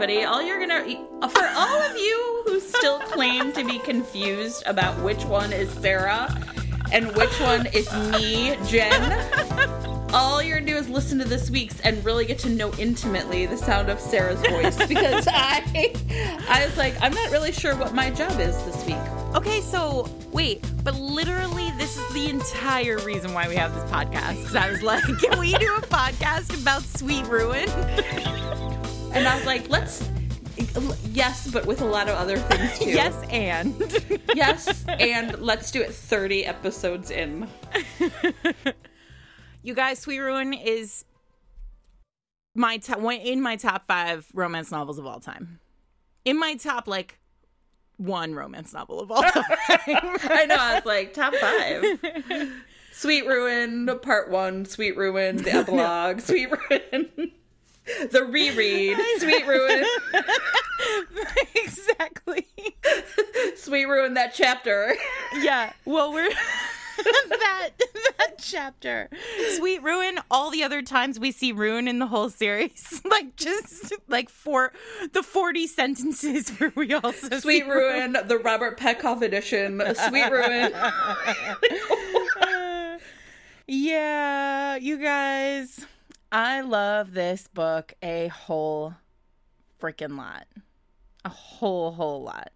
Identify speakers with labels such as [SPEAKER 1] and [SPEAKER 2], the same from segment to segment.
[SPEAKER 1] everybody. All you're gonna for all of you who still claim to be confused about which one is Sarah and which one is me, Jen. All you're gonna do is listen to this week's and really get to know intimately the sound of Sarah's voice because I, I was like, I'm not really sure what my job is this week.
[SPEAKER 2] Okay, so wait, but literally, this is the entire reason why we have this podcast. Because I was like, can we do a podcast about Sweet Ruin?
[SPEAKER 1] And I was like, let's. Yes, but with a lot of other things too.
[SPEAKER 2] yes, and.
[SPEAKER 1] yes, and let's do it 30 episodes in.
[SPEAKER 2] you guys, Sweet Ruin is my top in my top five romance novels of all time. In my top like one romance novel of all time.
[SPEAKER 1] I know. I was like top five. Sweet Ruin, part one. Sweet Ruin, the epilogue. Sweet Ruin. The reread, Sweet Ruin.
[SPEAKER 2] exactly.
[SPEAKER 1] Sweet Ruin, that chapter.
[SPEAKER 2] Yeah. Well, we're that that chapter. Sweet Ruin, all the other times we see Ruin in the whole series. Like just like for the 40 sentences where we also
[SPEAKER 1] Sweet Ruin, Ruin, the Robert Petkoff edition. Sweet Ruin.
[SPEAKER 2] yeah, you guys. I love this book a whole freaking lot. A whole whole lot.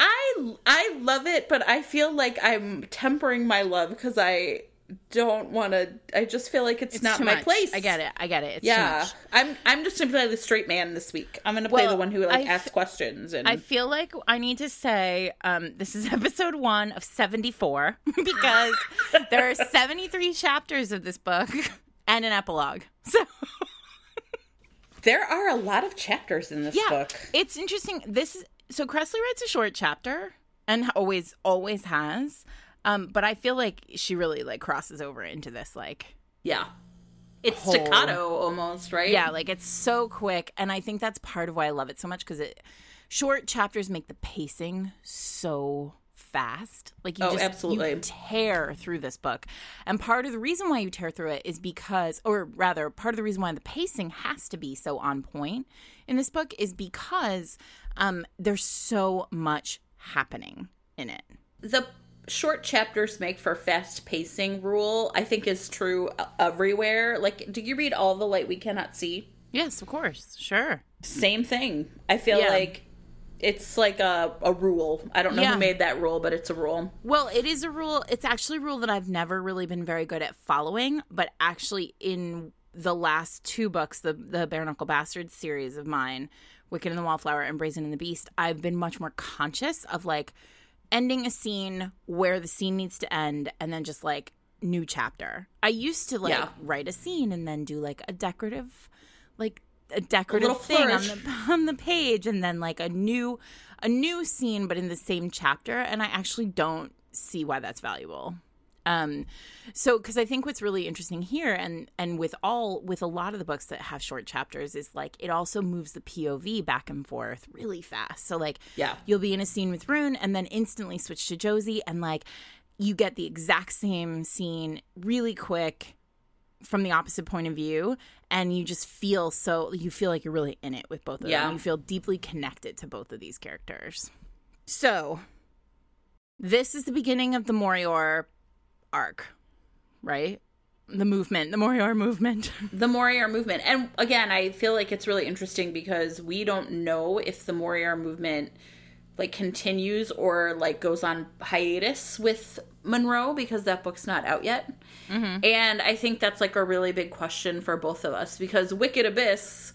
[SPEAKER 1] I I love it, but I feel like I'm tempering my love because I don't want to. I just feel like it's, it's not my
[SPEAKER 2] much.
[SPEAKER 1] place.
[SPEAKER 2] I get it. I get it. It's
[SPEAKER 1] yeah, I'm I'm just gonna play the straight man this week. I'm gonna play well, the one who like I asks questions. And
[SPEAKER 2] I feel like I need to say um, this is episode one of 74 because there are 73 chapters of this book and an epilogue. So.
[SPEAKER 1] there are a lot of chapters in this
[SPEAKER 2] yeah,
[SPEAKER 1] book.
[SPEAKER 2] It's interesting. This so Kresley writes a short chapter and always always has. Um, but I feel like she really like crosses over into this like
[SPEAKER 1] yeah. It's whole, staccato almost, right?
[SPEAKER 2] Yeah, like it's so quick and I think that's part of why I love it so much cuz it short chapters make the pacing so fast. Like you
[SPEAKER 1] oh,
[SPEAKER 2] just
[SPEAKER 1] absolutely.
[SPEAKER 2] you tear through this book. And part of the reason why you tear through it is because or rather part of the reason why the pacing has to be so on point in this book is because um there's so much happening in it.
[SPEAKER 1] The short chapters make for fast pacing rule I think is true everywhere. Like do you read all the light we cannot see?
[SPEAKER 2] Yes, of course. Sure.
[SPEAKER 1] Same thing. I feel yeah. like it's like a, a rule. I don't know yeah. who made that rule, but it's a rule.
[SPEAKER 2] Well, it is a rule. It's actually a rule that I've never really been very good at following, but actually in the last two books, the the Bare Knuckle Bastards series of mine, Wicked and the Wallflower and Brazen and the Beast, I've been much more conscious of like ending a scene where the scene needs to end and then just like new chapter. I used to like yeah. write a scene and then do like a decorative like a decorative a thing on the on the page and then like a new a new scene but in the same chapter and I actually don't see why that's valuable. Um so cuz I think what's really interesting here and and with all with a lot of the books that have short chapters is like it also moves the POV back and forth really fast. So like
[SPEAKER 1] yeah.
[SPEAKER 2] you'll be in a scene with Rune and then instantly switch to Josie and like you get the exact same scene really quick from the opposite point of view and you just feel so you feel like you're really in it with both of yeah. them. You feel deeply connected to both of these characters. So, this is the beginning of the Morior arc, right? The movement, the Morior movement.
[SPEAKER 1] the Morior movement. And again, I feel like it's really interesting because we don't know if the Morior movement like continues or like goes on hiatus with Monroe because that book's not out yet. Mm-hmm. And I think that's like a really big question for both of us because Wicked Abyss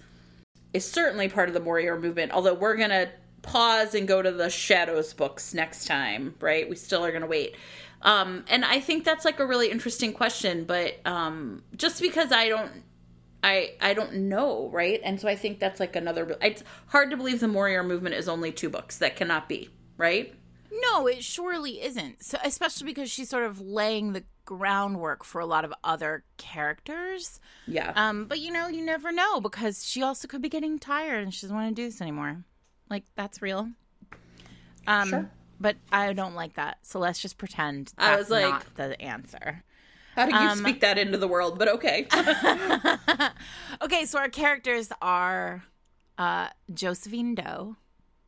[SPEAKER 1] is certainly part of the Morior movement, although we're going to pause and go to the Shadows books next time, right? We still are going to wait. Um, and I think that's like a really interesting question, but um, just because I don't I I don't know, right? And so I think that's like another. It's hard to believe the Morior movement is only two books. That cannot be, right?
[SPEAKER 2] No, it surely isn't. So, especially because she's sort of laying the groundwork for a lot of other characters.
[SPEAKER 1] Yeah.
[SPEAKER 2] Um, but you know, you never know because she also could be getting tired and she doesn't want to do this anymore. Like that's real. Um, sure. But I don't like that. So let's just pretend that's I was like, not the answer.
[SPEAKER 1] How do you um, speak that into the world? But okay.
[SPEAKER 2] okay, so our characters are uh, Josephine Doe,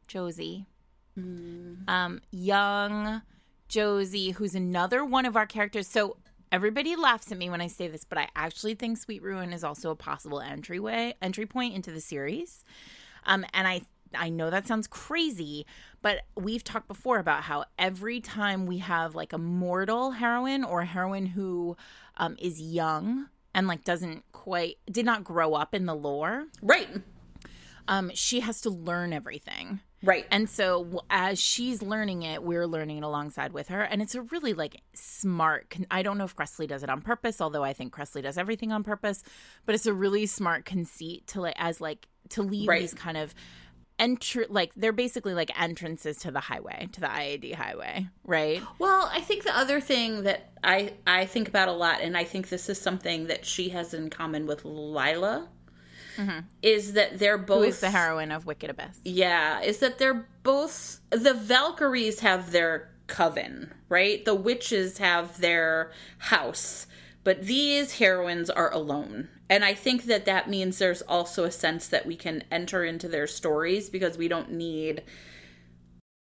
[SPEAKER 2] Josie, um, young Josie, who's another one of our characters. So everybody laughs at me when I say this, but I actually think Sweet Ruin is also a possible entryway entry point into the series. Um, and I I know that sounds crazy, but we've talked before about how every time we have like a mortal heroine or a heroine who um, is young and like doesn't quite did not grow up in the lore,
[SPEAKER 1] Right.
[SPEAKER 2] um, she has to learn everything.
[SPEAKER 1] Right.
[SPEAKER 2] And so as she's learning it, we're learning it alongside with her. And it's a really like smart, con- I don't know if Kresley does it on purpose, although I think Kresley does everything on purpose, but it's a really smart conceit to like, as like, to leave
[SPEAKER 1] Right.
[SPEAKER 2] these kind of enter, like they're basically like entrances to the highway, to the IAD highway, right?
[SPEAKER 1] Well, I think the other thing that I I think about a lot, and I think this is something that she has in common with Lila, is that they're both
[SPEAKER 2] Mm-hmm. Who is the heroine of Wicked Abyss?
[SPEAKER 1] Yeah, is that they're both the Valkyries have their coven, right? The witches have their house, but these heroines are alone. And I think that that means there's also a sense that we can enter into their stories because we don't need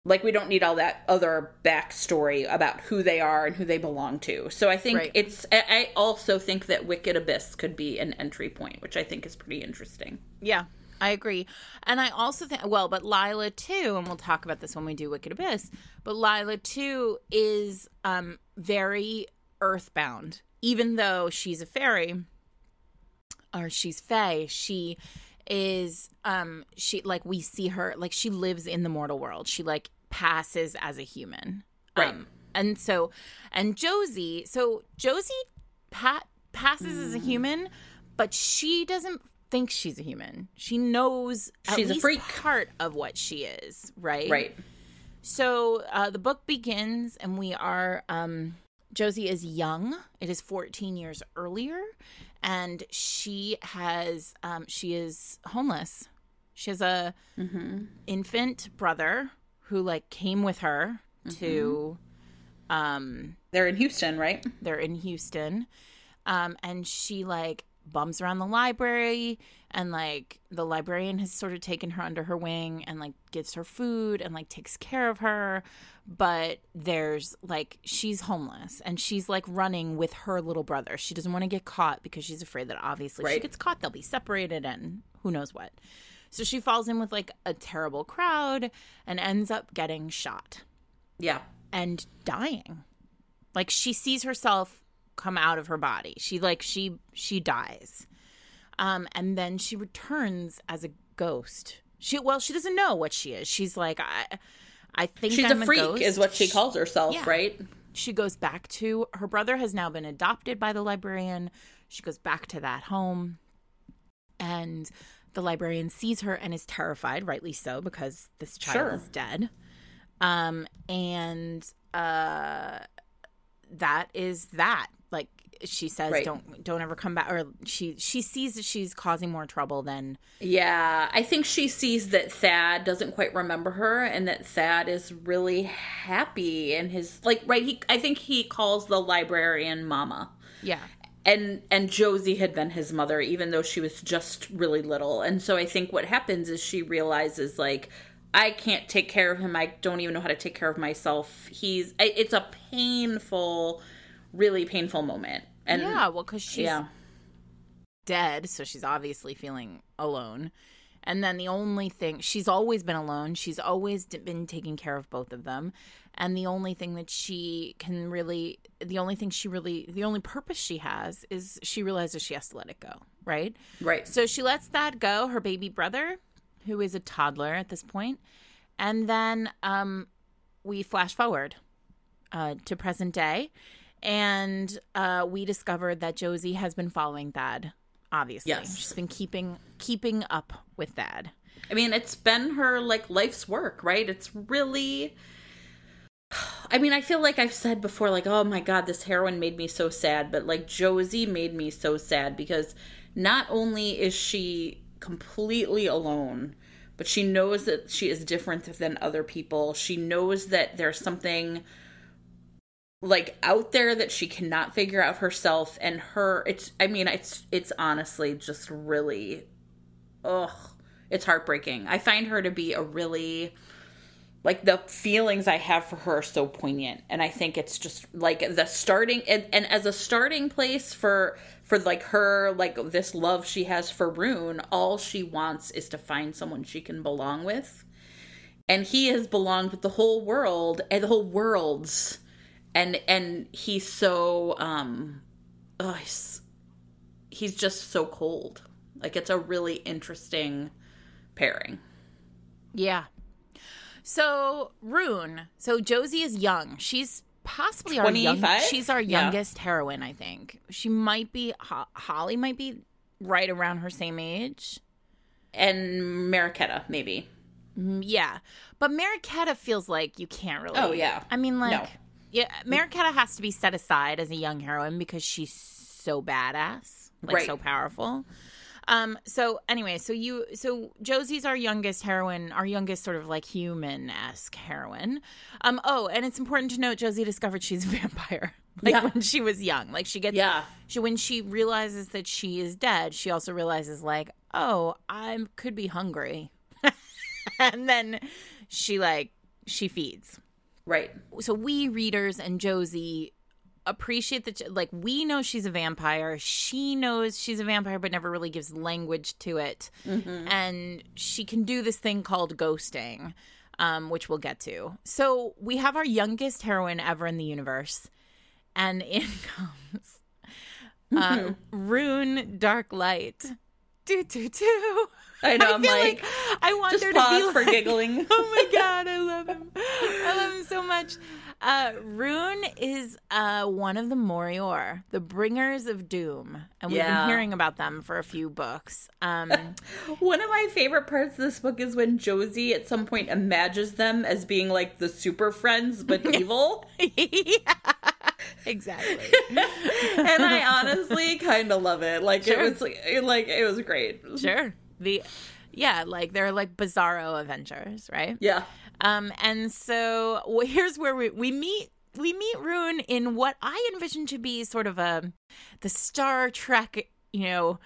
[SPEAKER 1] like we don't need all that other backstory about who they are and who they belong to. So I think
[SPEAKER 2] Right.
[SPEAKER 1] it's I also think that Wicked Abyss could be an entry point, which I think is pretty interesting.
[SPEAKER 2] Yeah, I agree. And I also think, well, but Lila too, and we'll talk about this when we do Wicked Abyss, but Lila too is um, very earthbound. Even though she's a fairy or she's fae, she is, um, she, like, we see her, like, she lives in the mortal world. She, like, passes as a human.
[SPEAKER 1] Right.
[SPEAKER 2] Um, and so, and Josie, so Josie pa- passes as a human, but she doesn't think she's a human. She knows
[SPEAKER 1] She's a freak.
[SPEAKER 2] part of what she is, right?
[SPEAKER 1] Right.
[SPEAKER 2] So uh, the book begins, and we are um, Josie is young. It is 14 years earlier, and she has um, she is homeless. She has a infant brother who like came with her to um
[SPEAKER 1] They're in Houston, right?
[SPEAKER 2] they're in Houston. Um, and she like bums around the library and like the librarian has sort of taken her under her wing and like gives her food and like takes care of her. But there's like she's homeless and she's like running with her little brother. She doesn't want to get caught because she's afraid that obviously if she gets caught they'll be separated and who knows what. So she falls in with like a terrible crowd and ends up getting shot
[SPEAKER 1] Yeah.
[SPEAKER 2] and dying. Like she sees herself come out of her body. She like she she dies. Um and then she returns as a ghost. She well, she doesn't know what she is. She's like I I think
[SPEAKER 1] She's
[SPEAKER 2] I'm
[SPEAKER 1] a freak,
[SPEAKER 2] ghost.
[SPEAKER 1] is what she calls herself,
[SPEAKER 2] Yeah.
[SPEAKER 1] right?
[SPEAKER 2] She goes back to her brother has now been adopted by the librarian. She goes back to that home and the librarian sees her and is terrified, rightly so, because this child
[SPEAKER 1] Sure.
[SPEAKER 2] is dead. Um, and uh, that is that. Like she says,
[SPEAKER 1] Right.
[SPEAKER 2] don't don't ever come back. Or she she sees that she's causing more trouble than
[SPEAKER 1] Yeah, I think she sees that Thad doesn't quite remember her and that Thad is really happy and his like right he I think he calls the librarian mama.
[SPEAKER 2] yeah
[SPEAKER 1] And and Josie had been his mother even though she was just really little. And so I think what happens is she realizes like I can't take care of him. I don't even know how to take care of myself. He's it's a painful really painful moment. And
[SPEAKER 2] yeah. Well, because she's
[SPEAKER 1] yeah.
[SPEAKER 2] dead, so she's obviously feeling alone. And then the only thing she's always been alone. She's always been taking care of both of them. And the only thing that she can really, the only thing she really, the only purpose she has is she realizes she has to let it go, right?
[SPEAKER 1] Right.
[SPEAKER 2] So she lets that go, her baby brother, who is a toddler at this point. And then um, we flash forward uh, to present day. And uh, we discovered that Josie has been following Thad, obviously.
[SPEAKER 1] Yes.
[SPEAKER 2] She's been keeping keeping up with Thad.
[SPEAKER 1] I mean, it's been her like life's work, right? It's really I mean, I feel like I've said before like, "Oh my god, this heroine made me so sad," but like Josie made me so sad because not only is she completely alone, but she knows that she is different than other people. She knows that there's something like out there that she cannot figure out herself and her it's I mean, it's it's honestly just really ugh It's heartbreaking. I find her to be a really like the feelings I have for her are so poignant and I think it's just like the starting and, and as a starting place for for like her like this love she has for Rune all she wants is to find someone she can belong with and he has belonged with the whole world and the whole worlds and and he's so um oh, he's, he's just so cold like it's a really interesting pairing
[SPEAKER 2] Yeah. So Rune. So Josie is young. She's possibly our young,
[SPEAKER 1] 25?
[SPEAKER 2] she's our
[SPEAKER 1] Yeah.
[SPEAKER 2] youngest heroine. I think she might be. Ho- Holly might be right around her same age.
[SPEAKER 1] and Mariketa maybe
[SPEAKER 2] Mm, Yeah, but Mariketa feels like you can't really.
[SPEAKER 1] Oh, yeah.
[SPEAKER 2] I mean, like,
[SPEAKER 1] No.
[SPEAKER 2] Yeah, Mariketa has to be set aside as a young heroine because she's so badass, like
[SPEAKER 1] Right.
[SPEAKER 2] so powerful. Um. So anyway, so you, so Josie's our youngest heroine, our youngest sort of like human esque heroine. Um. Oh, and it's important to note Josie discovered she's a vampire. Like
[SPEAKER 1] Yeah.
[SPEAKER 2] when she was young, like she gets
[SPEAKER 1] Yeah.
[SPEAKER 2] she when she realizes that she is dead, she also realizes like, oh, I could be hungry, and then she like she feeds.
[SPEAKER 1] Right
[SPEAKER 2] So we readers and Josie appreciate that. Like we know she's a vampire. She knows she's a vampire, but never really gives language to it. And she can do this thing called ghosting, um, which we'll get to. So we have our youngest heroine ever in the universe, and in comes uh, Rune Dark Light. Do do do.
[SPEAKER 1] I know.
[SPEAKER 2] I
[SPEAKER 1] I'm
[SPEAKER 2] feel
[SPEAKER 1] like,
[SPEAKER 2] I want
[SPEAKER 1] just
[SPEAKER 2] there to
[SPEAKER 1] pause
[SPEAKER 2] be
[SPEAKER 1] for
[SPEAKER 2] like-
[SPEAKER 1] giggling.
[SPEAKER 2] oh my god, I love him. I love him so much. Uh, Rune is uh, one of the Morior, the bringers of doom, and we've
[SPEAKER 1] Yeah.
[SPEAKER 2] been hearing about them for a few books. Um,
[SPEAKER 1] One of my favorite parts of this book is when Josie at some point imagines them as being like the super friends but evil.
[SPEAKER 2] yeah, exactly.
[SPEAKER 1] and I honestly kind of love it. Like
[SPEAKER 2] Sure.
[SPEAKER 1] it was like, like it was great.
[SPEAKER 2] Sure. The yeah, like they're like bizarro Avengers, right?
[SPEAKER 1] Yeah.
[SPEAKER 2] Um, and so well, here's where we, we meet we meet Rune in what I envision to be sort of a the Star Trek, you know,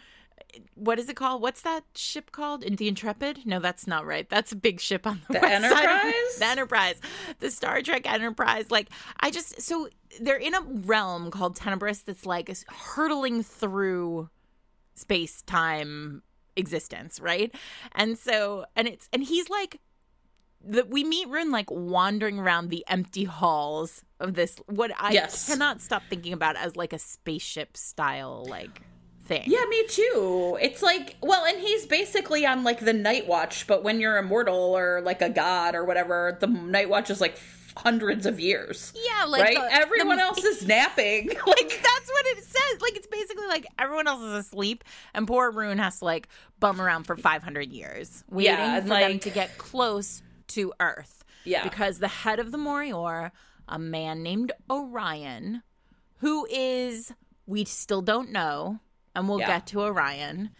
[SPEAKER 2] what is it called? What's that ship called? The Intrepid? No, that's not right. That's a big ship on the,
[SPEAKER 1] The
[SPEAKER 2] west side
[SPEAKER 1] Enterprise?
[SPEAKER 2] the Enterprise, the Star Trek Enterprise. Like I just so they're in a realm called Tenebris that's like hurtling through space time existence, right? And so and it's and he's like that we meet Rune like wandering around the empty halls of this what I
[SPEAKER 1] Yes.
[SPEAKER 2] cannot stop thinking about as like a spaceship style like thing.
[SPEAKER 1] Yeah, me too. It's like, well, and he's basically on like the Night Watch, but when you're immortal or like a god or whatever, the Night Watch is like hundreds of years.
[SPEAKER 2] Yeah, like
[SPEAKER 1] right?
[SPEAKER 2] the-
[SPEAKER 1] Everyone
[SPEAKER 2] the-
[SPEAKER 1] else is napping.
[SPEAKER 2] like
[SPEAKER 1] like,
[SPEAKER 2] that's what it says. Like it's basically like everyone else is asleep, and poor Rune has to like bum around for five hundred years, waiting
[SPEAKER 1] Yeah,
[SPEAKER 2] for them to get close to Earth.
[SPEAKER 1] Yeah.
[SPEAKER 2] because the head of the Morior, a man named Orion, who is we still don't know, and we'll
[SPEAKER 1] Yeah.
[SPEAKER 2] get to Orion.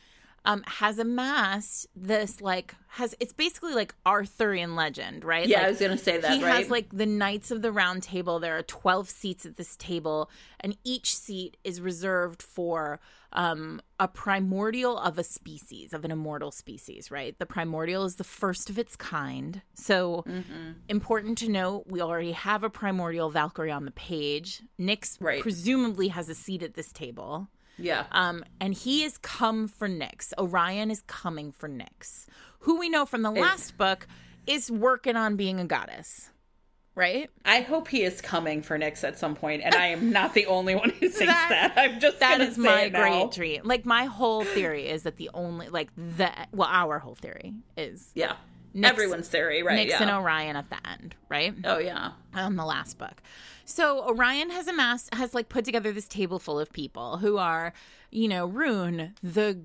[SPEAKER 2] Um, has amassed this like has it's basically like Arthurian legend, right?
[SPEAKER 1] yeah,
[SPEAKER 2] Like,
[SPEAKER 1] I was gonna say that.
[SPEAKER 2] he
[SPEAKER 1] right?
[SPEAKER 2] has like the Knights of the Round Table. There are 12 seats at this table, and each seat is reserved for um, a primordial of a species, of an immortal species, right? The primordial is the first of its kind. So,
[SPEAKER 1] Mm-hmm.
[SPEAKER 2] important to note, we already have a primordial Valkyrie on the page. Nyx
[SPEAKER 1] Right.
[SPEAKER 2] presumably has a seat at this table.
[SPEAKER 1] Yeah.
[SPEAKER 2] Um, and he is come for Nyx. Orion is coming for Nyx, who we know from the last book is working on being a goddess, right?
[SPEAKER 1] I hope he is coming for Nyx at some point, and I am not the only one who thinks
[SPEAKER 2] That-
[SPEAKER 1] that. I'm just
[SPEAKER 2] that is my great dream. Like my whole theory is that the only like the well, our whole theory is
[SPEAKER 1] Yeah, Everyone's theory, right?
[SPEAKER 2] Nyx
[SPEAKER 1] yeah.
[SPEAKER 2] Orion at the end, right?
[SPEAKER 1] oh yeah.
[SPEAKER 2] on the last book. So Orion has amassed has like put together this table full of people who are, you know, Rune, the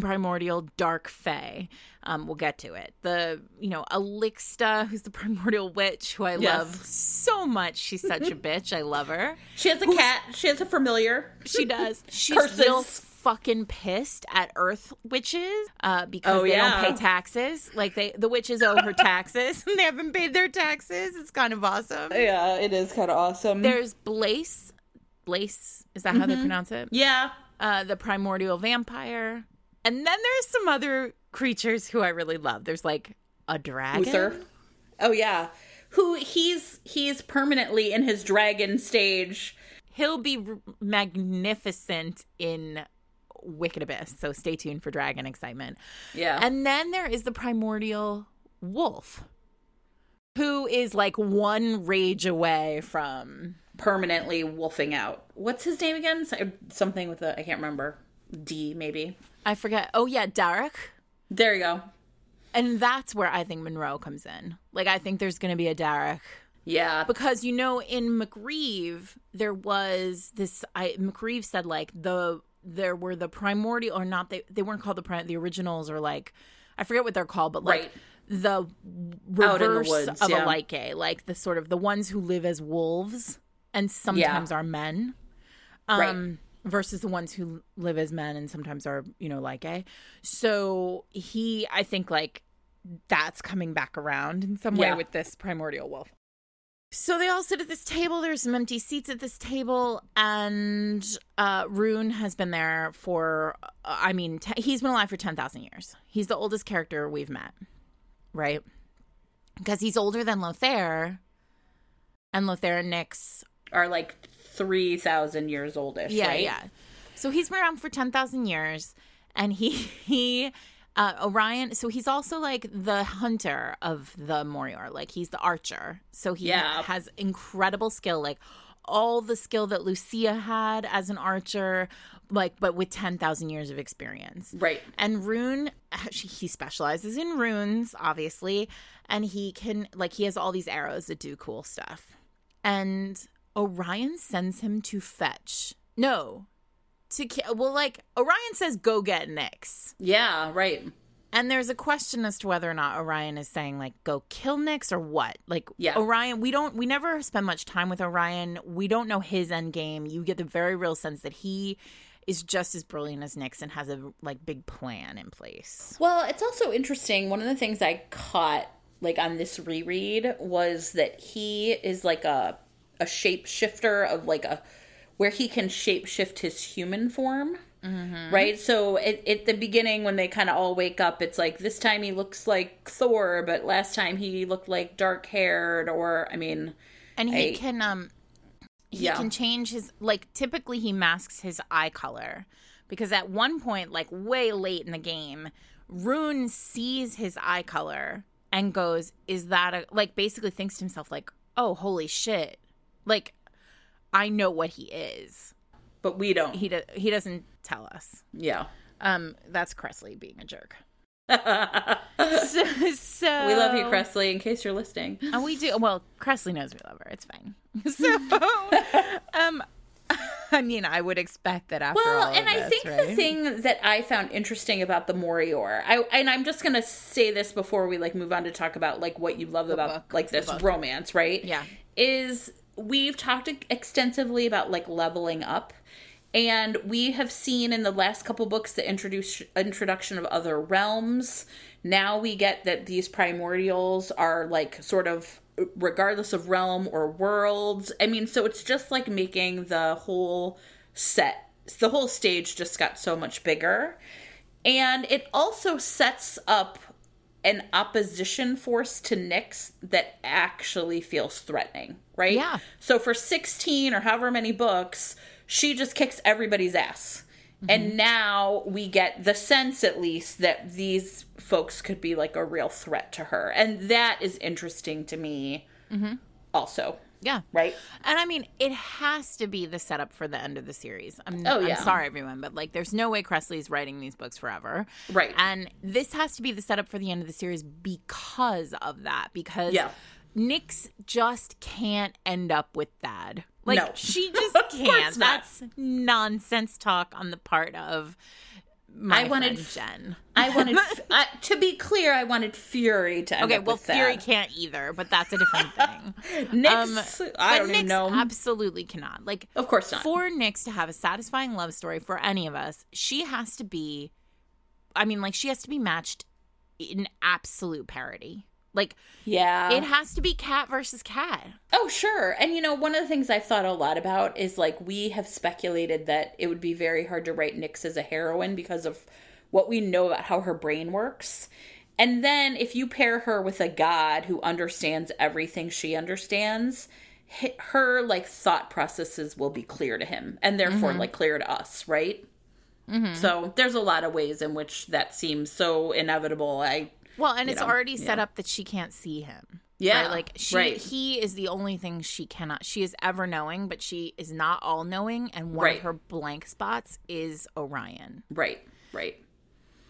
[SPEAKER 2] primordial dark fae. Um, we'll get to it. The you know Elixta, who's the primordial witch, who I
[SPEAKER 1] Yes.
[SPEAKER 2] love so much. She's such a bitch. I love her.
[SPEAKER 1] She has a cat. She has a familiar.
[SPEAKER 2] She does. She's
[SPEAKER 1] Curses.
[SPEAKER 2] real fucking pissed at Earth witches uh, because
[SPEAKER 1] Oh,
[SPEAKER 2] they
[SPEAKER 1] yeah.
[SPEAKER 2] don't pay taxes. Like they, the witches owe her taxes. And they haven't paid their taxes. It's kind of awesome.
[SPEAKER 1] Yeah, it is kind of awesome.
[SPEAKER 2] There's Blaze. Blaze, is that how they pronounce it?
[SPEAKER 1] yeah,
[SPEAKER 2] Uh, the primordial vampire. And then there's some other creatures who I really love. There's like a dragon.
[SPEAKER 1] Uther. Oh yeah. Who he's he's permanently in his dragon stage.
[SPEAKER 2] He'll be magnificent in Wicked Abyss. So stay tuned for dragon excitement.
[SPEAKER 1] Yeah.
[SPEAKER 2] And then there is the primordial wolf, who is like one rage away from.
[SPEAKER 1] permanently wolfing out. What's his name again? Something with a I can't remember. D maybe.
[SPEAKER 2] I forget. Oh, yeah, Derek.
[SPEAKER 1] There you go.
[SPEAKER 2] And that's where I think Monroe comes in. Like, I think there's going to be a Derek.
[SPEAKER 1] Yeah.
[SPEAKER 2] Because, you know, in MacRieve, there was this. I MacRieve said, like, the. There were the primordial, or not, they, they weren't called the prim, the originals, or like, I forget what they're called, but like
[SPEAKER 1] Right.
[SPEAKER 2] the
[SPEAKER 1] in the
[SPEAKER 2] reverse
[SPEAKER 1] woods,
[SPEAKER 2] of
[SPEAKER 1] yeah.
[SPEAKER 2] a Lycae, like the sort of the ones who live as wolves and sometimes are men. um,
[SPEAKER 1] Right.
[SPEAKER 2] versus the ones who live as men and sometimes are, you know, like a. So he, I think, like that's coming back around in some way
[SPEAKER 1] Yeah.
[SPEAKER 2] with this primordial wolf. So they all sit at this table. There's some empty seats at this table, and uh, Rune has been there for, uh, I mean, t- he's been alive for 10,000 years. He's the oldest character we've met, right? Because he's older than Lothair, and Lothair and Nyx
[SPEAKER 1] Are like three thousand years oldish.
[SPEAKER 2] yeah,
[SPEAKER 1] right?
[SPEAKER 2] yeah. So he's been around for ten thousand years, and he he uh, Orion. So he's also like the hunter of the Morior. Like he's the archer. So he
[SPEAKER 1] Yeah.
[SPEAKER 2] has incredible skill. Like all the skill that Lucia had as an archer, like but with ten thousand years of experience.
[SPEAKER 1] Right.
[SPEAKER 2] And Rune, he specializes in runes, obviously, and he can like he has all these arrows that do cool stuff. And Orion sends him to fetch. No, to ki- well, like Orion says, go get Nyx.
[SPEAKER 1] Yeah. Right.
[SPEAKER 2] And there's a question as to whether or not Orion is saying like go kill Nyx or what. Like
[SPEAKER 1] Yeah.
[SPEAKER 2] Orion, we don't we never spend much time with Orion. We don't know his end game. You get the very real sense that he is just as brilliant as Nyx and has a like big plan in place.
[SPEAKER 1] Well, it's also interesting. One of the things I caught like on this reread was that he is like a a shapeshifter of like a where he can shapeshift his human form. Right? So at, at the beginning when they kind of all wake up, it's like this time he looks like Thor, but last time he looked like dark haired or I mean
[SPEAKER 2] And he
[SPEAKER 1] I-
[SPEAKER 2] can um he
[SPEAKER 1] Yeah.
[SPEAKER 2] can change his like typically he masks his eye color because at one point like way late in the game Rune sees his eye color and goes is that a like basically thinks to himself like oh holy shit like I know what he is
[SPEAKER 1] but we don't.
[SPEAKER 2] he do- he doesn't tell us
[SPEAKER 1] yeah.
[SPEAKER 2] um that's Kresley being a jerk so, so
[SPEAKER 1] We love you, Kresley, in case you're listening.
[SPEAKER 2] And we do. Well, Kresley knows we love her. It's fine. So, um, I mean, I would expect that after
[SPEAKER 1] Well, and I
[SPEAKER 2] this,
[SPEAKER 1] think
[SPEAKER 2] right?
[SPEAKER 1] the thing that I found interesting about the Morior, I and I'm just gonna say this before we like move on to talk about like what you love about
[SPEAKER 2] book,
[SPEAKER 1] like this romance, right?
[SPEAKER 2] Yeah.
[SPEAKER 1] is we've talked extensively about like leveling up. And we have seen in the last couple books the introduce, introduction of other realms. Now we get that these primordials are like sort of regardless of realm or worlds. I mean, so it's just like making the whole set, the whole stage just got so much bigger. And it also sets up an opposition force to Nyx that actually feels threatening, right?
[SPEAKER 2] Yeah.
[SPEAKER 1] So for 16 or however many books, she just kicks everybody's ass. And mm-hmm. now we get the sense, at least, that these folks could be like a real threat to her. And that is interesting to me, mm-hmm. also,
[SPEAKER 2] yeah.
[SPEAKER 1] right?
[SPEAKER 2] And I mean, it has to be the setup for the end of the series. I'm,
[SPEAKER 1] Oh,
[SPEAKER 2] I'm sorry, everyone, but like, there's no way Kresley's writing these books forever.
[SPEAKER 1] Right.
[SPEAKER 2] And this has to be the setup for the end of the series because of that. Because
[SPEAKER 1] Yeah.
[SPEAKER 2] Nyx just can't end up with Thad. Like,
[SPEAKER 1] No.
[SPEAKER 2] she just can't. That's nonsense talk on the part of
[SPEAKER 1] I wanted
[SPEAKER 2] Jen.
[SPEAKER 1] I wanted, uh, to be clear, I wanted Fury to end
[SPEAKER 2] Okay,
[SPEAKER 1] up
[SPEAKER 2] well,
[SPEAKER 1] with
[SPEAKER 2] Fury
[SPEAKER 1] Thad.
[SPEAKER 2] can't either, but that's a different thing.
[SPEAKER 1] Nyx, I don't even know.
[SPEAKER 2] absolutely cannot. Like,
[SPEAKER 1] Of course not.
[SPEAKER 2] For Nyx to have a satisfying love story for any of us, she has to be. I mean, like, she has to be matched in absolute parity. Like,
[SPEAKER 1] yeah.
[SPEAKER 2] it has to be cat versus cat.
[SPEAKER 1] Oh, sure. And you know, one of the things I've thought a lot about is like we have speculated that it would be very hard to write Nyx as a heroine because of what we know about how her brain works. And then if you pair her with a god who understands everything she understands, her like thought processes will be clear to him and therefore mm-hmm. like clear to us, right? Mm-hmm. So there's a lot of ways in which that seems so inevitable. I
[SPEAKER 2] Well, and it's
[SPEAKER 1] know,
[SPEAKER 2] already set
[SPEAKER 1] yeah.
[SPEAKER 2] up that she can't see him.
[SPEAKER 1] Yeah,
[SPEAKER 2] right? like she,
[SPEAKER 1] right.
[SPEAKER 2] he is the only thing she cannot. She is ever knowing, but she is not all knowing. And one
[SPEAKER 1] Right.
[SPEAKER 2] of her blank spots is Orion.
[SPEAKER 1] right, right.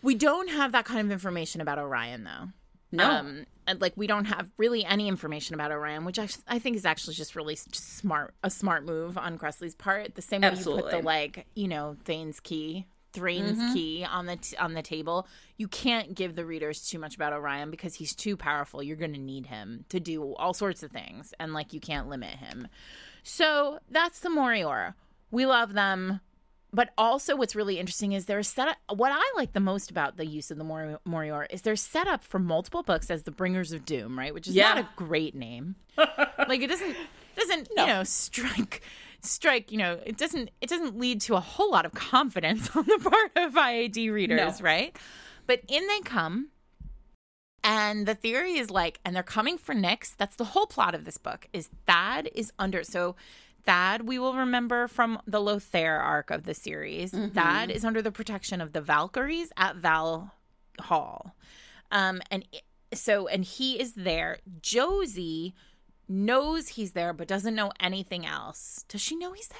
[SPEAKER 2] We don't have that kind of information about Orion, though.
[SPEAKER 1] No.
[SPEAKER 2] Um, and like we don't have really any information about Orion, which I, I think is actually just really just smart, a smart move on Kresley's part. The same way you put the like, you know, Thane's key, Thrane's
[SPEAKER 1] Mm-hmm.
[SPEAKER 2] key on the t- on the table. You can't give the readers too much about Orion because he's too powerful. You're going to need him to do all sorts of things, and like you can't limit him. So that's the Morior. We love them. But also, what's really interesting is they're set up. What I like the most about the use of the Mori- Morior is they're set up for multiple books as the Bringers of Doom, right? Which is
[SPEAKER 1] Yeah.
[SPEAKER 2] not a great name. like it doesn't doesn't you know strike strike you know it doesn't it doesn't lead to a whole lot of confidence on the part of IAD readers,
[SPEAKER 1] No.
[SPEAKER 2] right? But in they come, and the theory is like, and they're coming for Nyx. That's the whole plot of this book. Is Thad is under so. Thad, we will remember from the Lothair arc of the series. Thad is under the protection of the Valkyries at Val Hall. Um, and so, and he is there. Josie knows he's there, but doesn't know anything else. Does she know he's there?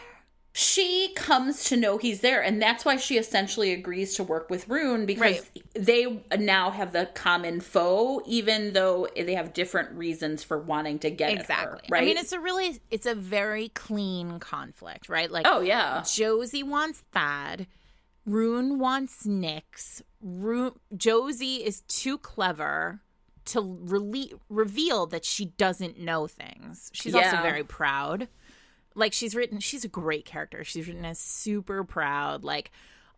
[SPEAKER 1] she comes to know he's there and that's why she essentially agrees to work with rune because
[SPEAKER 2] Right.
[SPEAKER 1] they now have the common foe even though they have different reasons for wanting to get at her, right
[SPEAKER 2] I mean, it's a really, it's a very clean conflict, right? Like,
[SPEAKER 1] oh yeah
[SPEAKER 2] Josie wants Thad. Rune wants Nyx. Rune, Josie is too clever to rele- reveal that she doesn't know things. She's also very proud. Like she's written, she's a great character. She's written as super proud, like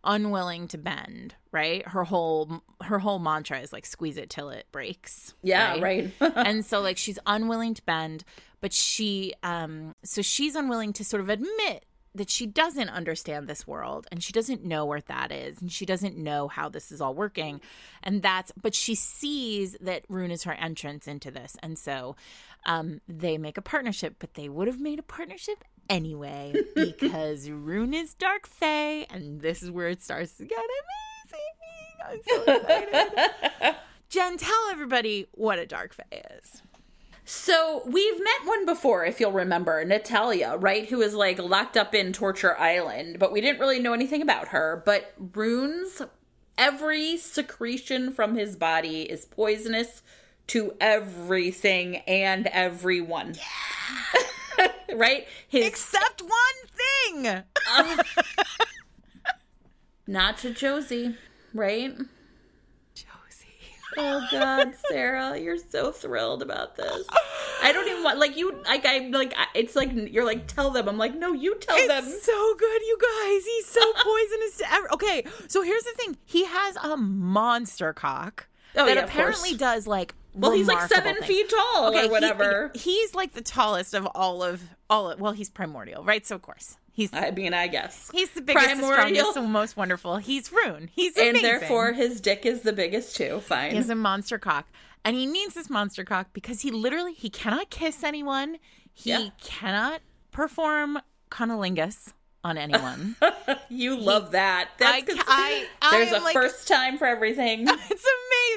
[SPEAKER 2] unwilling to bend. Right? Her whole her whole mantra is like squeeze it till it breaks.
[SPEAKER 1] yeah right,
[SPEAKER 2] and so like she's unwilling to bend but she um so she's unwilling to sort of admit that she doesn't understand this world and she doesn't know where that is and she doesn't know how this is all working. And that's but she sees that rune is her entrance into this. And so um they make a partnership but they would have made a partnership anyway because rune is dark fae and this is where it starts to get amazing. I'm so excited. Jen tell everybody what a dark fae is
[SPEAKER 1] so we've met one before if you'll remember natalia right who is like locked up in torture island but we didn't really know anything about her but rune's every secretion from his body is poisonous to everything and everyone right his
[SPEAKER 2] Except one thing.
[SPEAKER 1] not to josie right. Oh God, Sarah, you're so thrilled about this. I don't even want like you like I'm like I- it's like you're like tell them. I'm like no, you tell them.
[SPEAKER 2] So good, you guys. He's so poisonous to every. Okay, so here's the thing. He has a monster cock
[SPEAKER 1] Oh,
[SPEAKER 2] that
[SPEAKER 1] yeah,
[SPEAKER 2] apparently does like.
[SPEAKER 1] Well, he's like seven
[SPEAKER 2] things.
[SPEAKER 1] feet tall
[SPEAKER 2] Okay,
[SPEAKER 1] or
[SPEAKER 2] he-
[SPEAKER 1] whatever.
[SPEAKER 2] he's like the tallest of all of all. Of, well, he's primordial, right? So of course he's
[SPEAKER 1] I mean, I guess.
[SPEAKER 2] he's the biggest, the
[SPEAKER 1] primordial.
[SPEAKER 2] strongest, most wonderful. He's Rune. He's
[SPEAKER 1] and therefore his dick is the biggest too. Fine.
[SPEAKER 2] He has a monster cock. And he needs this monster cock because he literally he cannot kiss anyone. He
[SPEAKER 1] Yeah.
[SPEAKER 2] cannot perform cunnilingus on anyone.
[SPEAKER 1] you love that. That's
[SPEAKER 2] I- I
[SPEAKER 1] there's a
[SPEAKER 2] like-
[SPEAKER 1] first time for everything.
[SPEAKER 2] it's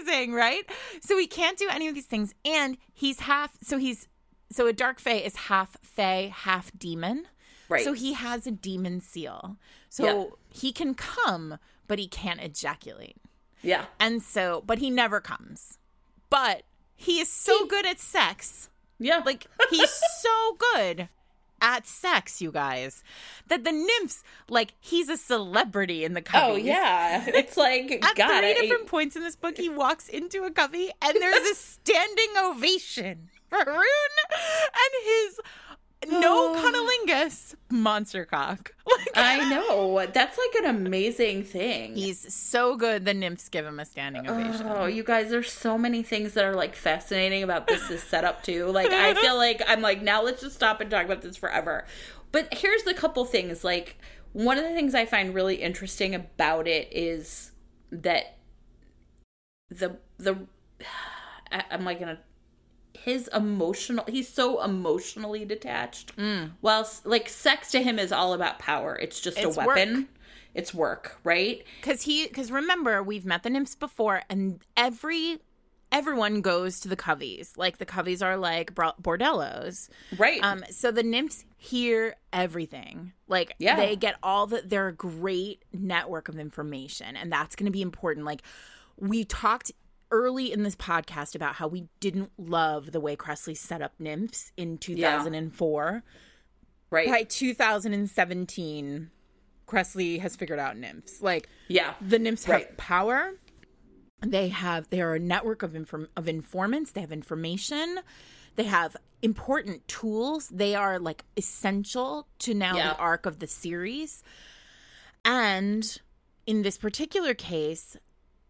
[SPEAKER 2] amazing, right? So he can't do any of these things and he's half so he's so a dark fae is half fae, half demon.
[SPEAKER 1] Right.
[SPEAKER 2] So he has a demon seal. So
[SPEAKER 1] Yeah.
[SPEAKER 2] he can come, but he can't ejaculate.
[SPEAKER 1] yeah.
[SPEAKER 2] And so but he never comes. But he is so
[SPEAKER 1] He-
[SPEAKER 2] good at sex.
[SPEAKER 1] Yeah.
[SPEAKER 2] Like he's so good at sex, you guys, that the nymphs like he's a celebrity in the cubbies.
[SPEAKER 1] Oh yeah. It's like
[SPEAKER 2] At
[SPEAKER 1] God.
[SPEAKER 2] three
[SPEAKER 1] I-
[SPEAKER 2] different points in this book, he walks into a cubby and there's a standing ovation for Rune and his no
[SPEAKER 1] Oh.
[SPEAKER 2] cunnilingus monster cock. Like,
[SPEAKER 1] I know. That's like an amazing thing.
[SPEAKER 2] he's so good. The nymphs give him a standing ovation.
[SPEAKER 1] Oh, you guys, there's so many things that are like fascinating about this is set up too. Like I feel like I'm like now let's just stop and talk about this forever. But here's the couple things. Like one of the things I find really interesting about it is that the the I'm like gonna his emotional he's so emotionally detached
[SPEAKER 2] Mm.
[SPEAKER 1] while like sex to him is all about power it's just
[SPEAKER 2] It's
[SPEAKER 1] a weapon it's work right
[SPEAKER 2] Because he, because remember, we've met the nymphs before, and every everyone goes to the coveys. Like the coveys are like bordellos.
[SPEAKER 1] right
[SPEAKER 2] Um, so the nymphs hear everything. Like
[SPEAKER 1] Yeah.
[SPEAKER 2] they get all the they're a great network of information, and that's going to be important. Like we talked early in this podcast about how we didn't love the way Kresley set up nymphs in 2004.
[SPEAKER 1] right.
[SPEAKER 2] By 2017, Kresley has figured out nymphs. Like
[SPEAKER 1] yeah.
[SPEAKER 2] the nymphs have power. They have they are a network of inform- of informants. They have information. They have important tools. They are like essential to now
[SPEAKER 1] Yeah.
[SPEAKER 2] the arc of the series. And in this particular case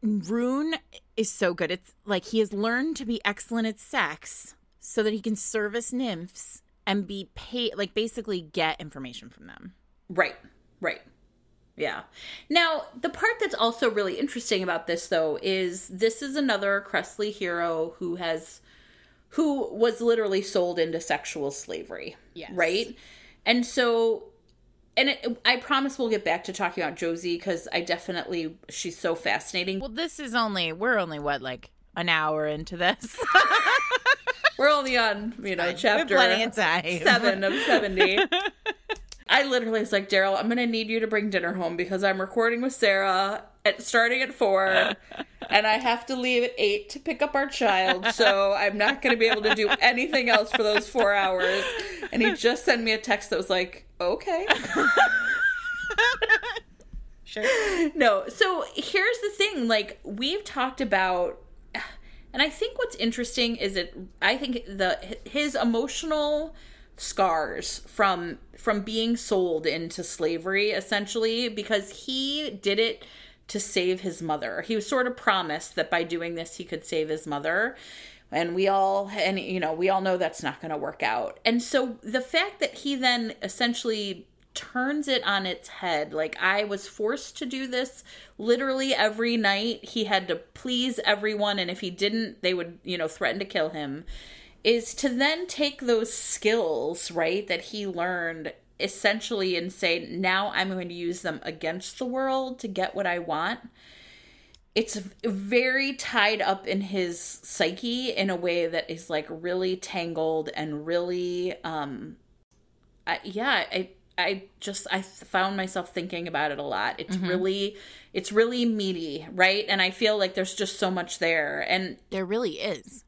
[SPEAKER 2] rune is so good it's like he has learned to be excellent at sex so that he can service nymphs and be paid like basically get information from them
[SPEAKER 1] Right, right. Yeah. Now, the part that's also really interesting about this though is this is another Kresley hero who has who was literally sold into sexual slavery.
[SPEAKER 2] Yes.
[SPEAKER 1] Right? And so and it, I promise we'll get back to talking about Josie cuz I definitely she's so fascinating.
[SPEAKER 2] well this is only we're only what like an hour into this
[SPEAKER 1] We're only on, you know, chapter
[SPEAKER 2] plenty of time.
[SPEAKER 1] 7 of 70. I literally was like, Daryl, I'm gonna need you to bring dinner home because I'm recording with Sarah at starting at four, and I have to leave at eight to pick up our child. So I'm not gonna be able to do anything else for those four hours. And he just sent me a text that was like, okay.
[SPEAKER 2] Sure.
[SPEAKER 1] no so here's the thing like we've talked about and i think what's interesting is it i think the his emotional scars from from being sold into slavery essentially because he did it to save his mother. He was sort of promised that by doing this he could save his mother. And we all and you know we all know that's not going to work out. And so the fact that he then essentially turns it on its head like i was forced to do this literally every night. He had to please everyone and if he didn't they would you know threaten to kill him is to then take those skills right that he learned essentially and say now i'm going to use them against the world to get what i want. It's very tied up in his psyche in a way that is like really tangled and really um I, yeah i i just i found myself thinking about it a lot. It's really it's really meaty right? And i feel like there's just so much there. And
[SPEAKER 2] There really is.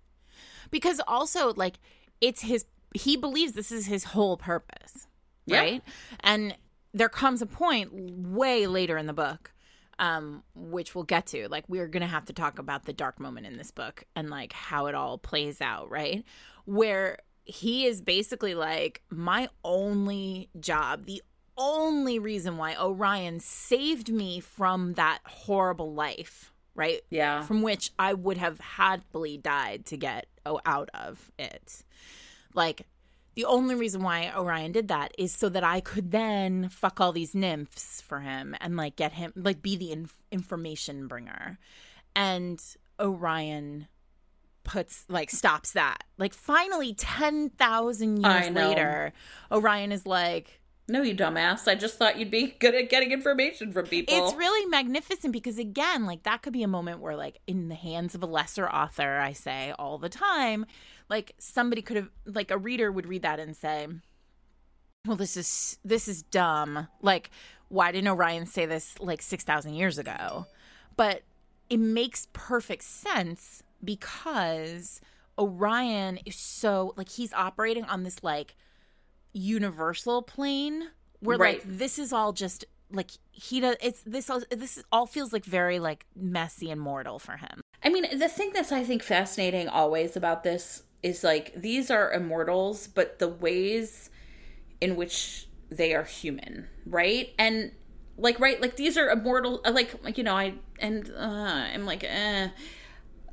[SPEAKER 2] Because also, like, it's his, he believes this is his whole purpose,
[SPEAKER 1] Yeah.
[SPEAKER 2] right? And there comes a point way later in the book, um, which we'll get to. Like, we're going to have to talk about the dark moment in this book and, like, how it all plays out, right? Where he is basically like, my only job, the only reason why Orion saved me from that horrible life, right?
[SPEAKER 1] yeah
[SPEAKER 2] from which I would have happily died to get oh, out of it. Like, the only reason why Orion did that is so that I could then fuck all these nymphs for him and like get him, like, be the inf- information bringer. And Orion puts, like, stops that. Like, finally, 10,000
[SPEAKER 1] I
[SPEAKER 2] years later, Orion is like,
[SPEAKER 1] no you dumbass i just thought you'd be good at getting information from people
[SPEAKER 2] It's really magnificent because again, like that could be a moment where like in the hands of a lesser author, I say all the time, like somebody could have like a reader would read that and say, "Well, this is this is dumb. Like why didn't Orion say this like 6,000 years ago?" But it makes perfect sense because Orion is so like he's operating on this like universal plane where
[SPEAKER 1] Right.
[SPEAKER 2] like this is all just like he does it's this all this is all feels like very like messy and mortal for him
[SPEAKER 1] I mean, the thing that's I think fascinating always about this is like these are immortals, but the ways in which they are human, right? And like right, like these are immortal. Like like you know, I and uh, I'm like, eh.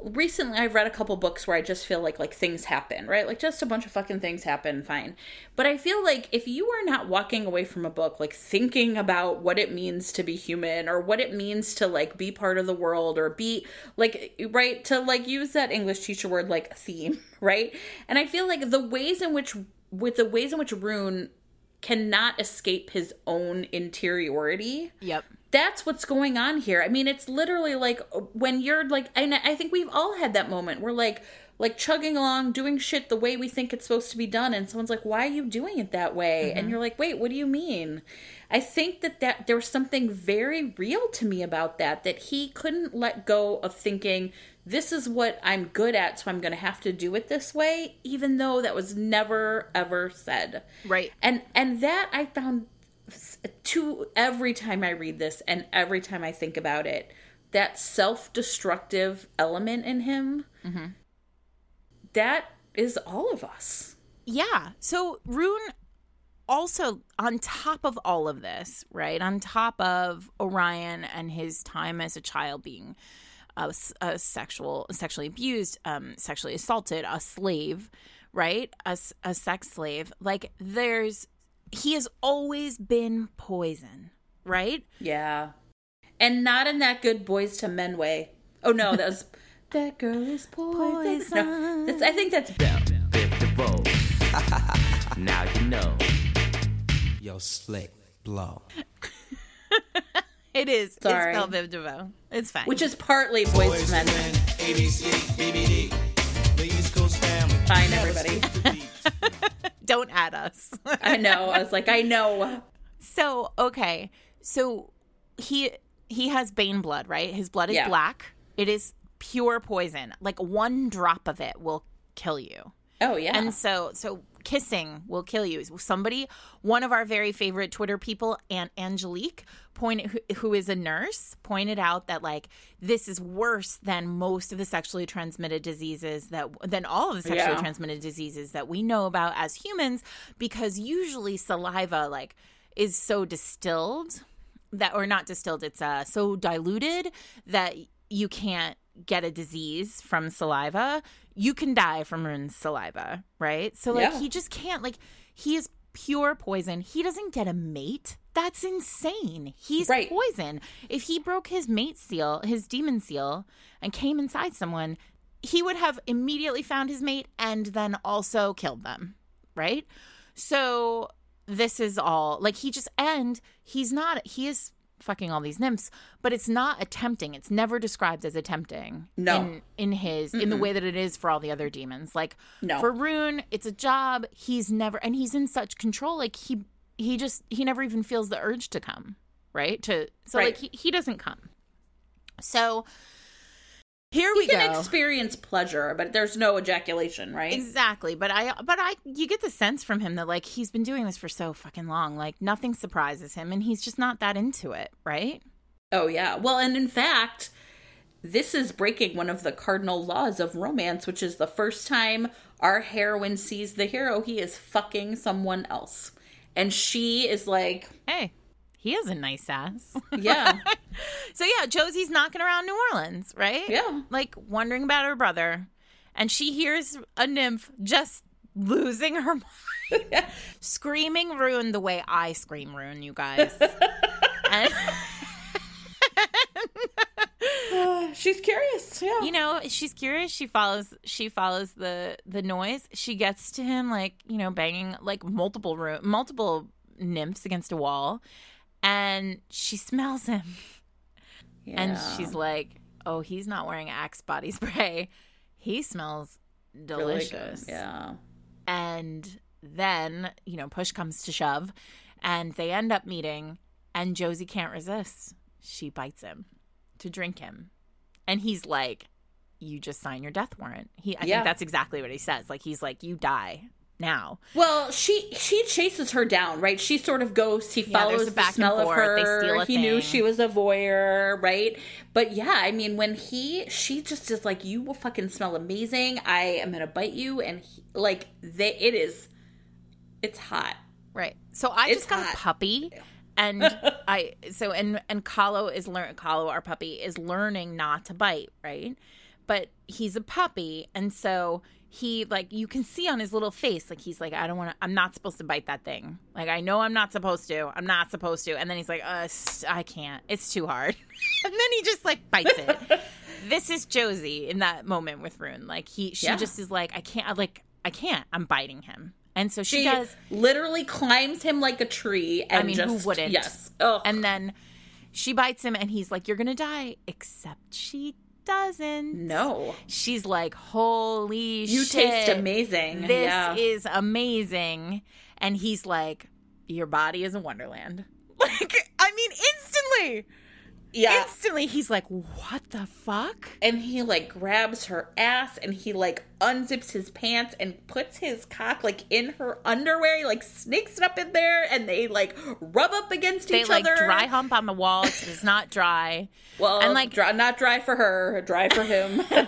[SPEAKER 1] Recently I've read a couple books where I just feel like like things happen, right? Like just a bunch of fucking things happen, fine. But I feel like if you are not walking away from a book like thinking about what it means to be human or what it means to like be part of the world or be like right to like use that English teacher word like theme, right? And I feel like the ways in which with the ways in which Rune cannot escape his own interiority.
[SPEAKER 2] Yep
[SPEAKER 1] that's what's going on here. I mean, it's literally like when you're like, and I think we've all had that moment. We're like, like chugging along, doing shit the way we think it's supposed to be done, and someone's like, "Why are you doing it that way?" Mm-hmm. And you're like, "Wait, what do you mean?" I think that that there was something very real to me about that. That he couldn't let go of thinking this is what I'm good at, so I'm going to have to do it this way, even though that was never ever said.
[SPEAKER 2] Right.
[SPEAKER 1] And and that I found to every time I read this and every time I think about it, that self destructive element in him, mm-hmm. that is all of us.
[SPEAKER 2] Yeah. So Rune also on top of all of this, right? On top of Orion and his time as a child being a, a sexual sexually abused, um, sexually assaulted, a slave, right? A, a sex slave. Like there's he has always been poison, right?
[SPEAKER 1] Yeah. And not in that good Boyz II Men way. Oh no, that was that girl is poison. poison. No, that's I think that's
[SPEAKER 3] now you know. Yo, slick blow.
[SPEAKER 2] it is. Sorry. It's spelled Biv DeVoe. It's fine.
[SPEAKER 1] Which is partly Boyz II Men. ABC, BBD, Fine, everybody.
[SPEAKER 2] Don't add us.
[SPEAKER 1] I know. I was like, I know.
[SPEAKER 2] So, okay. So he he has bane blood, right? His blood is yeah. black. It is pure poison. Like one drop of it will kill you.
[SPEAKER 1] Oh yeah.
[SPEAKER 2] And so so kissing will kill you. Somebody, one of our very favorite Twitter people, Aunt Angelique, pointed who, who is a nurse, pointed out that like this is worse than most of the sexually transmitted diseases that than all of the sexually yeah. transmitted diseases that we know about as humans, because usually saliva like is so distilled that or not distilled, it's uh so diluted that you can't get a disease from saliva, you can die from Rune's saliva, right? So like yeah. he just can't like he is pure poison. He doesn't get a mate. That's insane. He's right. poison. If he broke his mate seal, his demon seal, and came inside someone, he would have immediately found his mate and then also killed them, right? So this is all like he just and he's not he is fucking all these nymphs, but it's not attempting. It's never described as attempting.
[SPEAKER 1] No.
[SPEAKER 2] In, in his Mm-mm. in the way that it is for all the other demons. Like no. for Rune, it's a job. He's never and he's in such control. Like he he just he never even feels the urge to come. Right? To so right. like he, he doesn't come. So here we
[SPEAKER 1] he can go. experience pleasure, but there's no ejaculation, right?
[SPEAKER 2] Exactly. But I but I you get the sense from him that like he's been doing this for so fucking long. Like nothing surprises him and he's just not that into it, right?
[SPEAKER 1] Oh yeah. Well, and in fact, this is breaking one of the cardinal laws of romance, which is the first time our heroine sees the hero, he is fucking someone else. And she is like,
[SPEAKER 2] "Hey, he has a nice ass.
[SPEAKER 1] Yeah.
[SPEAKER 2] so yeah, Josie's knocking around New Orleans, right?
[SPEAKER 1] Yeah.
[SPEAKER 2] Like wondering about her brother. And she hears a nymph just losing her mind. Screaming ruin the way I scream ruin, you guys. and
[SPEAKER 1] she's curious. Yeah.
[SPEAKER 2] You know, she's curious. She follows she follows the the noise. She gets to him like, you know, banging like multiple room multiple nymphs against a wall and she smells him. Yeah. And she's like, "Oh, he's not wearing Axe body spray. He smells delicious."
[SPEAKER 1] Really yeah.
[SPEAKER 2] And then, you know, push comes to shove and they end up meeting and Josie can't resist. She bites him to drink him. And he's like, "You just sign your death warrant." He I yeah. think that's exactly what he says. Like he's like, "You die." Now.
[SPEAKER 1] Well, she she chases her down, right? She sort of goes. He follows yeah, the smell of her. he thing. knew she was a voyeur, right? But yeah, I mean, when he she just is like, "You will fucking smell amazing. I am gonna bite you," and he, like they, it is, it's hot,
[SPEAKER 2] right? So I it's just got hot. a puppy. and I so and and Kahlo is learn Kahlo our puppy is learning not to bite, right? but he's a puppy, and so he like you can see on his little face like he's like I don't want to I'm not supposed to bite that thing. Like I know I'm not supposed to. I'm not supposed to. And then he's like, "Uh, I can't. It's too hard." and then he just like bites it. this is Josie in that moment with Rune. Like he she
[SPEAKER 1] Yeah.
[SPEAKER 2] just is like I can't like I can't. I'm biting him. And so she,
[SPEAKER 1] She
[SPEAKER 2] does
[SPEAKER 1] literally climbs him like a tree. And
[SPEAKER 2] I mean, who wouldn't?
[SPEAKER 1] Yes. Oh,
[SPEAKER 2] and then she bites him and he's like you're going to die except she doesn't.
[SPEAKER 1] no.
[SPEAKER 2] She's like, "Holy
[SPEAKER 1] You
[SPEAKER 2] shit.
[SPEAKER 1] taste amazing.
[SPEAKER 2] This
[SPEAKER 1] yeah.
[SPEAKER 2] is amazing." And he's like, "Your body is a wonderland." Like, I mean, instantly.
[SPEAKER 1] Yeah.
[SPEAKER 2] Instantly he's like, "What the fuck?"
[SPEAKER 1] and he like grabs her ass and he like unzips his pants and puts his cock like in her underwear. He like sneaks it up in there and they like rub up against
[SPEAKER 2] They
[SPEAKER 1] each
[SPEAKER 2] like
[SPEAKER 1] other.
[SPEAKER 2] dry hump on the walls. It's not dry.
[SPEAKER 1] well,
[SPEAKER 2] and, like-
[SPEAKER 1] dry, not dry for her, dry for him.
[SPEAKER 2] and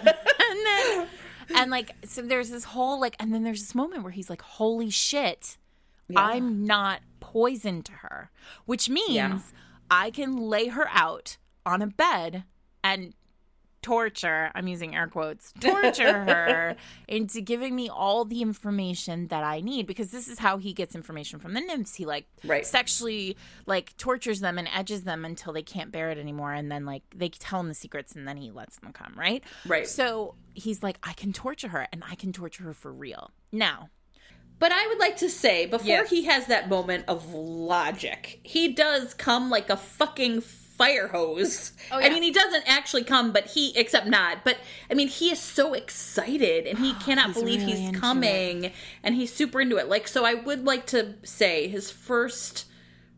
[SPEAKER 2] then and like so there's this whole like and then there's this moment where he's like holy shit i'm not poison to her which means
[SPEAKER 1] Yeah.
[SPEAKER 2] I can lay her out on a bed and torture i'm using air quotes torture her into giving me all the information that i need. Because this is how he gets information from the nymphs. He like
[SPEAKER 1] Right.
[SPEAKER 2] sexually like tortures them and edges them until they can't bear it anymore. And then like they tell him the secrets and then he lets them come right?
[SPEAKER 1] Right.
[SPEAKER 2] so he's like i can torture her and i can torture her for real. Now
[SPEAKER 1] But I would like to say, before
[SPEAKER 2] Yes.
[SPEAKER 1] he has that moment of logic, he does come like a fucking fire hose.
[SPEAKER 2] Oh,
[SPEAKER 1] I mean, he doesn't actually come, but he, except not, but I mean, he is so excited and he cannot
[SPEAKER 2] He's
[SPEAKER 1] believe
[SPEAKER 2] really
[SPEAKER 1] he's coming and he's super into it. Like, so I would like to say his first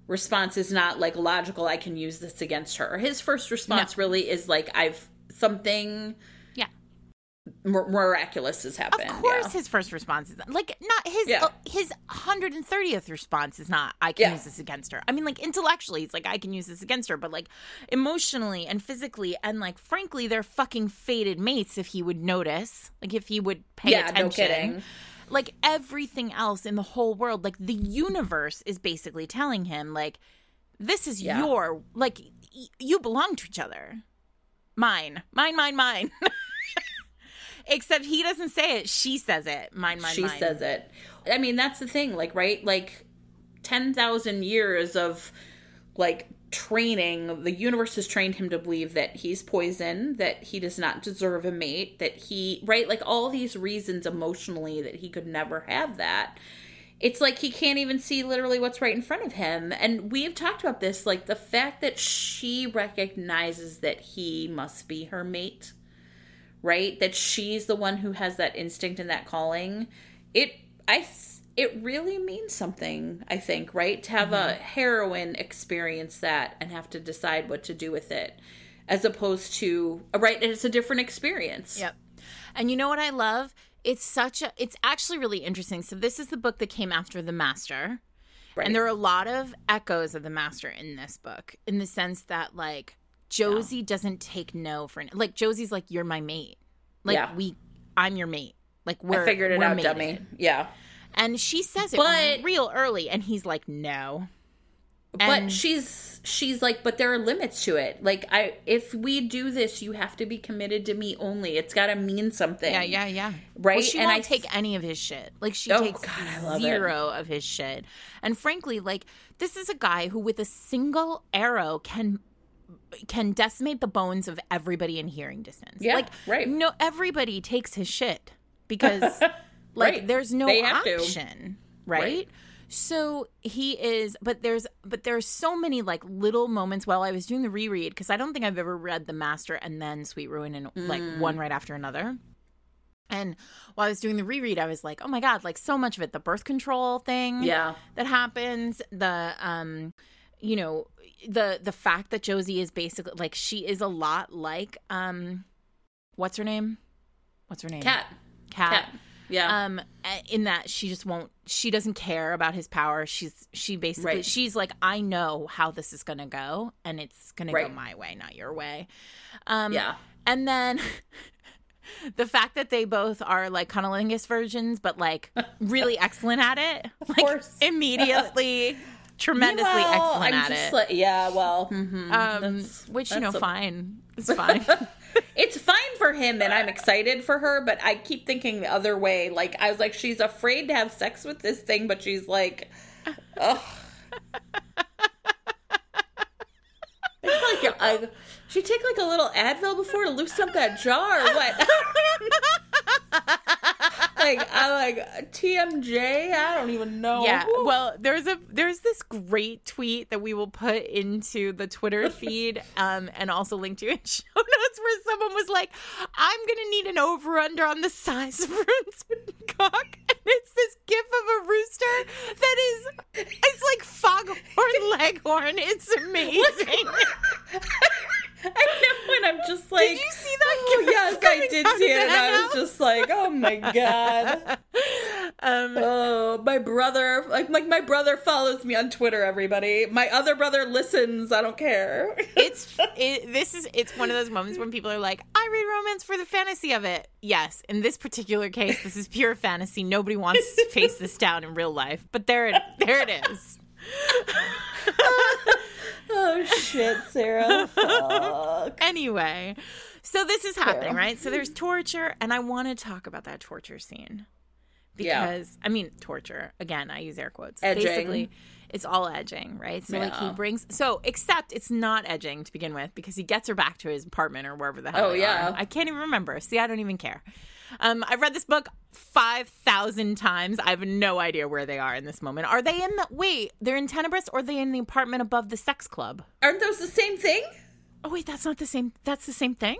[SPEAKER 1] response is not like logical, I can use this against her. His first response really is like, I've something
[SPEAKER 2] yeah
[SPEAKER 1] miraculous has happened.
[SPEAKER 2] of course
[SPEAKER 1] Yeah.
[SPEAKER 2] his first response is like not his
[SPEAKER 1] Yeah.
[SPEAKER 2] uh, his 130th response is not i can
[SPEAKER 1] Yeah.
[SPEAKER 2] use this against her i mean like intellectually it's like i can use this against her but like emotionally and physically and like frankly they're fucking fated mates if he would notice like if he would pay
[SPEAKER 1] Yeah,
[SPEAKER 2] attention
[SPEAKER 1] no kidding.
[SPEAKER 2] like everything else in the whole world like the universe is basically telling him like this is your like y- you belong to each other mine mine mine mine except he doesn't say it she says it mine mine
[SPEAKER 1] she
[SPEAKER 2] mine
[SPEAKER 1] says it. I mean, that's the thing, like, right? Like, 10,000 years of, like, training, the universe has trained him to believe that he's poison, that he does not deserve a mate, that he, right? Like, all these reasons emotionally that he could never have that. It's like he can't even see literally what's right in front of him. And we've talked about this, like, the fact that she recognizes that he must be her mate right that she's the one who has that instinct and that calling it i it really means something i think right to have a mm-hmm. heroine experience that and have to decide what to do with it as opposed to uh, right it's a different experience
[SPEAKER 2] Yep. And you know what I love? It's such a it's actually really interesting. So this is the book that came after The Master.
[SPEAKER 1] right
[SPEAKER 2] And there are a lot of echoes of The Master in this book in the sense that like Josie doesn't take no for like Josie's like you're my mate. Like
[SPEAKER 1] Yeah.
[SPEAKER 2] we I'm your mate. Like we're
[SPEAKER 1] i figured it
[SPEAKER 2] we're
[SPEAKER 1] out
[SPEAKER 2] mated.
[SPEAKER 1] dummy yeah
[SPEAKER 2] And she says it
[SPEAKER 1] But-
[SPEAKER 2] real early and he's like no.
[SPEAKER 1] but she's she's like but there are limits to it like i if we do this you have to be committed to me only it's got to mean something
[SPEAKER 2] Yeah, yeah, yeah.
[SPEAKER 1] Right?
[SPEAKER 2] Well, she
[SPEAKER 1] And I-
[SPEAKER 2] take any of his shit. Like she
[SPEAKER 1] Oh,
[SPEAKER 2] takes
[SPEAKER 1] God, love it.
[SPEAKER 2] zero of his shit. And frankly, like this is a guy who, with a single arrow, can can decimate the bones of everybody in hearing distance.
[SPEAKER 1] Yeah,
[SPEAKER 2] like
[SPEAKER 1] right.
[SPEAKER 2] No, everybody takes his shit because like
[SPEAKER 1] Right.
[SPEAKER 2] there's no option, right?
[SPEAKER 1] Right.
[SPEAKER 2] So he is, but there's, but there's so many like little moments while I was doing the reread because I don't think I've ever read The Master and then Sweet Ruin and like
[SPEAKER 1] Mm.
[SPEAKER 2] one right after another. And while I was doing the reread, I was like, oh my God, like so much of it, the birth control thing
[SPEAKER 1] yeah
[SPEAKER 2] that happens, the, um, you know, the, the fact that Josie is basically like, she is a lot like, um, what's her name? What's her name?
[SPEAKER 1] cat
[SPEAKER 2] Cat.
[SPEAKER 1] yeah
[SPEAKER 2] Um, in that she just won't, she doesn't care about his power. She's, she basically,
[SPEAKER 1] Right.
[SPEAKER 2] she's like, I know how this is going to go and it's going to go my way, not your way. Um,
[SPEAKER 1] yeah
[SPEAKER 2] and then the fact that they both are like cunnilingus versions, but like really excellent at it. Of
[SPEAKER 1] course.
[SPEAKER 2] Immediately tremendously
[SPEAKER 1] Well,
[SPEAKER 2] excellent
[SPEAKER 1] I'm
[SPEAKER 2] at
[SPEAKER 1] just
[SPEAKER 2] it.
[SPEAKER 1] like, yeah, well, mhm,
[SPEAKER 2] um,
[SPEAKER 1] that's-
[SPEAKER 2] which, you know,
[SPEAKER 1] a-
[SPEAKER 2] fine. It's fine.
[SPEAKER 1] it's fine for him and I'm excited for her, but I keep thinking the other way. Like I was like, she's afraid to have sex with this thing, but she's like, ugh. It's like I, she take like a little Advil before to loosen up that jar. or what? like I like TMJ. I don't even know.
[SPEAKER 2] Yeah. Well, there's a there's this great tweet that we will put into the Twitter feed um, and also link to in show notes where someone was like, "I'm gonna need an over under on the size of Rune's cock," and it's this gif of a rooster that is it's like foghorn leghorn. It's amazing.
[SPEAKER 1] I know, and I'm just like,
[SPEAKER 2] Did you see that?
[SPEAKER 1] Oh, yes, I did see it, and
[SPEAKER 2] the
[SPEAKER 1] I was just like, oh my god.
[SPEAKER 2] um,
[SPEAKER 1] Oh, my brother, like, like my brother follows me on Twitter. Everybody, my other brother listens. I don't care.
[SPEAKER 2] it's it, this is it's one of those moments when people are like, I read romance for the fantasy of it. Yes, in this particular case, this is pure fantasy. Nobody wants to face this down in real life, but there it there it is.
[SPEAKER 1] Oh shit, Sarah. Fuck.
[SPEAKER 2] Anyway, so this is happening,
[SPEAKER 1] Fair.
[SPEAKER 2] right? So there's torture, and I want to talk about that torture scene
[SPEAKER 1] Yeah.
[SPEAKER 2] because I mean torture again. I use air quotes.
[SPEAKER 1] Edging.
[SPEAKER 2] Basically, it's all edging, right? So like he brings so except it's not edging to begin with because he gets her back to his apartment or wherever the hell.
[SPEAKER 1] Oh, yeah.
[SPEAKER 2] are. I can't even remember. See, I don't even care. Um, I've read this book five thousand times. I have no idea where they are in this moment. Are they in the wait? They're in Tenebris, or are they in the apartment above the sex club?
[SPEAKER 1] Aren't those the same thing?
[SPEAKER 2] Oh wait, that's not the same. That's the same thing.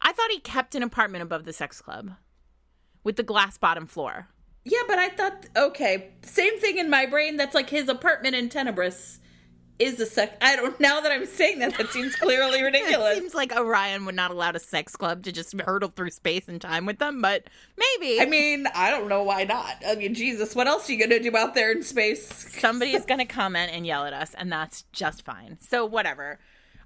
[SPEAKER 2] I thought he kept an apartment above the sex club with the glass bottom floor.
[SPEAKER 1] Yeah, but I thought okay, same thing in my brain. That's like his apartment in Tenebris is a sec. I don't. Now that I'm saying that, that seems clearly
[SPEAKER 2] It
[SPEAKER 1] ridiculous.
[SPEAKER 2] seems like Orion would not allow a sex club to just hurtle through space and time with them, but maybe.
[SPEAKER 1] I mean, I don't know why not. I mean, Jesus, what else are you gonna do out there in space?
[SPEAKER 2] somebody is going to comment and yell at us, and that's just fine. So whatever.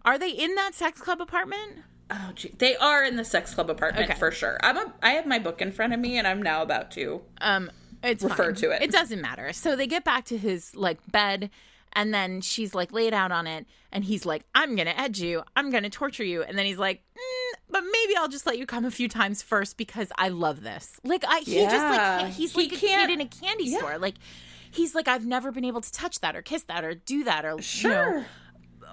[SPEAKER 2] Are they in that sex club apartment?
[SPEAKER 1] Oh, gee. they are in the sex club apartment
[SPEAKER 2] Okay.
[SPEAKER 1] for sure. I'm a. I have my book in front of me, and I'm now about to.
[SPEAKER 2] Um, it's
[SPEAKER 1] Refer
[SPEAKER 2] fine.
[SPEAKER 1] to it.
[SPEAKER 2] It doesn't matter. So they get back to his like bed, and then she's like laid out on it, and he's like, "I'm gonna edge you. I'm gonna torture you," and then he's like, mm, "But maybe I'll just let you come a few times first because I love this." Like I, he just like he's
[SPEAKER 1] He
[SPEAKER 2] like a kid in a candy
[SPEAKER 1] Yeah.
[SPEAKER 2] store. Like he's like, I've never been able to touch that or kiss that or do that or you know,
[SPEAKER 1] Sure.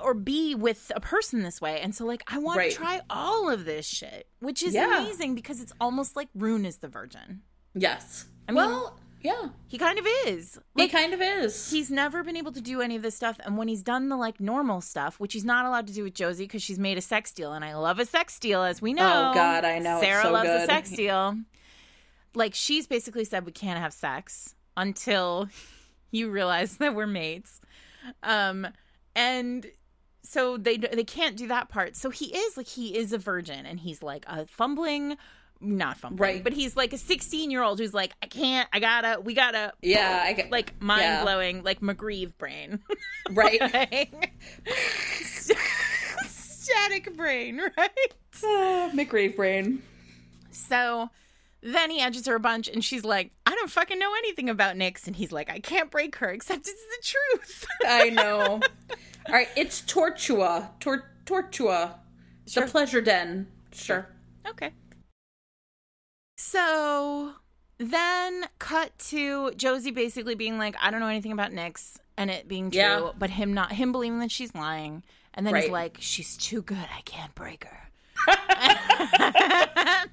[SPEAKER 2] or be with a person this way. And so like I want
[SPEAKER 1] Right.
[SPEAKER 2] to try all of this shit, which is
[SPEAKER 1] Yeah.
[SPEAKER 2] amazing because it's almost like Rune is the virgin.
[SPEAKER 1] Yes.
[SPEAKER 2] I mean-
[SPEAKER 1] well, yeah.
[SPEAKER 2] He kind of is.
[SPEAKER 1] He kind of is.
[SPEAKER 2] He's never been able to do any of this stuff, and when he's done the like normal stuff, which he's not allowed to do with Josie because she's made a sex deal, and I love a sex deal, as we know.
[SPEAKER 1] Oh, God, I know. It's
[SPEAKER 2] Sarah
[SPEAKER 1] so
[SPEAKER 2] loves a sex deal. Like she's basically said, we can't have sex until you realize that we're mates, um, and so they they can't do that part. So he is like he is a virgin, and he's like a fumbling. Not fumbling,
[SPEAKER 1] Right.
[SPEAKER 2] But he's like a 16 year old who's like, I can't, I gotta, we gotta,
[SPEAKER 1] yeah, I get
[SPEAKER 2] like mind blowing, like MacRieve brain.
[SPEAKER 1] right.
[SPEAKER 2] Static brain, right?
[SPEAKER 1] Uh, McRae brain.
[SPEAKER 2] So then he edges her a bunch and she's like, I don't fucking know anything about Nyx. And he's like, I can't break her except it's the truth.
[SPEAKER 1] I know. All right, it's Tortua. Tor- Tortua.
[SPEAKER 2] Sure.
[SPEAKER 1] The pleasure den. Sure.
[SPEAKER 2] okay. So then cut to Josie basically being like, I don't know anything about Nyx and it being true,
[SPEAKER 1] Yeah.
[SPEAKER 2] but him not him believing that she's lying. And then he's like, She's too good, I can't break her.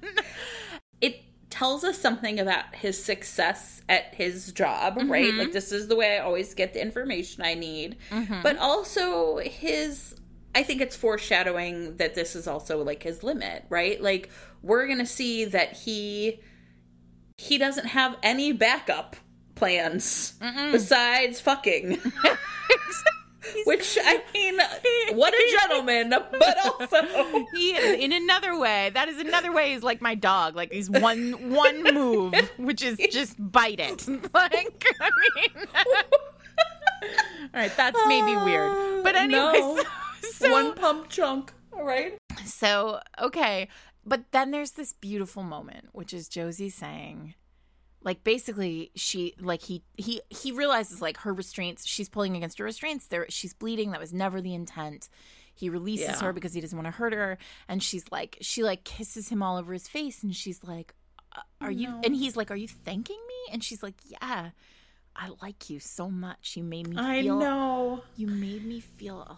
[SPEAKER 1] It tells us something about his success at his job, right? Mm-hmm. Like this is the way I always get the information I need. Mm-hmm. But also his I think it's foreshadowing that this is also like his limit, right? Like we're going to see that he he doesn't have any backup plans besides fucking. Which I mean, what a gentleman, but also
[SPEAKER 2] He is in another way. That is another way. He's like my dog. Like he's one one move, which is just bite it. Like I mean, all right, that's maybe weird. But anyway,
[SPEAKER 1] No.
[SPEAKER 2] So,
[SPEAKER 1] one pump chunk. All right.
[SPEAKER 2] so okay. But then there's this beautiful moment, which is Josie saying, like basically she like he he he realizes like her restraints she's pulling against her restraints there she's bleeding that was never the intent he releases
[SPEAKER 1] Yeah.
[SPEAKER 2] her because he doesn't want to hurt her and she's like she like kisses him all over his face and she's like "Uh, are you and he's like are you thanking me and she's like yeah i like you so much you made me
[SPEAKER 1] I
[SPEAKER 2] feel
[SPEAKER 1] know.
[SPEAKER 2] you made me feel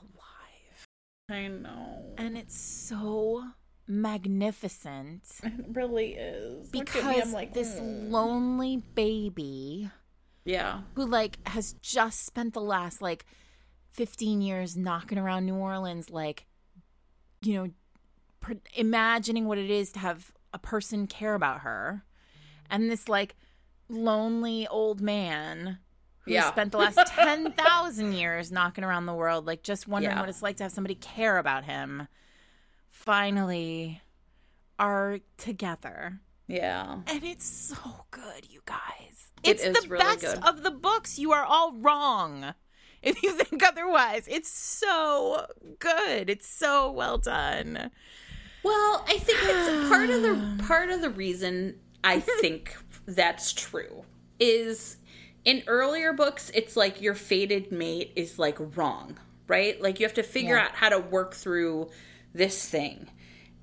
[SPEAKER 1] I know.
[SPEAKER 2] and it's so magnificent
[SPEAKER 1] It really is.
[SPEAKER 2] Because
[SPEAKER 1] me, like
[SPEAKER 2] this
[SPEAKER 1] "Mm."
[SPEAKER 2] lonely baby
[SPEAKER 1] Yeah.
[SPEAKER 2] who like has just spent the last like 15 years knocking around New Orleans like you know pr- imagining what it is to have a person care about her and this like lonely old man who
[SPEAKER 1] Yeah.
[SPEAKER 2] spent the last 10,000 years knocking around the world like just wondering
[SPEAKER 1] Yeah.
[SPEAKER 2] what it's like to have somebody care about him finally are together
[SPEAKER 1] Yeah.
[SPEAKER 2] and it's so good, you guys.
[SPEAKER 1] It
[SPEAKER 2] It's the
[SPEAKER 1] really
[SPEAKER 2] best
[SPEAKER 1] good.
[SPEAKER 2] of the books. You are all wrong if you think otherwise. It's so good. It's so well done.
[SPEAKER 1] Well, I think it's part of the part of the reason I think that's true is in earlier books it's like your fated mate is like wrong, right? Like you have to figure
[SPEAKER 2] Yeah.
[SPEAKER 1] out how to work through this thing.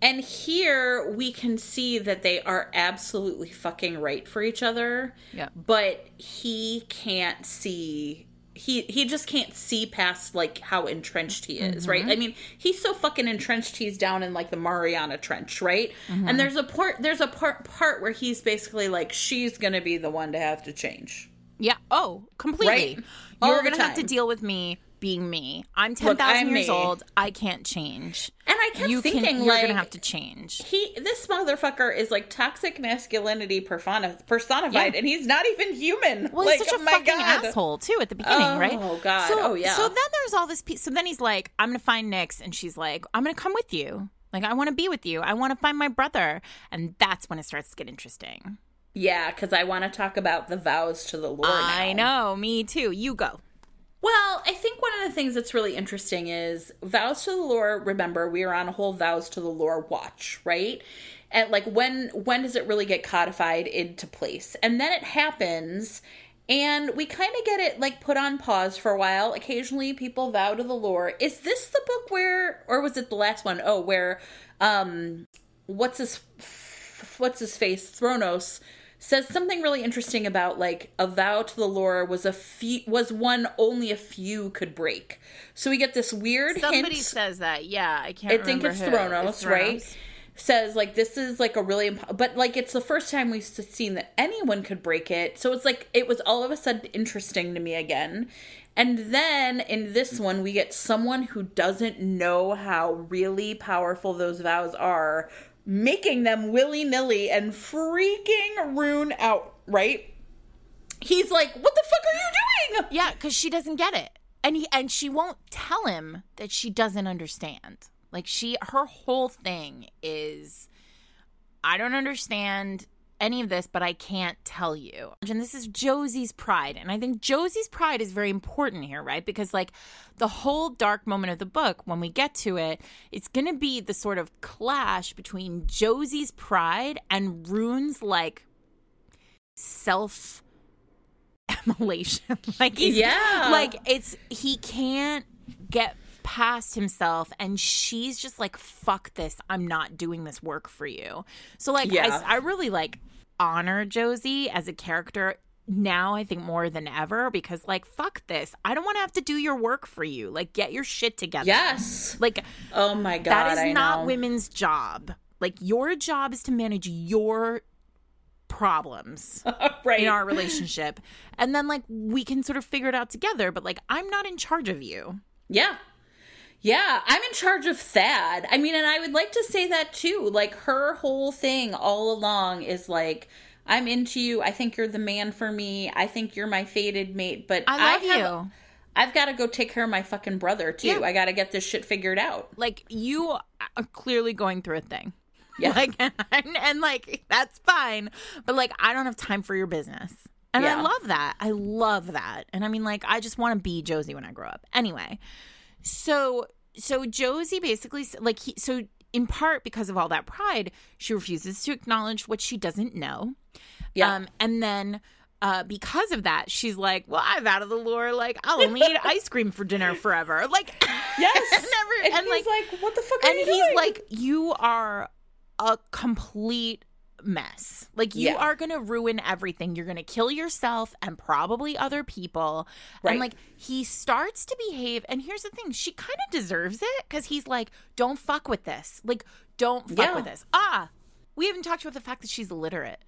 [SPEAKER 1] And here we can see that they are absolutely fucking right for each other.
[SPEAKER 2] Yeah.
[SPEAKER 1] But he can't see he he just can't see past like how entrenched he is, right? Mm-hmm. I mean, he's so fucking entrenched he's down in like the Mariana Trench, right? Mm-hmm. And there's a part there's a part part where he's basically like she's going to be the one to have to change.
[SPEAKER 2] Yeah. Oh, completely.
[SPEAKER 1] Right?
[SPEAKER 2] You're going to have to deal with me being me. I'm 10,000 years
[SPEAKER 1] me.
[SPEAKER 2] old. I can't change.
[SPEAKER 1] And I kept
[SPEAKER 2] You
[SPEAKER 1] thinking
[SPEAKER 2] can, you're
[SPEAKER 1] like
[SPEAKER 2] going to have to change.
[SPEAKER 1] he this motherfucker is like toxic masculinity personified
[SPEAKER 2] Yeah.
[SPEAKER 1] and he's not even human.
[SPEAKER 2] Well,
[SPEAKER 1] like,
[SPEAKER 2] he's such a
[SPEAKER 1] oh my
[SPEAKER 2] fucking
[SPEAKER 1] God.
[SPEAKER 2] asshole too at the beginning,
[SPEAKER 1] Oh,
[SPEAKER 2] right?
[SPEAKER 1] God.
[SPEAKER 2] So,
[SPEAKER 1] Oh, yeah.
[SPEAKER 2] So then there's all this piece. So then he's like, "I'm gonna find Nyx," and she's like, "I'm gonna come with you. Like, I want to be with you. I want to find my brother." And that's when it starts to get interesting.
[SPEAKER 1] Yeah, cuz I want to talk about the vows to the Lord.
[SPEAKER 2] I
[SPEAKER 1] now.
[SPEAKER 2] know, me too. You go.
[SPEAKER 1] Well, I think one of the things that's really interesting is vows to the Lord. Remember, we are on a whole vows to the Lord watch, right? And like when when does it really get codified into place? And then it happens and we kind of get it like put on pause for a while. Occasionally people vow to the Lord. Is this the book where or was it the last one? Oh, where um what's his what's his face? Thronos says something really interesting about like a vow to the lore was a few was one only a few could break. So we get this weird
[SPEAKER 2] Somebody
[SPEAKER 1] hint.
[SPEAKER 2] says that. Yeah, I can't.
[SPEAKER 1] I think it's. Thronos,
[SPEAKER 2] It's
[SPEAKER 1] right?
[SPEAKER 2] Thronos.
[SPEAKER 1] Says like this is like a really imp- but like it's the first time we've seen that anyone could break it. So it's like it was all of a sudden interesting to me again. And then in this one we get someone who doesn't know how really powerful those vows are, making them willy-nilly and freaking Rune out, right? He's like, "What the fuck are you doing?"
[SPEAKER 2] Yeah, because she doesn't get it, and he and she won't tell him that she doesn't understand. Like she, her whole thing is, I don't understand any of this, but I can't tell you. And this is Josie's pride, and I think Josie's pride is very important here, right? Because like the whole dark moment of the book, when we get to it, it's going to be the sort of clash between Josie's pride and Rune's like self immolation. like he's
[SPEAKER 1] Yeah.
[SPEAKER 2] like it's he can't get past himself and she's just like fuck this i'm not doing this work for you so like
[SPEAKER 1] Yeah.
[SPEAKER 2] I, I really like honor josie as a character now i think more than ever because like fuck this i don't want to have to do your work for you like get your shit together
[SPEAKER 1] Yes.
[SPEAKER 2] like
[SPEAKER 1] Oh my god,
[SPEAKER 2] that is
[SPEAKER 1] I
[SPEAKER 2] not
[SPEAKER 1] know.
[SPEAKER 2] women's job like your job is to manage your problems
[SPEAKER 1] right.
[SPEAKER 2] in our relationship and then like we can sort of figure it out together but like i'm not in charge of you
[SPEAKER 1] Yeah. Yeah, I'm in charge of Thad. I mean, and I would like to say that too. Like, her whole thing all along is like, I'm into you. I think you're the man for me. I think you're my fated mate. But
[SPEAKER 2] i love
[SPEAKER 1] have-
[SPEAKER 2] you
[SPEAKER 1] I've got to go take care of my fucking brother too.
[SPEAKER 2] Yeah.
[SPEAKER 1] I got to get this shit figured out.
[SPEAKER 2] like you are clearly going through a thing
[SPEAKER 1] Yeah.
[SPEAKER 2] like and, and like that's fine but like i don't have time for your business and i love that i love that and i mean like i just want to be josie when i grow up anyway so so josie basically like he so in part because of all that pride she refuses to acknowledge what she doesn't know
[SPEAKER 1] Yeah.
[SPEAKER 2] um and then uh, because of that, she's like, "Well, I'm out of the lore. Like, I'll only eat ice cream for dinner forever." Like,
[SPEAKER 1] Yes.
[SPEAKER 2] and, every-
[SPEAKER 1] and,
[SPEAKER 2] and,
[SPEAKER 1] he's
[SPEAKER 2] like,
[SPEAKER 1] like, what the fuck are
[SPEAKER 2] and he's
[SPEAKER 1] doing?
[SPEAKER 2] like, "You are a complete mess. Like, you
[SPEAKER 1] Yeah.
[SPEAKER 2] are gonna ruin everything. You're gonna kill yourself and probably other people."
[SPEAKER 1] Right.
[SPEAKER 2] And like, he starts to behave. And here's the thing: she kind of deserves it because he's like, "Don't fuck with this. Like, don't fuck
[SPEAKER 1] Yeah.
[SPEAKER 2] with this." Ah, we haven't talked about the fact that she's illiterate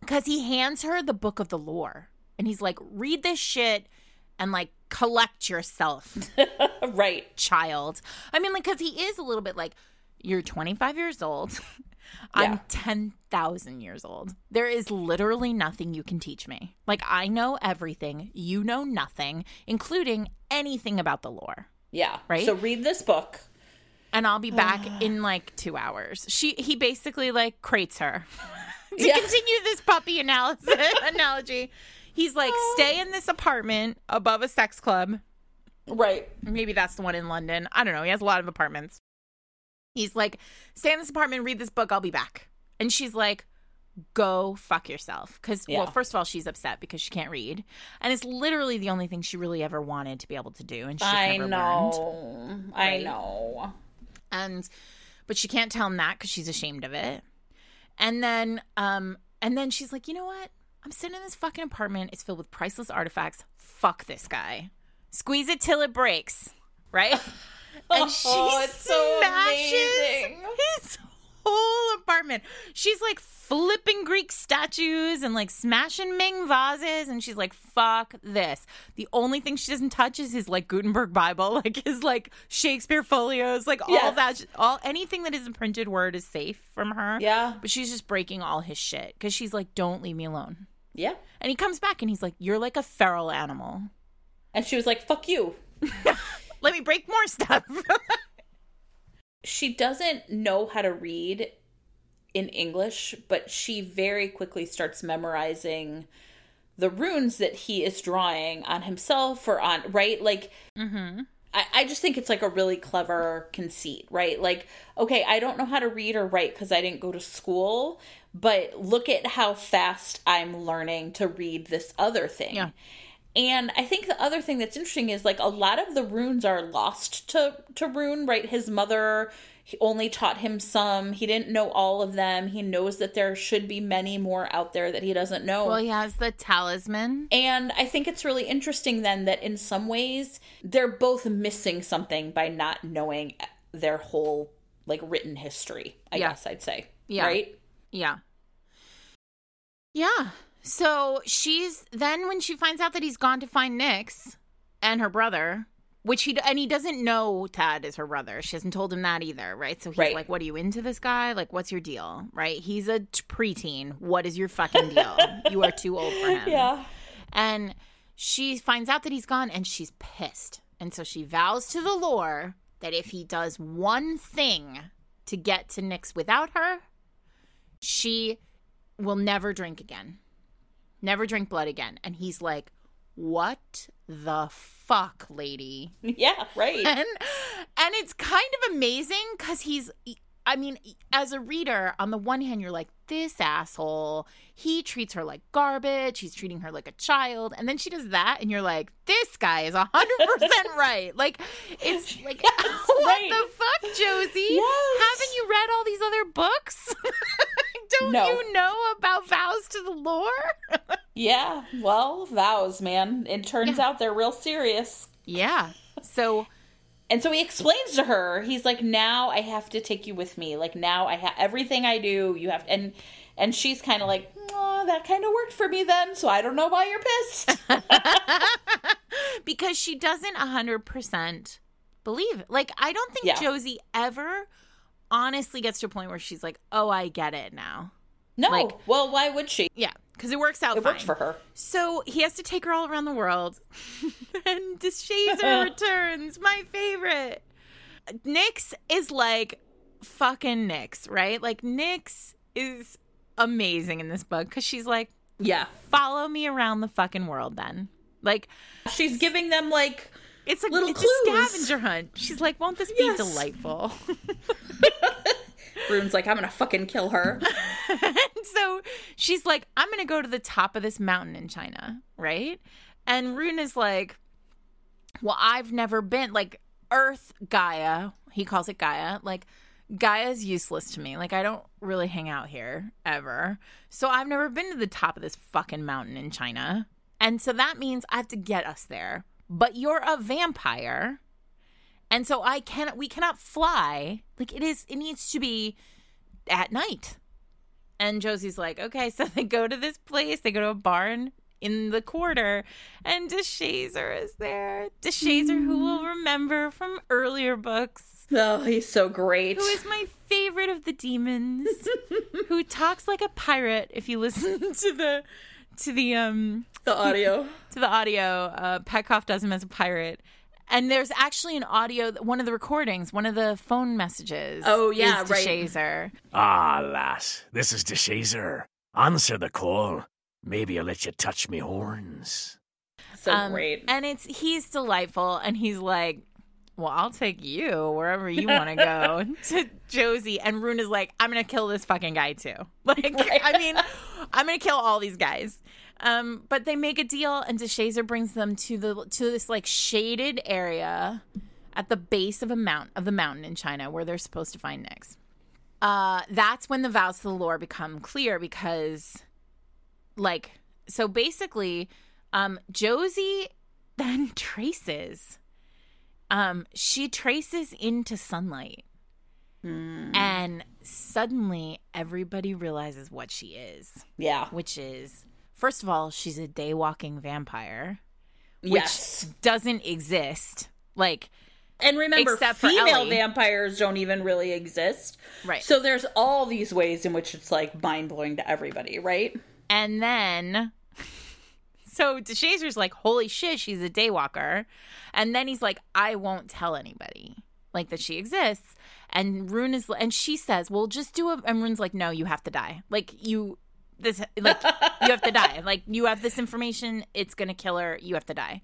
[SPEAKER 2] because he hands her the book of the lore and he's like read this shit and like collect yourself
[SPEAKER 1] right.
[SPEAKER 2] child i mean like because he is a little bit like you're 25 years old i'm
[SPEAKER 1] Yeah.
[SPEAKER 2] 10,000 years old there is literally nothing you can teach me like i know everything you know nothing including anything about the lore
[SPEAKER 1] Yeah.
[SPEAKER 2] Right?
[SPEAKER 1] So read this book.
[SPEAKER 2] and I'll be back in like two hours. She he basically like crates her to
[SPEAKER 1] Yeah.
[SPEAKER 2] continue this puppy analysis analogy. He's like, stay in this apartment above a sex club.
[SPEAKER 1] Right.
[SPEAKER 2] Maybe that's the one in London. I don't know. He has a lot of apartments. He's like, stay in this apartment, read this book. I'll be back. And she's like, go fuck yourself. Because
[SPEAKER 1] Yeah.
[SPEAKER 2] well, first of all, she's upset because she can't read, and it's literally the only thing she really ever wanted to be able to do, and she's
[SPEAKER 1] I
[SPEAKER 2] never learned.
[SPEAKER 1] know. I know.
[SPEAKER 2] and but she can't tell him that because she's ashamed of it and then um and then she's like you know what i'm sitting in this fucking apartment it's filled with priceless artifacts fuck this guy squeeze it till it breaks right and oh, she
[SPEAKER 1] Oh, it's so
[SPEAKER 2] smashes
[SPEAKER 1] amazing.
[SPEAKER 2] his whole apartment she's like flipping greek statues and like smashing ming vases and she's like fuck this the only thing she doesn't touch is his like gutenberg bible like his like shakespeare folios like all
[SPEAKER 1] Yes.
[SPEAKER 2] that all anything that is a printed word is safe from her
[SPEAKER 1] Yeah.
[SPEAKER 2] but she's just breaking all his shit because she's like don't leave me alone
[SPEAKER 1] Yeah.
[SPEAKER 2] and he comes back and he's like you're like a feral animal
[SPEAKER 1] And she was like, fuck you.
[SPEAKER 2] let me break more stuff
[SPEAKER 1] She doesn't know how to read in English, but she very quickly starts memorizing the runes that he is drawing on himself or on, right? Like, mm-hmm. I, I just think it's like a really clever conceit, right? Like, okay, I don't know how to read or write because I didn't go to school, but look at how fast I'm learning to read this other thing.
[SPEAKER 2] Yeah.
[SPEAKER 1] And I think the other thing that's interesting is like a lot of the runes are lost to to Rune, right? His mother he only taught him some. He didn't know all of them. He knows that there should be many more out there that he doesn't know.
[SPEAKER 2] well he has the talisman
[SPEAKER 1] And I think it's really interesting then that in some ways they're both missing something by not knowing their whole like written history, I
[SPEAKER 2] Yeah.
[SPEAKER 1] guess I'd say.
[SPEAKER 2] Yeah.
[SPEAKER 1] Right?
[SPEAKER 2] Yeah. Yeah. So she's then when she finds out that he's gone to find Nyx and her brother, which he and he doesn't know Thad is her brother. She hasn't told him that either, right? So he's
[SPEAKER 1] Right.
[SPEAKER 2] like, "What are you into this guy? Like, what's your deal?" Right? He's a t- preteen. What is your fucking deal? you are too old for him. Yeah. And she finds out that he's gone and she's pissed. And so she vows to the lore that if he does one thing to get to Nyx without her, she will never drink again. Never drink blood again. And he's like, What the fuck, lady?
[SPEAKER 1] Yeah, right.
[SPEAKER 2] and and it's kind of amazing because he's i mean as a reader on the one hand you're like this asshole he treats her like garbage he's treating her like a child and then she does that and you're like this guy is 100% right like it's like what
[SPEAKER 1] right.
[SPEAKER 2] the fuck josie
[SPEAKER 1] Yes.
[SPEAKER 2] haven't you read all these other books don't
[SPEAKER 1] No.
[SPEAKER 2] you know about vows to the lore
[SPEAKER 1] Yeah, well, vows, man. It turns out they're real serious.
[SPEAKER 2] yeah so
[SPEAKER 1] And so he explains to her, he's like, "Now I have to take you with me. Like now I have everything I do, you have." And and she's kind of like, "Oh, that kind of worked for me then, so I don't know why you're pissed."
[SPEAKER 2] because she doesn't 100% believe it. Like, I don't think
[SPEAKER 1] Yeah.
[SPEAKER 2] Josie ever honestly gets to a point where she's like, oh, I get it now.
[SPEAKER 1] no.
[SPEAKER 2] Like-
[SPEAKER 1] well, why would she?
[SPEAKER 2] Yeah, because it works out
[SPEAKER 1] It
[SPEAKER 2] fine.
[SPEAKER 1] worked for her.
[SPEAKER 2] So he has to take her all around the world. and Shazer returns, my favorite. Nix is like fucking Nix, right? Like, Nix is amazing in this book because she's like,
[SPEAKER 1] Yeah.
[SPEAKER 2] follow me around the fucking world then. Like,
[SPEAKER 1] She's giving them like
[SPEAKER 2] It's a
[SPEAKER 1] Little
[SPEAKER 2] it's
[SPEAKER 1] clues.
[SPEAKER 2] a scavenger hunt. She's like, "Won't this be delightful?"
[SPEAKER 1] Rune's like, I'm gonna fucking kill her.
[SPEAKER 2] so she's like, I'm to go to the top of this mountain in China, right? And Rune is like, Well, I've never been, like, Earth Gaia, he calls it Gaia, like, Gaia's useless to me. Like, I don't really hang out here ever. So I've never been to the top of this fucking mountain in China. And so that means I have to get us there. But you're a vampire. And so I cannot, we cannot fly. Like, it is, it needs to be at night. And Josie's like, okay, so they go to this place, they go to a barn in the quarter, and DeShazer is there. DeShazer, who will remember from earlier books,
[SPEAKER 1] Oh, he's so great.
[SPEAKER 2] who is my favorite of the demons, who talks like a pirate. If you listen to the to the um
[SPEAKER 1] The audio.
[SPEAKER 2] to the audio, uh, Petkoff does him as a pirate. And there's actually an audio, one of the recordings, one of the phone messages.
[SPEAKER 1] Oh, yeah,
[SPEAKER 2] is
[SPEAKER 1] right.
[SPEAKER 2] DeShazer.
[SPEAKER 4] Ah, lass, this is DeShazer. Answer the call. Maybe I'll let you touch me horns.
[SPEAKER 1] So
[SPEAKER 2] Um,
[SPEAKER 1] great.
[SPEAKER 2] And it's he's delightful, and he's like, "Well, I'll take you wherever you want to go." to Josie, and Rune is like, "I'm gonna kill this fucking guy too." Like, I mean, I'm gonna kill all these guys. Um, but they make a deal, and DeShazer brings them to the to this like shaded area at the base of a mount of the mountain in China where they're supposed to find Nyx. Uh, that's when the vows to the lore become clear because like so basically um josie then traces um she traces into sunlight and suddenly everybody realizes what she is
[SPEAKER 1] yeah.
[SPEAKER 2] which is first of all she's a day walking vampire which
[SPEAKER 1] Yes.
[SPEAKER 2] doesn't exist like
[SPEAKER 1] And remember, female vampires don't even really exist.
[SPEAKER 2] Right.
[SPEAKER 1] So there's all these ways in which it's like mind blowing to everybody, right?
[SPEAKER 2] And then, so DeShazer's like, holy shit, she's a daywalker. And then he's like, I won't tell anybody like that she exists. And Rune is, and she says, well, just do it. And Rune's like, no, you have to die. Like, you, this, like, you have to die. Like, you have this information. It's to kill her. You have to die.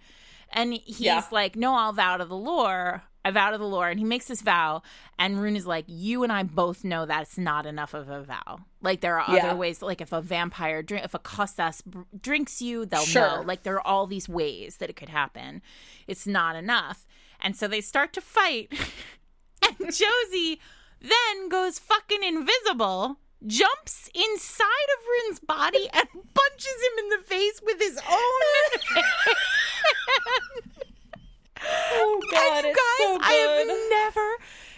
[SPEAKER 2] And he's
[SPEAKER 1] Yeah.
[SPEAKER 2] like, no, I'll vow to the lore. I vow to the lore. And he makes this vow. And Rune is like, you and I both know that's not enough of a vow. Like, there are
[SPEAKER 1] Yeah.
[SPEAKER 2] other ways. Like, if a vampire drink, if a Kostas br- drinks you, they'll
[SPEAKER 1] Sure.
[SPEAKER 2] know. Like, there are all these ways that it could happen. It's not enough. And so they start to fight. and Josie then goes fucking invisible, jumps inside of Rune's body, and punches him in the face with his own.
[SPEAKER 1] Oh
[SPEAKER 2] and you
[SPEAKER 1] it's
[SPEAKER 2] guys,
[SPEAKER 1] so
[SPEAKER 2] I have never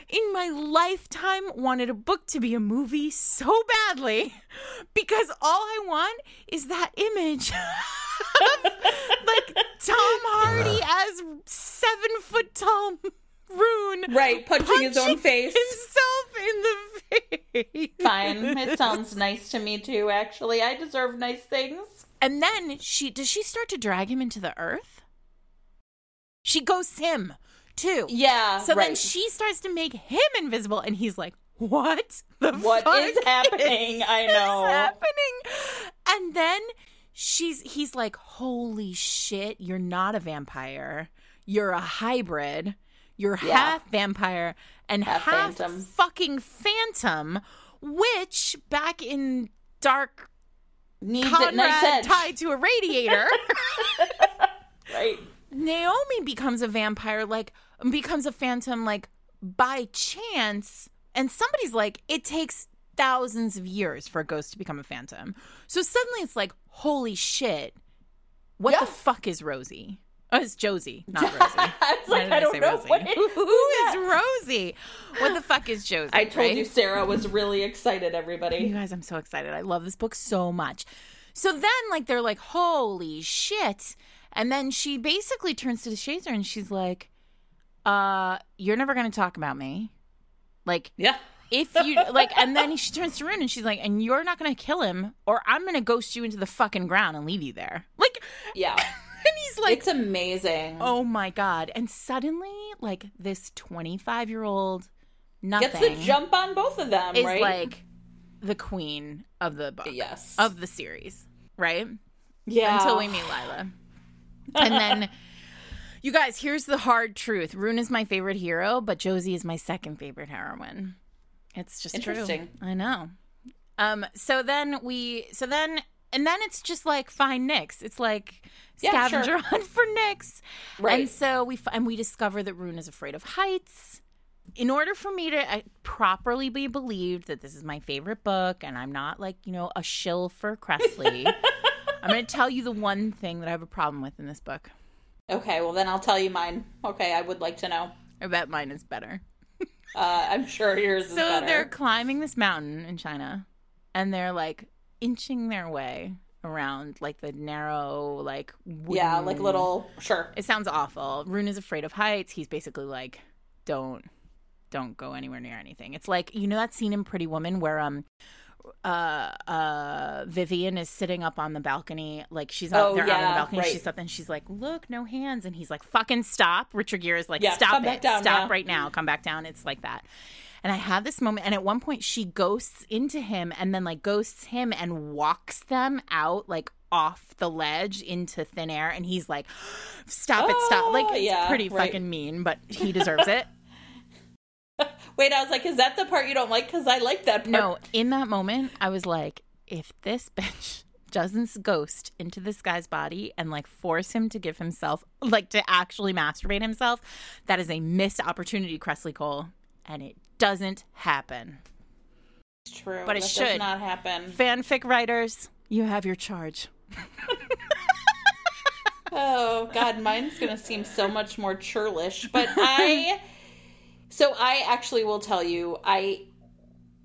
[SPEAKER 2] in my lifetime wanted a book to be a movie so badly because all I want is that image of like Tom Hardy as seven foot tall Rune
[SPEAKER 1] Right, punching his own face.
[SPEAKER 2] himself in the face.
[SPEAKER 1] Fine. It sounds nice to me too, actually. I deserve nice things.
[SPEAKER 2] And then she does she start to drag him into the earth? She ghosts him too.
[SPEAKER 1] Yeah.
[SPEAKER 2] So
[SPEAKER 1] right.
[SPEAKER 2] then she starts to make him invisible, and he's like, "What the
[SPEAKER 1] What
[SPEAKER 2] fuck
[SPEAKER 1] is happening? I
[SPEAKER 2] is
[SPEAKER 1] know.
[SPEAKER 2] happening?" And then she's he's like, "Holy shit! You're not a vampire. You're a hybrid. You're
[SPEAKER 1] Yeah.
[SPEAKER 2] half vampire and half,
[SPEAKER 1] Half phantom.
[SPEAKER 2] fucking phantom." Which back in Dark
[SPEAKER 1] Needs
[SPEAKER 2] Conrad tied to a radiator.
[SPEAKER 1] Right.
[SPEAKER 2] Naomi becomes a vampire, like becomes a phantom, like by chance. And somebody's like, it takes thousands of years for a ghost to become a phantom. So suddenly it's like, holy shit, what
[SPEAKER 1] Yeah.
[SPEAKER 2] the fuck is Rosie? Oh, it's Josie, not Rosie.
[SPEAKER 1] I was
[SPEAKER 2] Why
[SPEAKER 1] like,
[SPEAKER 2] did
[SPEAKER 1] I don't
[SPEAKER 2] say
[SPEAKER 1] know.
[SPEAKER 2] Rosie?
[SPEAKER 1] What
[SPEAKER 2] Who- who is Rosie? What the fuck is Josie?
[SPEAKER 1] I told
[SPEAKER 2] right?
[SPEAKER 1] you Sarah was really excited, everybody.
[SPEAKER 2] You guys, I'm so excited. I love this book so much. So then, like, they're like, holy shit. And then she basically turns to DeShazer and she's like, uh, you're never going to talk about me. Like,
[SPEAKER 1] Yeah.
[SPEAKER 2] if you, like, and then she turns to Rune and she's like, and you're not going to kill him or I'm going to ghost you into the fucking ground and leave you there. Like,
[SPEAKER 1] Yeah.
[SPEAKER 2] Like,
[SPEAKER 1] it's amazing.
[SPEAKER 2] oh my God. And suddenly, like, this 25 year old, nothing
[SPEAKER 1] Gets the jump on both of them,
[SPEAKER 2] is
[SPEAKER 1] right?
[SPEAKER 2] like the queen of the book
[SPEAKER 1] yes.
[SPEAKER 2] of the series, right?
[SPEAKER 1] yeah.
[SPEAKER 2] Until we meet Lila. And then you guys, here's the hard truth. Rune is my favorite hero, but Josie is my second favorite heroine. It's just true.
[SPEAKER 1] Interesting.
[SPEAKER 2] I know. Um. So then we. So then. And then it's just like find Nyx. It's like
[SPEAKER 1] Yeah,
[SPEAKER 2] scavenger
[SPEAKER 1] sure.
[SPEAKER 2] hunt for Nyx.
[SPEAKER 1] Right.
[SPEAKER 2] And so we f- and we discover that Rune is afraid of heights. In order for me to properly be believed that this is my favorite book and I'm not like, you know, a shill for Kresley, I'm going to tell you the one thing that I have a problem with in this book.
[SPEAKER 1] Okay, well then I'll tell you mine. Okay, I would like to know.
[SPEAKER 2] I bet mine is better.
[SPEAKER 1] Uh, I'm sure yours is
[SPEAKER 2] So they're climbing this mountain in China and they're like inching their way around like the narrow, like,
[SPEAKER 1] yeah, like little. Sure.
[SPEAKER 2] It sounds awful. Rune is afraid of heights. He's basically like, don't, don't go anywhere near anything. It's like you know that scene in Pretty Woman where um, uh, uh, Vivian is sitting up on the balcony, like she's out
[SPEAKER 1] Oh,
[SPEAKER 2] there out on
[SPEAKER 1] yeah,
[SPEAKER 2] the balcony.
[SPEAKER 1] right.
[SPEAKER 2] She's up and she's like, look, no hands, and he's like, fucking stop. Richard Gere is like,
[SPEAKER 1] Yeah,
[SPEAKER 2] stop it,
[SPEAKER 1] down
[SPEAKER 2] stop
[SPEAKER 1] now.
[SPEAKER 2] right now, come back down. It's like that. And I had this moment, and at one point she ghosts into him, and then like ghosts him and walks them out like off the ledge into thin air, and he's like, "Stop it, stop!" Like
[SPEAKER 1] Oh,
[SPEAKER 2] it's
[SPEAKER 1] yeah,
[SPEAKER 2] pretty
[SPEAKER 1] right.
[SPEAKER 2] fucking mean, but he deserves it.
[SPEAKER 1] Wait, I was like, is that the part you don't like? Because I like that part.
[SPEAKER 2] no, in that moment, I was like, if this bitch doesn't ghost into this guy's body and like force him to give himself like to actually masturbate himself, that is a missed opportunity, Kresley Cole, and it doesn't happen.
[SPEAKER 1] It's true,
[SPEAKER 2] But it
[SPEAKER 1] that
[SPEAKER 2] should.
[SPEAKER 1] does not happen.
[SPEAKER 2] Fanfic writers, you have your charge.
[SPEAKER 1] Oh God, mine's gonna seem so much more churlish. But I, so I actually will tell you, I,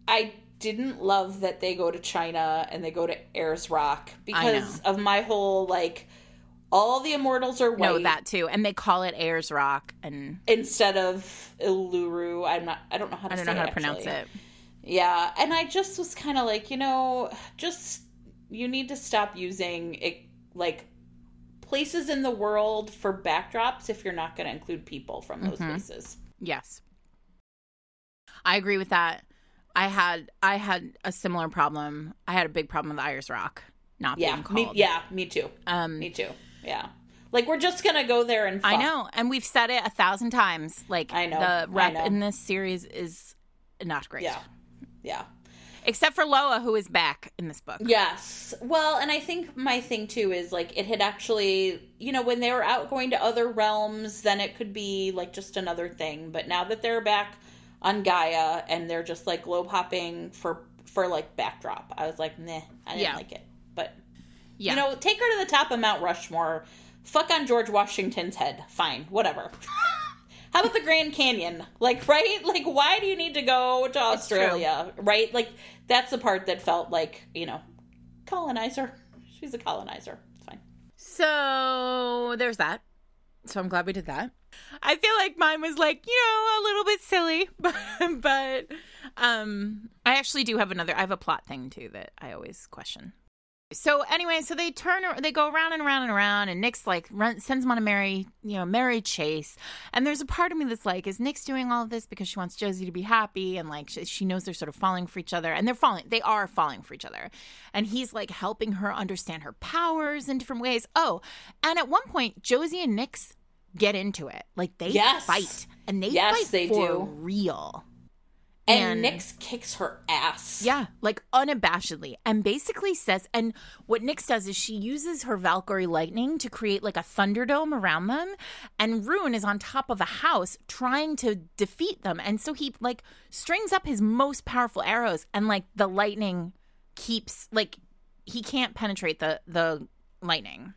[SPEAKER 1] I didn't love that they go to China and they go to Ayers Rock because of my whole like, all the immortals are white
[SPEAKER 2] No, that too, and they call it Ayers Rock, and
[SPEAKER 1] instead of Uluru. I'm not. I don't know how to.
[SPEAKER 2] I don't
[SPEAKER 1] say
[SPEAKER 2] know how
[SPEAKER 1] it,
[SPEAKER 2] to pronounce
[SPEAKER 1] actually.
[SPEAKER 2] it.
[SPEAKER 1] Yeah, and I just was kind of like, you know, just you need to stop using it like places in the world for backdrops if you're not going to include people from those
[SPEAKER 2] Mhm.
[SPEAKER 1] places.
[SPEAKER 2] Yes. I agree with that. I had I had a similar problem. I had a big problem with Ayers Rock not
[SPEAKER 1] Yeah,
[SPEAKER 2] being
[SPEAKER 1] me,
[SPEAKER 2] called.
[SPEAKER 1] yeah, me too.
[SPEAKER 2] Um
[SPEAKER 1] Me too. Yeah, like we're just gonna go there and. Fuck.
[SPEAKER 2] I know, and we've said it a thousand times. Like
[SPEAKER 1] I know,
[SPEAKER 2] the rep
[SPEAKER 1] know.
[SPEAKER 2] in this series is not great.
[SPEAKER 1] Yeah, yeah.
[SPEAKER 2] Except for Loa, who is back in this book.
[SPEAKER 1] Yes. Well, and I think my thing too is like it had actually, you know, when they were out going to other realms, then it could be like just another thing. But now that they're back on Gaia and they're just like globe hopping for for like backdrop, I was like, nah, I didn't
[SPEAKER 2] Yeah.
[SPEAKER 1] like it.
[SPEAKER 2] Yeah.
[SPEAKER 1] you know, take her to the top of Mount Rushmore. Fuck on George Washington's head. Fine, whatever. How about the Grand Canyon? Like, right? Like, why do you need to go to Australia? Right? Like, that's the part that felt like, you know, colonizer. She's a colonizer. It's fine.
[SPEAKER 2] So there's that. So I'm glad we did that. I feel like mine was like, you know, a little bit silly, but but um I actually do have another I have a plot thing too that I always question. So anyway, so they turn they go around and around and around and Nyx like run, sends them on a merry, you know, merry chase. And there's a part of me that's like is Nyx's doing all of this because she wants Josie to be happy and like she, she knows they're sort of falling for each other and they're falling they are falling for each other. And he's like helping her understand her powers in different ways. Oh, and at one point Josie and Nyx get into it. Like they
[SPEAKER 1] Yes.
[SPEAKER 2] fight and they
[SPEAKER 1] Yes,
[SPEAKER 2] fight
[SPEAKER 1] they
[SPEAKER 2] for
[SPEAKER 1] do.
[SPEAKER 2] real.
[SPEAKER 1] And, Nyx kicks her ass.
[SPEAKER 2] Yeah, like unabashedly. And basically says, and what Nyx does is she uses her Valkyrie lightning to create like a thunderdome around them. And Rune is on top of a house trying to defeat them. And so he like strings up his most powerful arrows and like the lightning keeps like he can't penetrate the the lightning.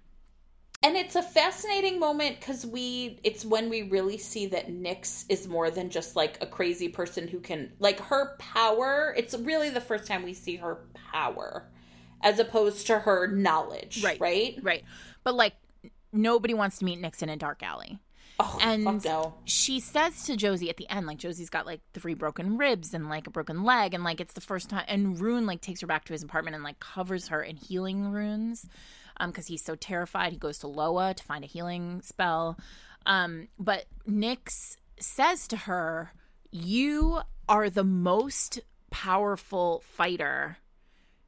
[SPEAKER 1] And it's a fascinating moment because we, it's when we really see that Nyx is more than just like a crazy person who can, like her power. It's really the first time we see her power as opposed to her knowledge.
[SPEAKER 2] Right.
[SPEAKER 1] Right.
[SPEAKER 2] Right. But like nobody wants to meet Nyx in a dark alley.
[SPEAKER 1] Oh,
[SPEAKER 2] And
[SPEAKER 1] no.
[SPEAKER 2] she says to Josie at the end, like Josie's got like three broken ribs and like a broken leg, and like it's the first time. And Rune like takes her back to his apartment and like covers her in healing runes, um, because he's so terrified. He goes to Loa to find a healing spell, um, but Nyx says to her, "You are the most powerful fighter,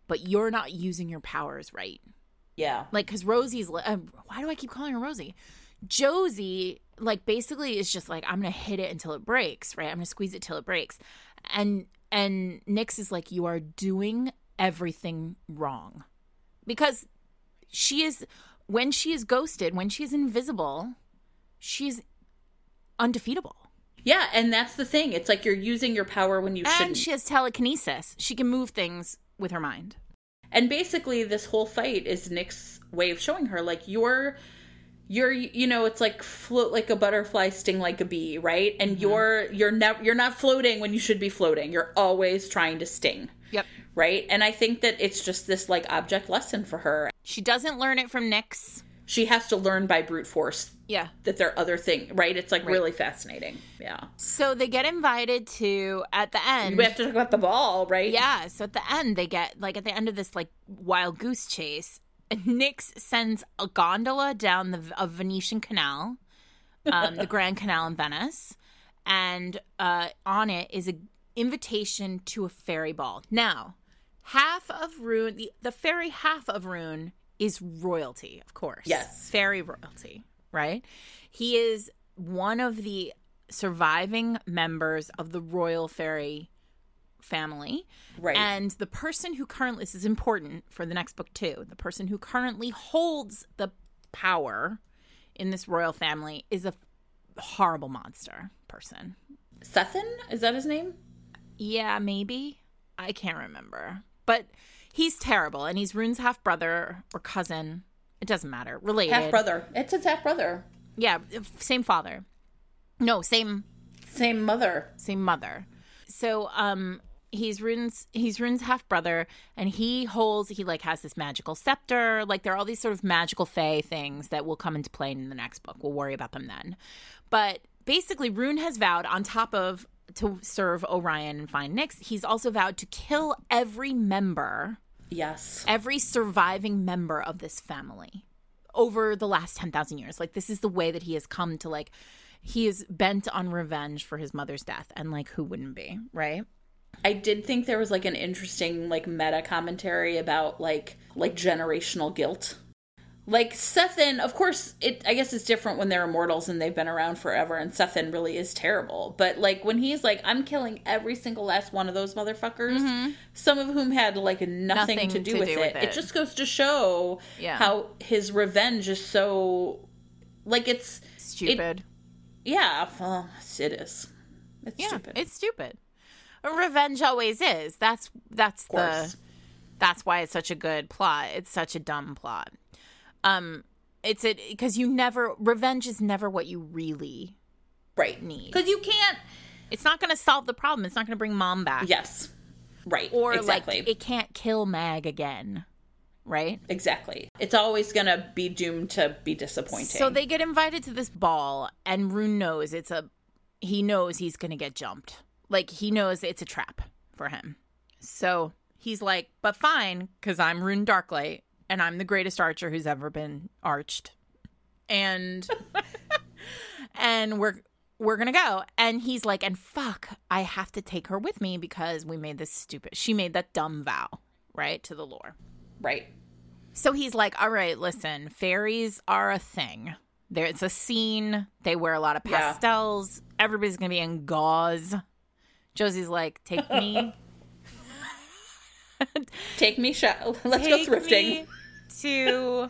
[SPEAKER 2] but you're not using your powers right."
[SPEAKER 1] Yeah.
[SPEAKER 2] like because rosie's uh, why do i keep calling her rosie josie like basically is just like i'm gonna hit it until it breaks right i'm gonna squeeze it till it breaks and and Nyx is like, You are doing everything wrong. Because she is, when she is ghosted, when she is invisible, she's undefeatable.
[SPEAKER 1] Yeah, and that's the thing. It's like you're using your power when you
[SPEAKER 2] And
[SPEAKER 1] shouldn't.
[SPEAKER 2] she has telekinesis. She can move things with her mind.
[SPEAKER 1] And basically, this whole fight is Nyx's way of showing her, like, you're, you're, you know, it's like float like a butterfly, sting like a bee, right? And mm-hmm. you're, you're never, you're not floating when you should be floating. You're always trying to sting,
[SPEAKER 2] Yep.
[SPEAKER 1] Right? And I think that it's just this like object lesson for her.
[SPEAKER 2] She doesn't learn it from Nyx.
[SPEAKER 1] She has to learn by brute force
[SPEAKER 2] Yeah.
[SPEAKER 1] that there are other things, right? It's like really fascinating. Yeah.
[SPEAKER 2] So they get invited to, at the end.
[SPEAKER 1] We have to talk about the ball, right?
[SPEAKER 2] Yeah, so at the end they get like at the end of this like wild goose chase, Nyx sends a gondola down the a Venetian canal, um, the Grand Canal in Venice, and uh, on it is a invitation to a fairy ball. Now, half of Rune, the, the fairy half of Rune is royalty, of course.
[SPEAKER 1] Yes.
[SPEAKER 2] fairy royalty, right? He is one of the surviving members of the royal fairy family.
[SPEAKER 1] Right.
[SPEAKER 2] And the person who currently, this is important for the next book too, the person who currently holds the power in this royal family is a horrible monster person.
[SPEAKER 1] Sethin? Is that his name?
[SPEAKER 2] Yeah, maybe. I can't remember. But he's terrible and he's Rune's half brother or cousin. It doesn't matter. Related.
[SPEAKER 1] Half brother. It's his half brother.
[SPEAKER 2] Yeah, same father. No, same
[SPEAKER 1] Same mother.
[SPEAKER 2] same mother. So um he's Rune's he's Rune's half brother and he holds he like has this magical scepter. Like there are all these sort of magical fae things that will come into play in the next book. We'll worry about them then. But basically Rune has vowed on top of to serve Orion and find Nyx, he's also vowed to kill every member,
[SPEAKER 1] Yes.
[SPEAKER 2] every surviving member of this family over the last 10,000 years. Like this is the way that he has come to like he is bent on revenge for his mother's death and like who wouldn't be, right?
[SPEAKER 1] I did think there was like an interesting like meta commentary about like like generational guilt. Like Sethin, of course, it I guess it's different when they're immortals and they've been around forever and Sethin really is terrible. But like when he's like, I'm killing every single last one of those motherfuckers, mm-hmm. some of whom had like nothing,
[SPEAKER 2] Nothing
[SPEAKER 1] to do,
[SPEAKER 2] to
[SPEAKER 1] with,
[SPEAKER 2] do
[SPEAKER 1] it.
[SPEAKER 2] with
[SPEAKER 1] it.
[SPEAKER 2] it.
[SPEAKER 1] just goes to show
[SPEAKER 2] Yeah.
[SPEAKER 1] how his revenge is so like it's
[SPEAKER 2] Stupid.
[SPEAKER 1] yeah, well, it is. It's
[SPEAKER 2] yeah,
[SPEAKER 1] stupid.
[SPEAKER 2] it's stupid. Revenge always is. That's that's the that's why it's such a good plot. It's such a dumb plot. Um it's it because you never revenge is never what you really
[SPEAKER 1] right.
[SPEAKER 2] need.
[SPEAKER 1] Because you can't
[SPEAKER 2] It's not going to solve the problem. It's not going to bring mom back.
[SPEAKER 1] Yes. Right.
[SPEAKER 2] Or
[SPEAKER 1] exactly.
[SPEAKER 2] like it can't kill Mag again. Right?
[SPEAKER 1] exactly. It's always going to be doomed to be disappointing.
[SPEAKER 2] So they get invited to this ball, and Rune knows it's a. He knows he's going to get jumped. Like, he knows it's a trap for him. So he's like, but fine, because I'm Rune Darklight, and I'm the greatest archer who's ever been arched. And. and we're. We're gonna go. And he's like, and fuck, I have to take her with me because we made this stupid. She made that dumb vow, right? To the lore.
[SPEAKER 1] right.
[SPEAKER 2] So he's like, all right, listen, fairies are a thing. There's a scene. They wear a lot of
[SPEAKER 1] Yeah.
[SPEAKER 2] pastels. Everybody's going to be in gauze. Josie's like, take me.
[SPEAKER 1] Take me shop. Let's
[SPEAKER 2] take
[SPEAKER 1] go thrifting.
[SPEAKER 2] me to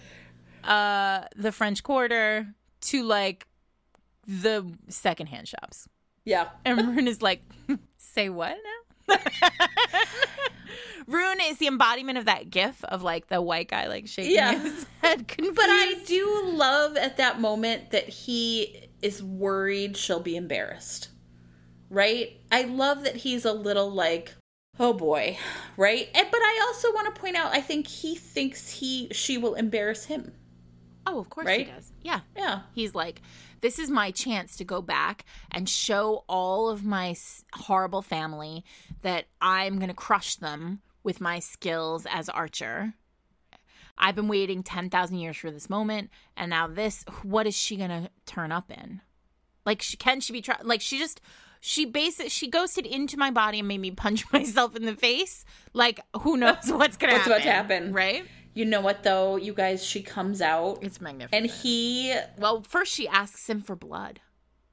[SPEAKER 2] uh, the French Quarter to like the secondhand shops.
[SPEAKER 1] Yeah.
[SPEAKER 2] And Rune is like, say what now? Rune is the embodiment of that gif of like the white guy like shaking
[SPEAKER 1] Yeah.
[SPEAKER 2] his head confused.
[SPEAKER 1] But I do love at that moment that he is worried she'll be embarrassed. Right? I love that he's a little like, oh boy, right? And, but I also want to point out I think he thinks he she will embarrass him.
[SPEAKER 2] Oh, of course
[SPEAKER 1] Right?
[SPEAKER 2] he does. Yeah.
[SPEAKER 1] Yeah.
[SPEAKER 2] He's like, this is my chance to go back and show all of my horrible family that I'm going to crush them with my skills as archer. I've been waiting 10,000 years for this moment. And now this, what is she going to turn up in? Like, she, can she be, try- like, she just, she basic, she ghosted into my body and made me punch myself in the face. Like, who knows what's going to
[SPEAKER 1] What's
[SPEAKER 2] happen?
[SPEAKER 1] about to happen.
[SPEAKER 2] Right?
[SPEAKER 1] You know what though, you guys, she comes out
[SPEAKER 2] It's magnificent.
[SPEAKER 1] and he
[SPEAKER 2] Well, first she asks him for blood.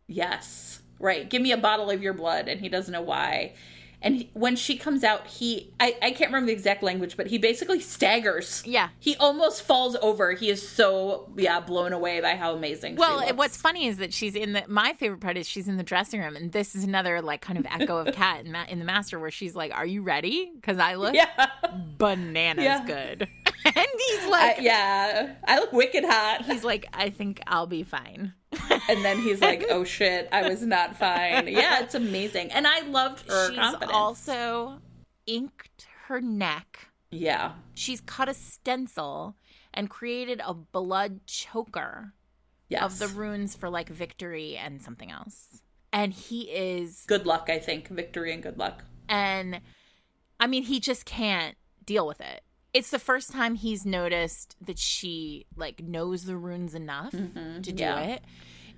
[SPEAKER 1] Yes. Right. Give me a bottle of your blood. And he doesn't know why. And he, when she comes out, he I, I can't remember the exact language, but he basically staggers.
[SPEAKER 2] Yeah.
[SPEAKER 1] He almost falls over. He is so yeah, blown away by how amazing she
[SPEAKER 2] Well, what's funny is that she's in the. My favorite part is she's in the dressing room, and this is another like kind of echo of cat in, in the Master, where she's like, "Are you ready? Because I look
[SPEAKER 1] Yeah.
[SPEAKER 2] bananas
[SPEAKER 1] Yeah.
[SPEAKER 2] good." and he's
[SPEAKER 1] I,
[SPEAKER 2] like,
[SPEAKER 1] yeah. I look wicked hot.
[SPEAKER 2] he's like, "I think I'll be fine."
[SPEAKER 1] And then he's like, "Oh shit, I was not fine." Yeah, it's amazing. And I loved her
[SPEAKER 2] she's
[SPEAKER 1] confidence.
[SPEAKER 2] also inked her neck.
[SPEAKER 1] yeah.
[SPEAKER 2] She's cut a stencil and created a blood choker
[SPEAKER 1] Yes.
[SPEAKER 2] of the runes for like victory and something else. And he is
[SPEAKER 1] good luck, I think. Victory and good luck.
[SPEAKER 2] and I mean he just can't deal with it. It's the first time he's noticed that she like knows the runes enough to do
[SPEAKER 1] yeah.
[SPEAKER 2] it.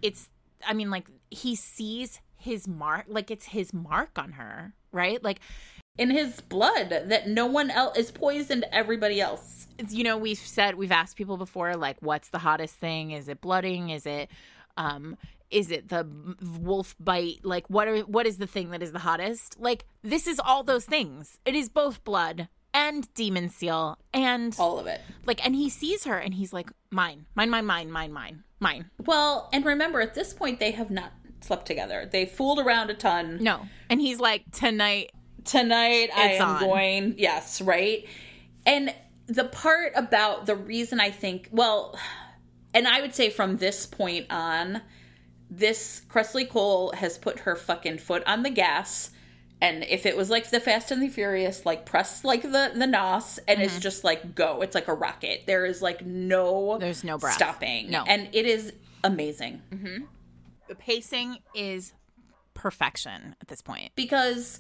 [SPEAKER 2] It's I mean like he sees his mark like it's his mark on her, right? Like
[SPEAKER 1] In his blood that no one else is poisoned everybody else.
[SPEAKER 2] you know we've said we've asked people before like what's the hottest thing is it blooding is it um is it the wolf bite like what are what is the thing that is the hottest like this is all those things it is both blood and demon seal and
[SPEAKER 1] All of it.
[SPEAKER 2] like and he sees her and he's like mine mine mine mine mine mine mine
[SPEAKER 1] Well, and remember at this point they have not slept together. They fooled around a ton.
[SPEAKER 2] no and he's like tonight
[SPEAKER 1] tonight I am
[SPEAKER 2] on.
[SPEAKER 1] going yes right and the part about the reason I think well and I would say from this point on this Kresley Cole has put her fucking foot on the gas and if it was like the Fast and the Furious like press like the the nos and it's just like go it's like a rocket there is like no
[SPEAKER 2] There's no breath.
[SPEAKER 1] stopping
[SPEAKER 2] No.
[SPEAKER 1] and it is amazing Mm-hmm.
[SPEAKER 2] the pacing is perfection at this point.
[SPEAKER 1] Because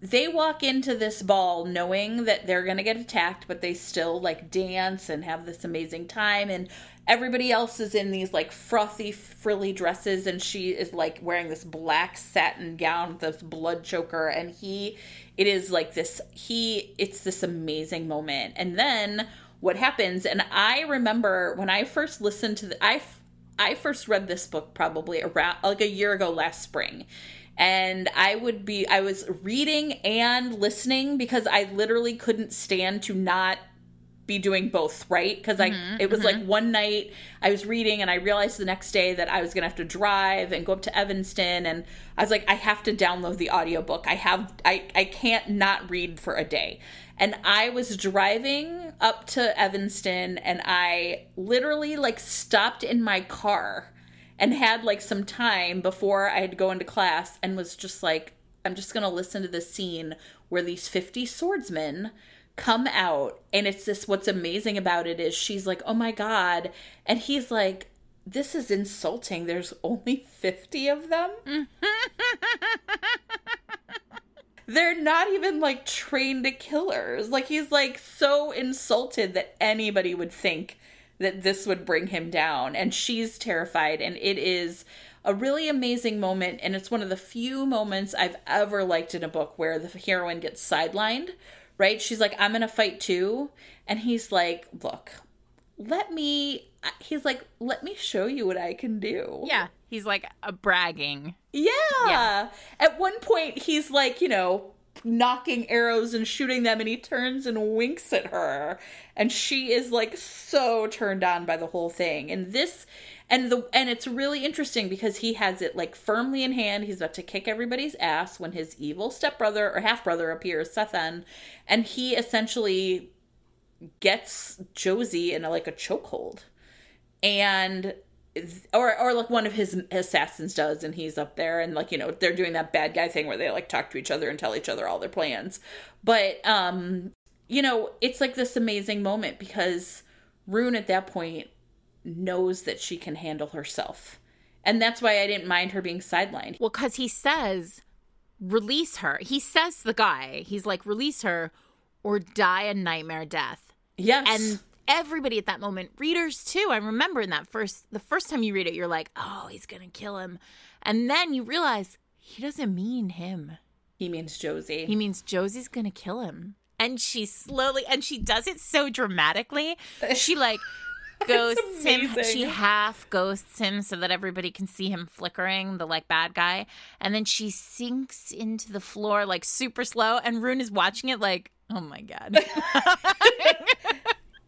[SPEAKER 1] they walk into this ball knowing that they're going to get attacked but they still like dance and have this amazing time and everybody else is in these like frothy frilly dresses and she is like wearing this black satin gown with this blood choker and he it is like this he it's this amazing moment. And then what happens and i remember when i first listened to the i I first read this book probably around like a year ago last spring. And I would be I was reading and listening because I literally couldn't stand to not be doing both, right? Because I mm-hmm, it was like mm-hmm. one night I was reading and I realized the next day that I was gonna have to drive and go up to Evanston and I was like, I have to download the audiobook. I have I, I can't not read for a day. And I was driving up to Evanston and I literally like stopped in my car and had like some time before I had to go into class and was just like, I'm just gonna listen to this scene where these 50 swordsmen come out and it's this what's amazing about it is she's like oh my god and he's like this is insulting. There's only 50 of them mm-hmm. they're not even like trained killers. Like he's like so insulted that anybody would think that this would bring him down and she's terrified and it is a really amazing moment and it's one of the few moments I've ever liked in a book where the heroine gets sidelined right? She's like I'm going to fight too and he's like look let me he's like let me show you what I can do
[SPEAKER 2] yeah he's like a bragging
[SPEAKER 1] yeah.
[SPEAKER 2] Yeah.
[SPEAKER 1] At one point, he's like, you know, knocking arrows and shooting them, and he turns and winks at her. And she is like so turned on by the whole thing. And this. And the and it's really interesting because he has it like firmly in hand. He's about to kick everybody's ass when his evil stepbrother or half brother appears, Sethan, and he essentially gets Josie in a, like a chokehold and or or like one of his assassins does and he's up there and like you know they're doing that bad guy thing where they like talk to each other and tell each other all their plans but um you know it's like this amazing moment because rune at that point knows that she can handle herself and that's why i didn't mind her being sidelined
[SPEAKER 2] Well, because he says, release her. He says the guy, he's like, release her or die a nightmare death.
[SPEAKER 1] Yes
[SPEAKER 2] And everybody at that moment, readers too, I remember in that first, the first time you read it, you're like, oh, he's going to kill him. And then you realize he doesn't mean him.
[SPEAKER 1] he means josie
[SPEAKER 2] He means Josie's going to kill him. And she slowly, and she does it so dramatically. She like ghosts him. She half ghosts him so that everybody can see him flickering, the like bad guy. And then she sinks into the floor like super slow. And Rune is watching it like, oh my God.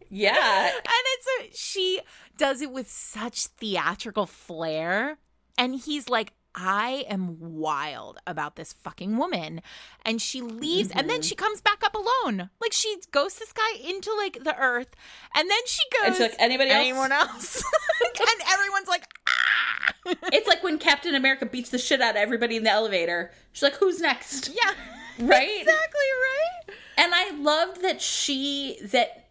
[SPEAKER 1] Yeah.
[SPEAKER 2] and it's a she does it with such theatrical flair and he's like I am wild about this fucking woman. And she leaves and
[SPEAKER 1] Mm-hmm.
[SPEAKER 2] then she comes back up alone. Like she ghosts this guy into like the earth and then she goes
[SPEAKER 1] And she's like, "Anybody else?"
[SPEAKER 2] Anyone else? and everyone's like, ah
[SPEAKER 1] It's like when Captain America beats the shit out of everybody in the elevator. She's like, "Who's next?"
[SPEAKER 2] Yeah.
[SPEAKER 1] Right?
[SPEAKER 2] Exactly right.
[SPEAKER 1] And I loved that she that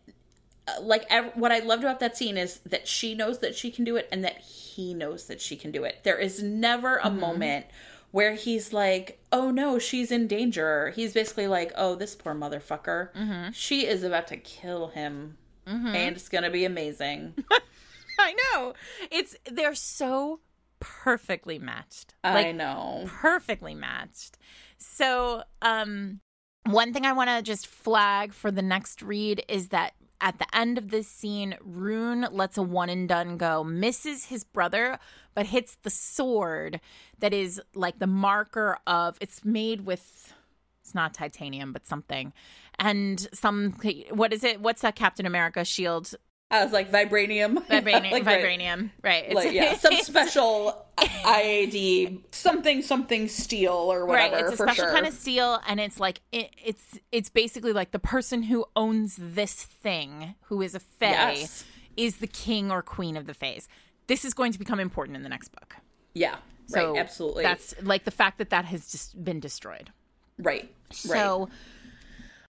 [SPEAKER 1] uh, like what I loved about that scene is that she knows that she can do it and that he knows that she can do it. There is never a mm-hmm. moment where he's like, "Oh no, she's in danger." He's basically like, "Oh, this poor motherfucker. Mm-hmm. She is about to kill him." Mm-hmm. And it's to be amazing.
[SPEAKER 2] I know. It's they're so perfectly matched.
[SPEAKER 1] Like, I know.
[SPEAKER 2] perfectly matched. So, um, one thing I want to just flag for the next read is that at the end of this scene, Rune lets a one and done go, misses his brother, but hits the sword that is like the marker of it's made with it's not titanium, but something. And some what is it? What's that Captain America shield?
[SPEAKER 1] I was like vibranium.
[SPEAKER 2] Vibranium.
[SPEAKER 1] Like, right.
[SPEAKER 2] vibranium. Right. It's,
[SPEAKER 1] Like yeah, some special IAD something something steel or whatever
[SPEAKER 2] right it's a special
[SPEAKER 1] sure.
[SPEAKER 2] kind of steel and it's like it, it's it's basically like the person who owns this thing who is a fae
[SPEAKER 1] Yes.
[SPEAKER 2] is the king or queen of the fays this is going to become important in the next book
[SPEAKER 1] yeah.
[SPEAKER 2] so
[SPEAKER 1] right, absolutely.
[SPEAKER 2] that's like the fact that that has just been destroyed
[SPEAKER 1] right. Right.
[SPEAKER 2] so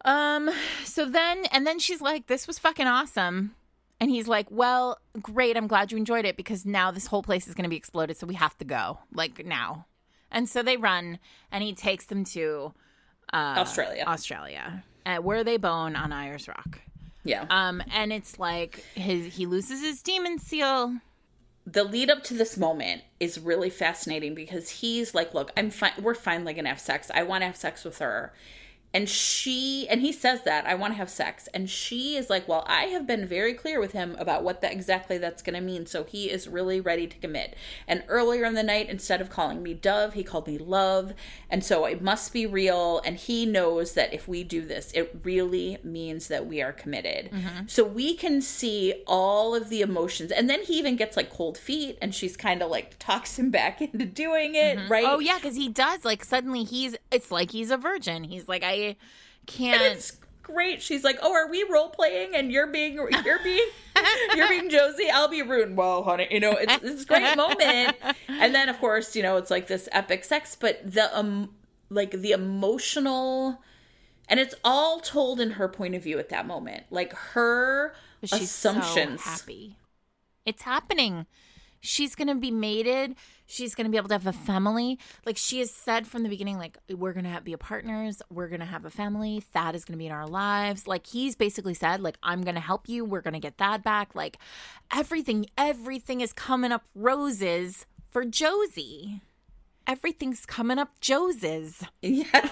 [SPEAKER 2] um so then and then she's like this was fucking awesome and he's like well great i'm glad you enjoyed it because now this whole place is going to be exploded so we have to go like now and so they run and he takes them to uh
[SPEAKER 1] Australia.
[SPEAKER 2] australia uh, where they bone on ayers rock
[SPEAKER 1] yeah.
[SPEAKER 2] um and it's like his he loses his demon seal
[SPEAKER 1] the lead up to this moment is really fascinating because he's like, "Look, I'm fine. We're finally gonna have sex. I want to have sex with her." And she and he says that I want to have sex, and she is like, "Well, I have been very clear with him about what that exactly that's going to mean." So he is really ready to commit. And earlier in the night, instead of calling me Dove, he called me Love, and so it must be real. And he knows that if we do this, it really means that we are committed. Mm-hmm. So we can see all of the emotions, and then he even gets like cold feet, and she's kind of like talks him back into doing it, mm-hmm. right?
[SPEAKER 2] oh yeah because he does like suddenly he's it's like he's a virgin he's like i can't
[SPEAKER 1] it's great. She's like, "Oh, are we role playing? And you're being you're being you're being Josie. I'll be Rune. Well, honey, you know it's it's a great moment." And then, of course, you know it's like this epic sex, but the um like the emotional, and it's all told in her point of view at that moment. Like her
[SPEAKER 2] She's
[SPEAKER 1] assumptions.
[SPEAKER 2] so happy. It's happening. She's gonna be mated. She's gonna be able to have a family. Like she has said from the beginning, like we're gonna be a partners. We're gonna have a family. Thad is gonna be in our lives. Like he's basically said, like I'm gonna help you. We're gonna get Thad back. Like everything, everything is coming up roses for Josie. Everything's coming up Joses.
[SPEAKER 1] Yeah.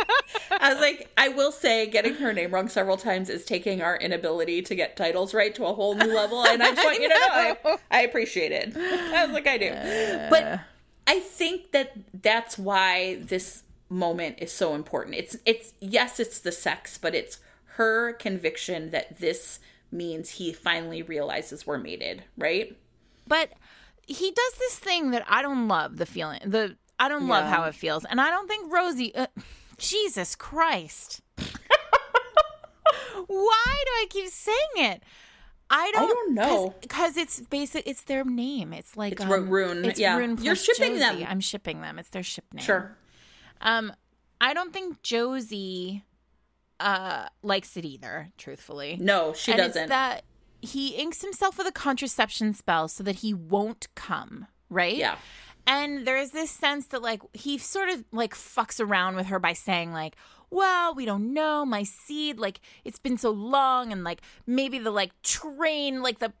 [SPEAKER 1] I was like, I will say, getting her name wrong several times is taking our inability to get titles right to a whole new level, and I just want you to know I, I appreciate it. I was like, I do, but I think that that's why this moment is so important. It's it's yes, it's the sex, but it's her conviction that this means he finally realizes we're mated, right?
[SPEAKER 2] but he does this thing that I don't love the feeling the I don't love how it feels and I don't think Rosie uh, Jesus Christ why do I keep saying it I don't
[SPEAKER 1] don't know.
[SPEAKER 2] because it's basic it's their name it's like
[SPEAKER 1] It's
[SPEAKER 2] um,
[SPEAKER 1] Rune,
[SPEAKER 2] it's
[SPEAKER 1] yeah.
[SPEAKER 2] Rune
[SPEAKER 1] You're shipping
[SPEAKER 2] Josie.
[SPEAKER 1] them.
[SPEAKER 2] I'm shipping them it's their ship name
[SPEAKER 1] Sure.
[SPEAKER 2] um I don't think Josie uh likes it either truthfully
[SPEAKER 1] No, she
[SPEAKER 2] and
[SPEAKER 1] doesn't.
[SPEAKER 2] That he inks himself with a contraception spell so that he won't come, right?
[SPEAKER 1] Yeah.
[SPEAKER 2] And there is this sense that like he sort of like fucks around with her by saying like, well, we don't know my seed like it's been so long and like maybe the like train like the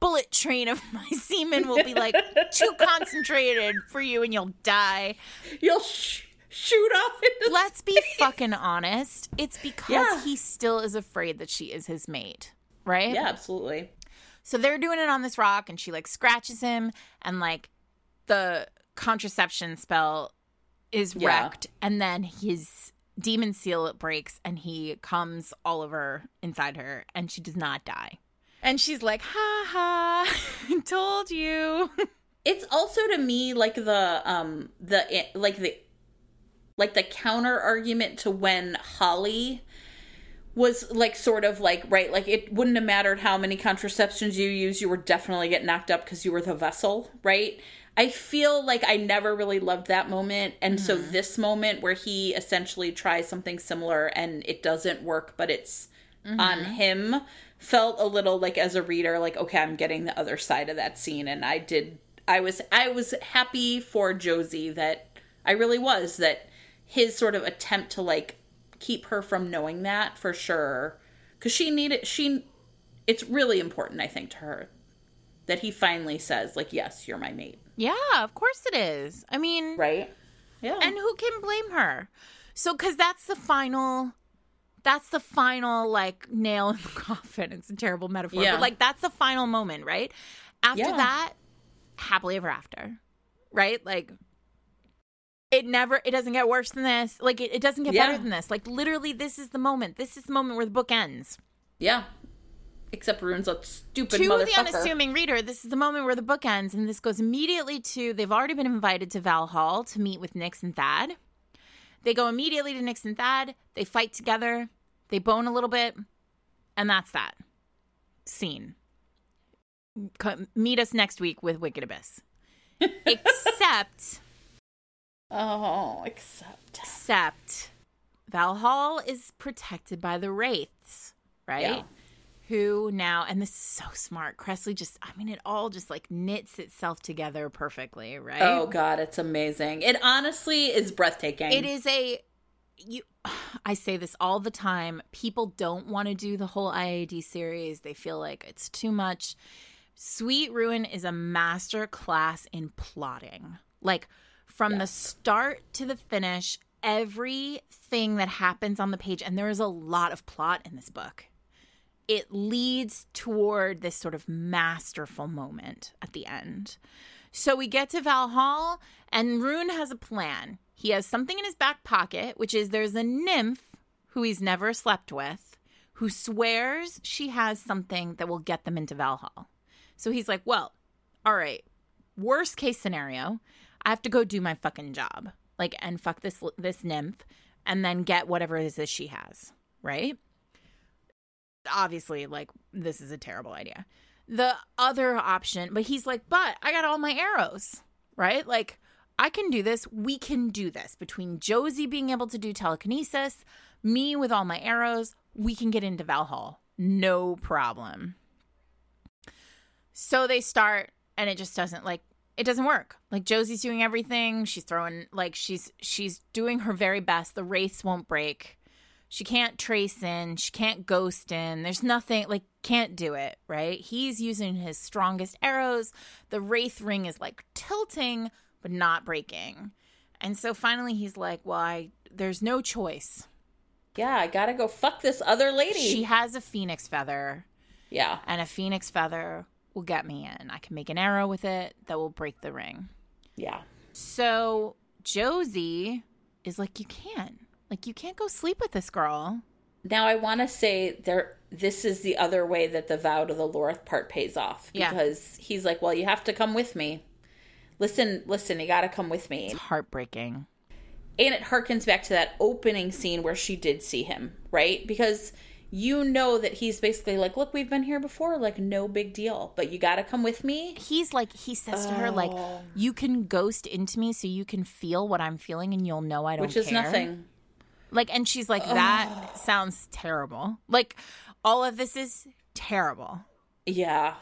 [SPEAKER 2] bullet train of my semen will be like too concentrated for you and you'll die.
[SPEAKER 1] You'll sh- shoot off into
[SPEAKER 2] Let's be fucking honest. It's because
[SPEAKER 1] Yeah.
[SPEAKER 2] he still is afraid that she is his mate. right?
[SPEAKER 1] Yeah, absolutely.
[SPEAKER 2] So they're doing it on this rock, and she like scratches him, and like the contraception spell is
[SPEAKER 1] Yeah.
[SPEAKER 2] wrecked, and then his demon seal breaks, and he comes all over inside her, and she does not die. And she's like, "Ha ha! Told you."
[SPEAKER 1] It's also to me like the um the like the like the counter argument to when Holly was like sort of like right like it wouldn't have mattered how many contraceptions you use you were definitely get knocked up because you were the vessel right i feel like i never really loved that moment. And so mm-hmm. this moment where he essentially tries something similar and it doesn't work but it's on mm-hmm. him felt a little like as a reader like okay i'm getting the other side of that scene. And i did i was i was happy for josie that i really was that his sort of attempt to like keep her from knowing that for sure. Because she needed she it's really important i think to her that he finally says like yes you're my mate
[SPEAKER 2] yeah, of course it is. I mean,
[SPEAKER 1] right yeah
[SPEAKER 2] and who can blame her? So, because that's the final. That's the final like nail in the coffin. It's a terrible metaphor,
[SPEAKER 1] Yeah.
[SPEAKER 2] but like that's the final moment, right? After
[SPEAKER 1] Yeah.
[SPEAKER 2] that, happily ever after, right? Like it never, it doesn't get worse than this. Like it, it doesn't get
[SPEAKER 1] Yeah.
[SPEAKER 2] better than this. Like literally, this is the moment. This is the moment where the book ends.
[SPEAKER 1] yeah except rune's a stupid
[SPEAKER 2] to the unassuming reader, this is the moment where the book ends, and this goes immediately to they've already been invited to Val Hall to meet with Nyx and Thad. They go immediately to Nyx and Thad. They fight together. They bone a little bit, and that's that scene. Meet us next week with Wicked Abyss. Except,
[SPEAKER 1] oh except
[SPEAKER 2] except, Valhall is protected by the wraiths, right?
[SPEAKER 1] Yeah.
[SPEAKER 2] Who now, and this is so smart. Kresley just, I mean, it all just like knits itself together perfectly, right?
[SPEAKER 1] oh god it's amazing it honestly is breathtaking
[SPEAKER 2] It is a you I say this all the time. People don't want to do the whole IAD series. They feel like it's too much. Sweet Ruin is a master class in plotting. Like from the start to the finish, everything that happens on the page and there is a lot of plot in this book. It leads toward this sort of masterful moment at the end. So we get to Valhall, and Rune has a plan. He has something in his back pocket, which is there's a nymph who he's never slept with, who swears she has something that will get them into Valhall. So he's like, well, all right, worst case scenario, I have to go do my fucking job, like, and fuck this this nymph, and then get whatever it is that she has, right? Obviously, like, this is a terrible idea the other option, but he's like, but I got all my arrows, right? Like, I can do this. We can do this. Between Josie being able to do telekinesis, me with all my arrows, we can get into Valhall. No problem. So they start, and it just doesn't like it doesn't work. Like Josie's doing everything. She's throwing like she's she's doing her very best. The wraiths won't break. She can't trace in. She can't ghost in. There's nothing like can't do it, right? He's using his strongest arrows. The wraith ring is like tilting but not breaking. And so finally he's like, "Well, I there's no choice.
[SPEAKER 1] yeah i gotta go fuck this other lady
[SPEAKER 2] She has a phoenix feather,
[SPEAKER 1] yeah
[SPEAKER 2] and a phoenix feather will get me in. I can make an arrow with it that will break the ring."
[SPEAKER 1] yeah
[SPEAKER 2] So Josie is like, "You can't. Like you can't go sleep with this girl."
[SPEAKER 1] Now I want to say there this is the other way that the vow to the Lore part pays off
[SPEAKER 2] Yeah.
[SPEAKER 1] because he's like, "Well, you have to come with me. Listen, listen, you got to come with me."
[SPEAKER 2] It's heartbreaking.
[SPEAKER 1] And it harkens back to that opening scene where she did see him, right? Because you know that he's basically like, "Look, we've been here before, like no big deal, but you got to come with me."
[SPEAKER 2] he's like he says to her like
[SPEAKER 1] Oh.
[SPEAKER 2] you can ghost into me so you can feel what i'm feeling and you'll know i don't
[SPEAKER 1] Which is
[SPEAKER 2] care."
[SPEAKER 1] nothing.
[SPEAKER 2] Like and she's like that sounds terrible like all of this is terrible
[SPEAKER 1] Yeah.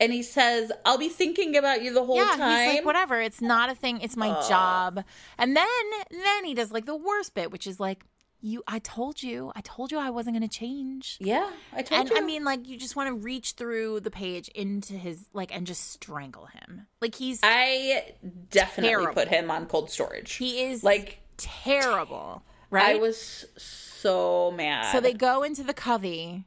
[SPEAKER 1] And he says, "I'll be thinking about you the whole
[SPEAKER 2] yeah
[SPEAKER 1] time."
[SPEAKER 2] he's like whatever it's not a thing it's my job and then then he does like the worst bit which is like you i told you i told you i wasn't going to change
[SPEAKER 1] yeah, I told
[SPEAKER 2] and
[SPEAKER 1] you.
[SPEAKER 2] I mean, like, you just want to reach through the page into his, like, and just strangle him. Like, he's,
[SPEAKER 1] I definitely
[SPEAKER 2] Terrible.
[SPEAKER 1] put him on cold storage.
[SPEAKER 2] he is,
[SPEAKER 1] like
[SPEAKER 2] terrible, right?
[SPEAKER 1] I was so mad.
[SPEAKER 2] So they go into the covey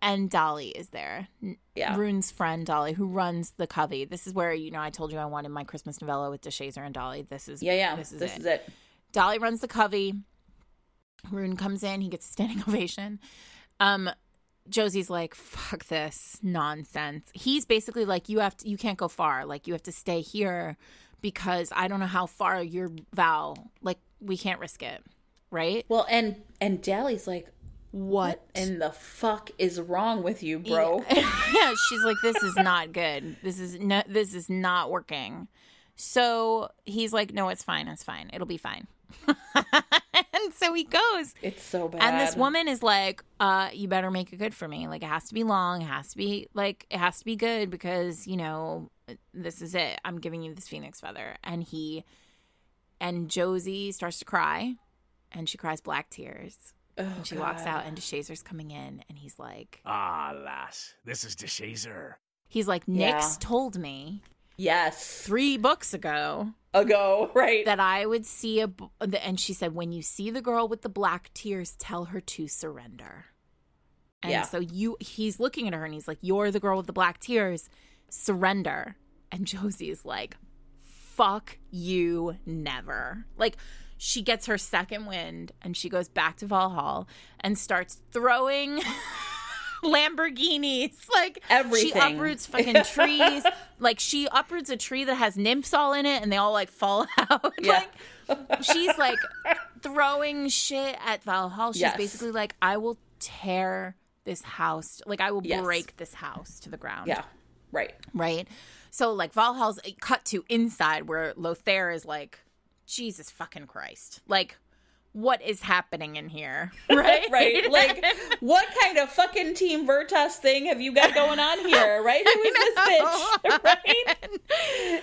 [SPEAKER 2] and Dolly is there.
[SPEAKER 1] Yeah.
[SPEAKER 2] Rune's friend Dolly, who runs the Covey. This is where you know I told you I wanted my Christmas novella with DeShazer and Dolly. This is
[SPEAKER 1] Yeah, yeah.
[SPEAKER 2] This is
[SPEAKER 1] this
[SPEAKER 2] it.
[SPEAKER 1] is it.
[SPEAKER 2] Dolly runs the Covey. Rune comes in. He gets a standing ovation. Um, Josie's like, "Fuck this nonsense." He's basically like, "You have to. You can't go far. Like you have to stay here because I don't know how far your vow. Like we can't risk it, right?
[SPEAKER 1] Well, and and Dally's like,
[SPEAKER 2] What
[SPEAKER 1] in the fuck is wrong with you, bro?
[SPEAKER 2] yeah, she's like, this is not good. This is no, this is not working. So he's like, no, it's fine. It's fine. It'll be fine. and so he goes.
[SPEAKER 1] It's so bad.
[SPEAKER 2] And this woman is like, uh, you better make it good for me. Like it has to be long. It has to be like it has to be good because, you know, this is it. I'm giving you this phoenix feather. And he and Josie starts to cry and she cries black tears.
[SPEAKER 1] Oh,
[SPEAKER 2] And she walks out and DeShazer's coming in and he's like
[SPEAKER 4] Ah, lass, this is DeShazer.
[SPEAKER 2] He's like,
[SPEAKER 1] Yeah.
[SPEAKER 2] Told me
[SPEAKER 1] Yes.
[SPEAKER 2] three books ago
[SPEAKER 1] Ago, right?
[SPEAKER 2] that I would see a. b- And she said, when you see the girl with the black tears, tell her to surrender. And
[SPEAKER 1] Yeah.
[SPEAKER 2] so you, he's looking at her and he's like, "You're the girl with the black tears. Surrender." And Josie's like, "Fuck you, never." Like. She gets her second wind and she goes back to Valhall and starts throwing Lamborghinis. Like
[SPEAKER 1] Everything.
[SPEAKER 2] She uproots fucking trees. like she uproots a tree that has nymphs all in it and they all like fall out.
[SPEAKER 1] Yeah.
[SPEAKER 2] like she's like throwing shit at Valhalla. She's
[SPEAKER 1] Yes.
[SPEAKER 2] basically like, I will tear this house. Like I will
[SPEAKER 1] Yes.
[SPEAKER 2] break this house to the ground.
[SPEAKER 1] yeah. Right.
[SPEAKER 2] Right. So like Valhall's cut to inside where Lothair is like, Jesus fucking Christ. Like, what is happening in here? Right?
[SPEAKER 1] Right. Like, what kind of fucking Team Veritas thing have you got going on here? Right? Who is this bitch? Right?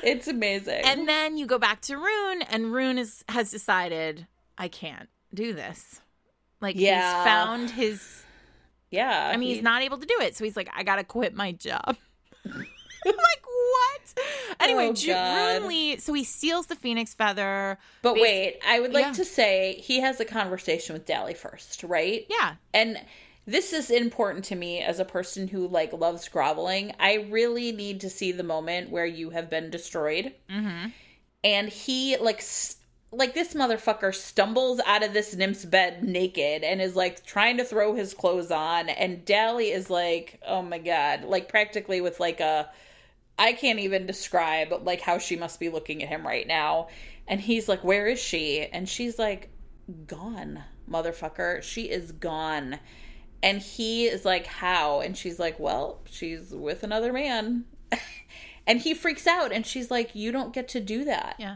[SPEAKER 1] It's amazing.
[SPEAKER 2] And then you go back to Rune, and Rune is has decided I can't do this. Like
[SPEAKER 1] Yeah.
[SPEAKER 2] he's found his.
[SPEAKER 1] yeah.
[SPEAKER 2] I mean,
[SPEAKER 1] he-
[SPEAKER 2] he's not able to do it, so he's like, I gotta quit my job. like what? Anyway,
[SPEAKER 1] Oh,
[SPEAKER 2] Lee. So he steals the phoenix feather.
[SPEAKER 1] But
[SPEAKER 2] Bas-
[SPEAKER 1] wait, I would like
[SPEAKER 2] Yeah.
[SPEAKER 1] to say he has a conversation with Dally first, right?
[SPEAKER 2] Yeah.
[SPEAKER 1] And this is important to me as a person who like loves groveling. I really need to see the moment where you have been destroyed. Mm-hmm. And he like s- like this motherfucker stumbles out of this nymph's bed naked and is like trying to throw his clothes on and Dally is like, "Oh my god," like practically with like a I can't even describe like how she must be looking at him right now. And he's like, "Where is she?" And she's like, "Gone, motherfucker. She is gone." And he is like, "How?" And she's like, "Well, she's with another man." and he freaks out and she's like, "You don't get to do that."
[SPEAKER 2] Yeah.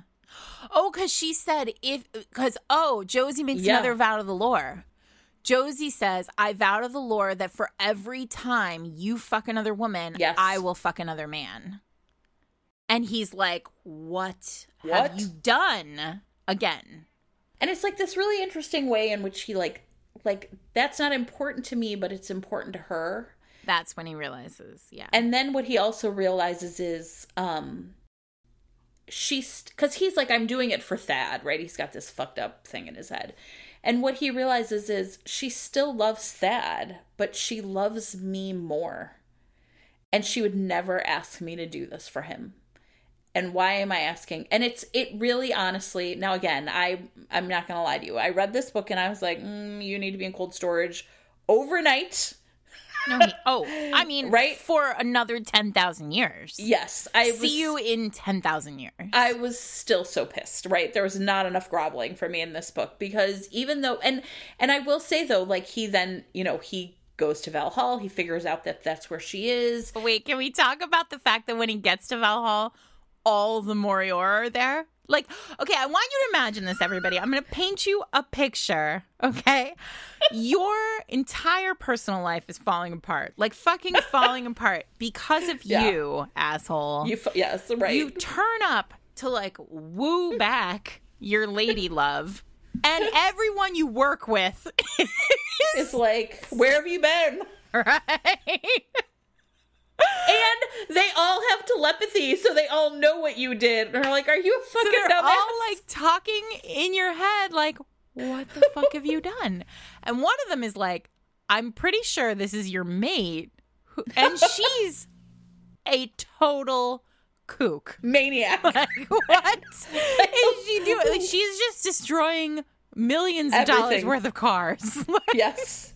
[SPEAKER 2] Oh, because she said if because oh Josie makes
[SPEAKER 1] Yeah.
[SPEAKER 2] another vow to the lore. Josie says, "I vow to the Lore that for every time you fuck another woman,
[SPEAKER 1] Yes.
[SPEAKER 2] I will fuck another man." And he's like, "What,
[SPEAKER 1] What?
[SPEAKER 2] have you done again?"
[SPEAKER 1] And it's like this really interesting way in which he like like that's not important to me, but it's important to her.
[SPEAKER 2] That's when he realizes, yeah,
[SPEAKER 1] And then what he also realizes is um she's cuz he's like I'm doing it for Thad, right? He's got this fucked up thing in his head. And what he realizes is she still loves Thad, but she loves me more. And she would never ask me to do this for him. And why am I asking? And it's it really honestly. Now again, I I'm not gonna lie to you. I read this book and I was like, mm, you need to be in cold storage overnight.
[SPEAKER 2] No, he, oh, I mean,
[SPEAKER 1] Right?
[SPEAKER 2] for another ten thousand years.
[SPEAKER 1] Yes, I was,
[SPEAKER 2] See you in ten thousand years.
[SPEAKER 1] I was still so pissed, right? There was not enough groveling for me in this book because even though and and I will say though, like he then, you know, he goes to Valhalla, he figures out that that's where she is.
[SPEAKER 2] Wait, can we talk about the fact that when he gets to Valhalla, all the Morior are there? Like, okay, I want you to imagine this, everybody. I'm going to paint you a picture, okay? Your entire personal life is falling apart, like fucking falling apart because of
[SPEAKER 1] Yeah.
[SPEAKER 2] you, asshole.
[SPEAKER 1] You f- yes, right.
[SPEAKER 2] You turn up to like woo back your lady love, and everyone you work with
[SPEAKER 1] it's like, where have you been?
[SPEAKER 2] right?
[SPEAKER 1] And they all have telepathy, so they all know what you did. And they're like, "Are you a fucking
[SPEAKER 2] they're
[SPEAKER 1] dumbass?"
[SPEAKER 2] all like talking in your head like what the fuck have you done and one of them is like I'm pretty sure this is your mate, and she's a total kook.
[SPEAKER 1] Maniac.
[SPEAKER 2] Like, what is she doing? Like, she's just destroying millions of dollars worth of cars.
[SPEAKER 1] yes.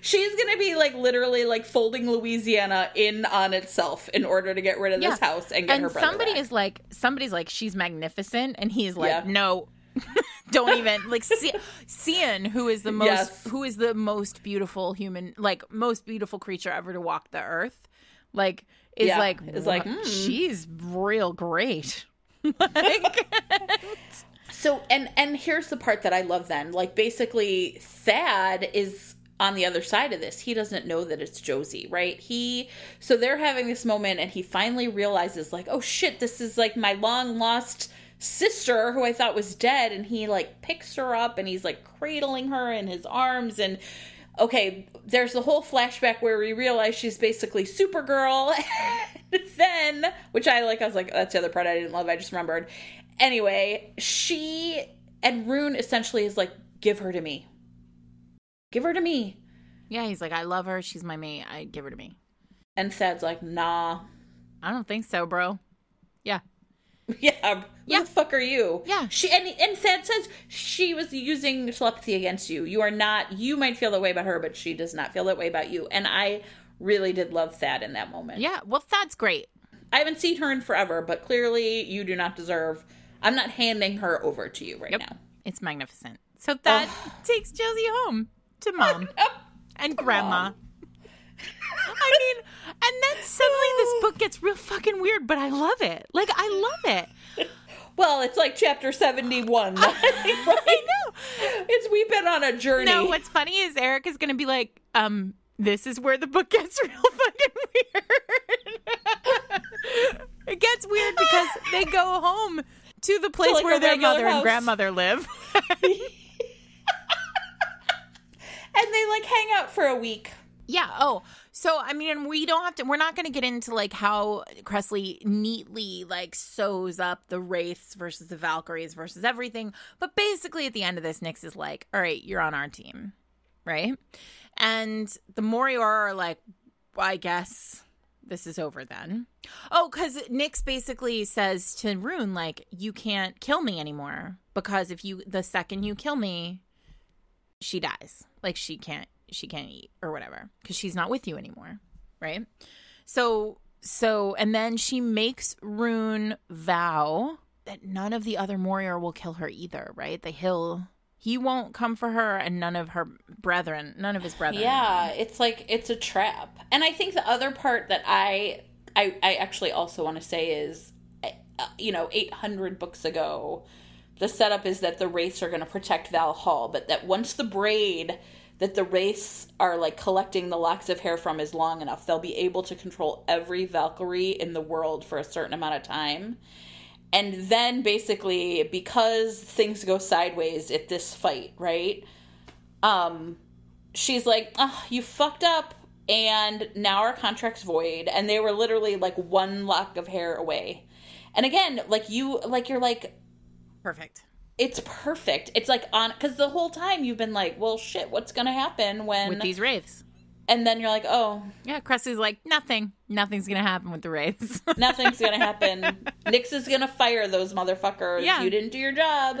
[SPEAKER 1] She's gonna be like literally like folding Louisiana in on itself in order to get rid of this house and get
[SPEAKER 2] and
[SPEAKER 1] her brother
[SPEAKER 2] somebody
[SPEAKER 1] back.
[SPEAKER 2] is like, somebody's like, she's magnificent, and he's like,
[SPEAKER 1] Yeah.
[SPEAKER 2] no. Don't even like C- Cian, who is the most
[SPEAKER 1] Yes.
[SPEAKER 2] who is the most beautiful human, like most beautiful creature ever to walk the earth, like is
[SPEAKER 1] Yeah,
[SPEAKER 2] like
[SPEAKER 1] is like, mm."
[SPEAKER 2] she's real great. like,
[SPEAKER 1] So and and here's the part that I love then. Like basically Thad is on the other side of this. He doesn't know that it's Josie, right? He so they're having this moment and he finally realizes like, "Oh shit, this is like my long lost sister who I thought was dead." And he like picks her up and he's like cradling her in his arms and okay, there's the whole flashback where we realize she's basically Supergirl. then, which I like, I was like, oh, that's the other part I didn't love. I just remembered. Anyway, she and Rune essentially is like, give her to me. Give her to me.
[SPEAKER 2] yeah, he's like, I love her. She's my mate. I give her to me.
[SPEAKER 1] And Thad's like, nah.
[SPEAKER 2] I don't think so, bro. Yeah.
[SPEAKER 1] Yeah, who
[SPEAKER 2] Yeah.
[SPEAKER 1] the fuck are you?
[SPEAKER 2] Yeah.
[SPEAKER 1] She and and Thad says she was using telepathy against you. You are not. You might feel that way about her, but she does not feel that way about you. And I really did love Thad in that moment.
[SPEAKER 2] Yeah. Well, that's great.
[SPEAKER 1] I haven't seen her in forever, but clearly you do not deserve. I'm not handing her over to you right
[SPEAKER 2] Yep.
[SPEAKER 1] now.
[SPEAKER 2] It's magnificent. So that takes Josie home to mom and grandma. I mean, and then suddenly this book gets real fucking weird, but I love it. Like, I love it.
[SPEAKER 1] Well, it's like chapter 71.
[SPEAKER 2] I know.
[SPEAKER 1] It's we've been on a journey.
[SPEAKER 2] No, what's funny is Eric is going to be like, um, this is where the book gets real fucking weird. it gets weird because they go home to the place
[SPEAKER 1] like,
[SPEAKER 2] where their mother and grandmother live.
[SPEAKER 1] And they like hang out for a week.
[SPEAKER 2] Yeah. Oh, so I mean, we don't have to. We're not going to get into like how Kresley neatly like sews up the wraiths versus the Valkyries versus everything. But basically, at the end of this, Nyx is like, "All right, you're on our team, right?" And the Morior are like, "I guess this is over then." Oh, because Nyx basically says to Rune, like, "You can't kill me anymore because if you the second you kill me, she dies. Like she can't she can't eat or whatever because she's not with you anymore, right? So so and then she makes Rune vow that none of the other Morior will kill her either, right? The Hill he won't come for her and none of her brethren, none of his brethren.
[SPEAKER 1] Yeah, it's like it's a trap. And I think the other part that I I, I actually also want to say is, uh, you know, 800 books ago, the setup is that the wraiths are going to protect Valhall, but that once the braid that the wraiths are like collecting the locks of hair from is long enough, they'll be able to control every Valkyrie in the world for a certain amount of time. And then basically, because things go sideways at this fight, right? Um, she's like, oh, you fucked up and now our contract's void and they were literally like one lock of hair away and again like you like you're like
[SPEAKER 2] Perfect.
[SPEAKER 1] it's perfect it's like on because the whole time you've been like well shit what's gonna happen when
[SPEAKER 2] With these wraiths.
[SPEAKER 1] and then you're like oh
[SPEAKER 2] Yeah, Kresley's like, nothing. Nothing's gonna happen with the wraiths.
[SPEAKER 1] nothing's gonna happen Nyx is gonna fire those motherfuckers
[SPEAKER 2] Yeah.
[SPEAKER 1] you didn't do your job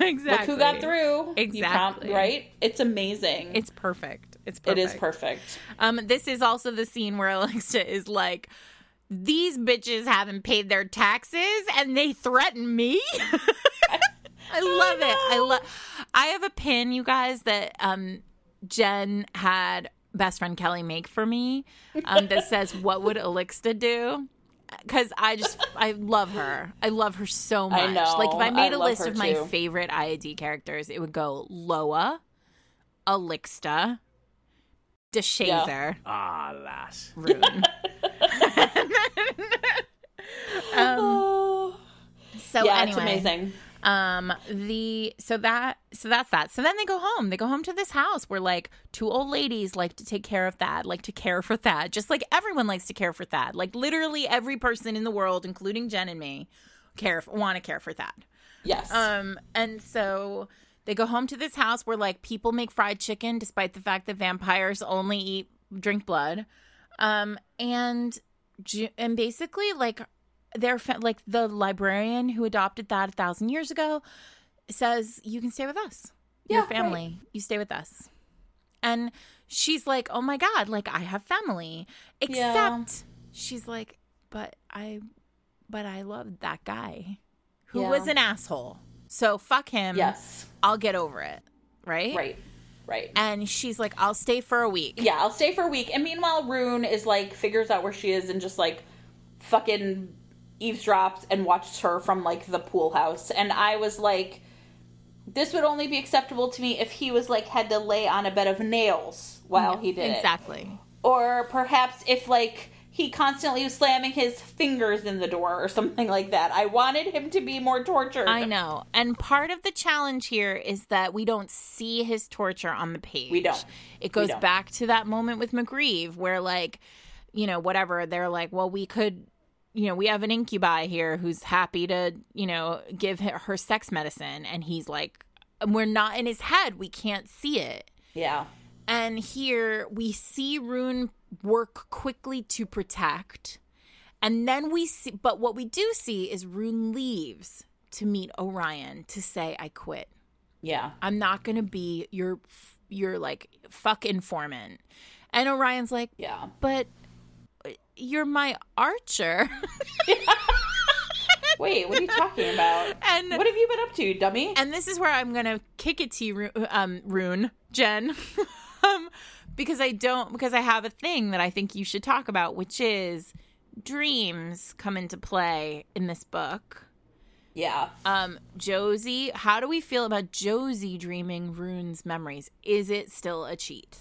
[SPEAKER 2] exactly.
[SPEAKER 1] look who got through You prom-
[SPEAKER 2] Exactly.
[SPEAKER 1] right it's amazing
[SPEAKER 2] It's perfect. It's
[SPEAKER 1] it
[SPEAKER 2] perfect.
[SPEAKER 1] is perfect
[SPEAKER 2] Um, this is also the scene where Alexa is like, "These bitches haven't paid their taxes, and they threaten me." I love it. I love. I have a pin, you guys, that um, Jen had best friend Kelly make for me, um, that says, "What would Alexa do?" Because I just, I love her. I love her so much.
[SPEAKER 1] I know.
[SPEAKER 2] Like if I made
[SPEAKER 1] I
[SPEAKER 2] a list of my favorite IAD characters, it would go Loa, Alixta, DeShazer,
[SPEAKER 4] Ah, lass.
[SPEAKER 2] Rune. um,
[SPEAKER 1] oh
[SPEAKER 2] so
[SPEAKER 1] yeah
[SPEAKER 2] anyway,
[SPEAKER 1] it's amazing.
[SPEAKER 2] um the so that so that's that. So then they go home. They go home to this house where like two old ladies like to take care of thad like to care for thad just like everyone likes to care for thad. Like literally every person in the world including jen and me care want to care for thad.
[SPEAKER 1] Yes.
[SPEAKER 2] Um and so They go home to this house where like people make fried chicken despite the fact that vampires only eat drink blood. Um and and basically like they're fa- like the librarian who adopted that a thousand years ago says you can stay with us.
[SPEAKER 1] Yeah,
[SPEAKER 2] Your family, you stay with us. And she's like, "Oh my god, like I have family." Except
[SPEAKER 1] Yeah.
[SPEAKER 2] she's like, "But I but I loved that guy who
[SPEAKER 1] Yeah.
[SPEAKER 2] was an asshole. So fuck him.
[SPEAKER 1] Yes.
[SPEAKER 2] I'll get over it." Right?
[SPEAKER 1] Right. Right.
[SPEAKER 2] And she's like, "I'll stay for a week."
[SPEAKER 1] yeah, I'll stay for a week. And meanwhile, Rune is like figures out where she is and just like fucking eavesdrops and watches her from like the pool house. And I was like, this would only be acceptable to me if he was like had to lay on a bed of nails while he did it.
[SPEAKER 2] Exactly.
[SPEAKER 1] Or perhaps if like he constantly was slamming his fingers in the door or something like that. I wanted him to be more tortured.
[SPEAKER 2] I know. And part of the challenge here is that we don't see his torture on the page.
[SPEAKER 1] We don't.
[SPEAKER 2] It goes
[SPEAKER 1] don't.
[SPEAKER 2] back to that moment with MacRieve where, like, you know, whatever, they're like, well, we could, you know, we have an incubi here who's happy to, you know, give her, her sex medicine. And he's like, we're not in his head. We can't see it.
[SPEAKER 1] Yeah.
[SPEAKER 2] And here we see Rune work quickly to protect. And then we see, but what we do see is Rune leaves to meet Orion to say, I quit.
[SPEAKER 1] Yeah.
[SPEAKER 2] I'm not going to be your, your like fuck informant. And Orion's like,
[SPEAKER 1] Yeah.
[SPEAKER 2] but you're my archer.
[SPEAKER 1] Wait, what are you talking about?
[SPEAKER 2] and
[SPEAKER 1] What have you been up to, dummy?
[SPEAKER 2] and this is where I'm gonna kick it to you, um, Rune, Jen, um, because I don't because I have a thing that I think you should talk about, which is dreams come into play in this book.
[SPEAKER 1] yeah.
[SPEAKER 2] Um, Josie, how do we feel about Josie dreaming Rune's memories? Is it still a cheat?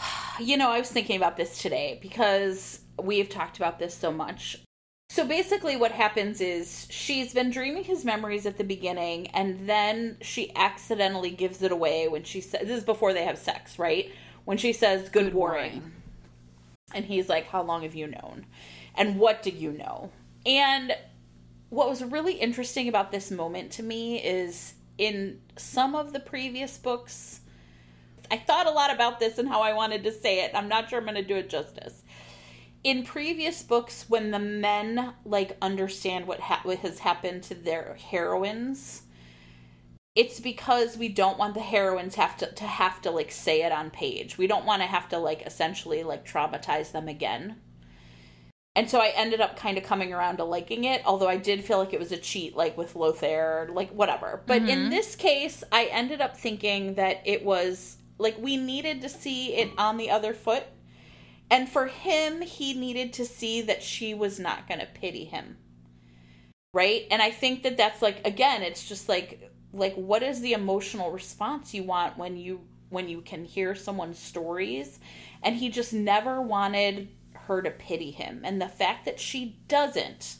[SPEAKER 1] You know, I was thinking about this today because we've talked about this so much. So basically, what happens is she's been dreaming his memories at the beginning, and then she accidentally gives it away when she says, This is before they have sex, right? When she says, Good, warring. And he's like, How long have you known? And what did you know? And what was really interesting about this moment to me is in some of the previous books, I thought a lot about this and how I wanted to say it. I'm not sure I'm going to do it justice. In previous books, when the men like understand what, ha- what has happened to their heroines, it's because we don't want the heroines have to to have to like say it on page. We don't want to have to like essentially like traumatize them again. And so I ended up kind of coming around to liking it, although I did feel like it was a cheat, like with Lothair, like whatever. But in mm-hmm. this case, I ended up thinking that it was like we needed to see it on the other foot. And for him, he needed to see that she was not going to pity him. Right? And I think that that's like again, it's just like like what is the emotional response you want when you when you can hear someone's stories and he just never wanted her to pity him and the fact that she doesn't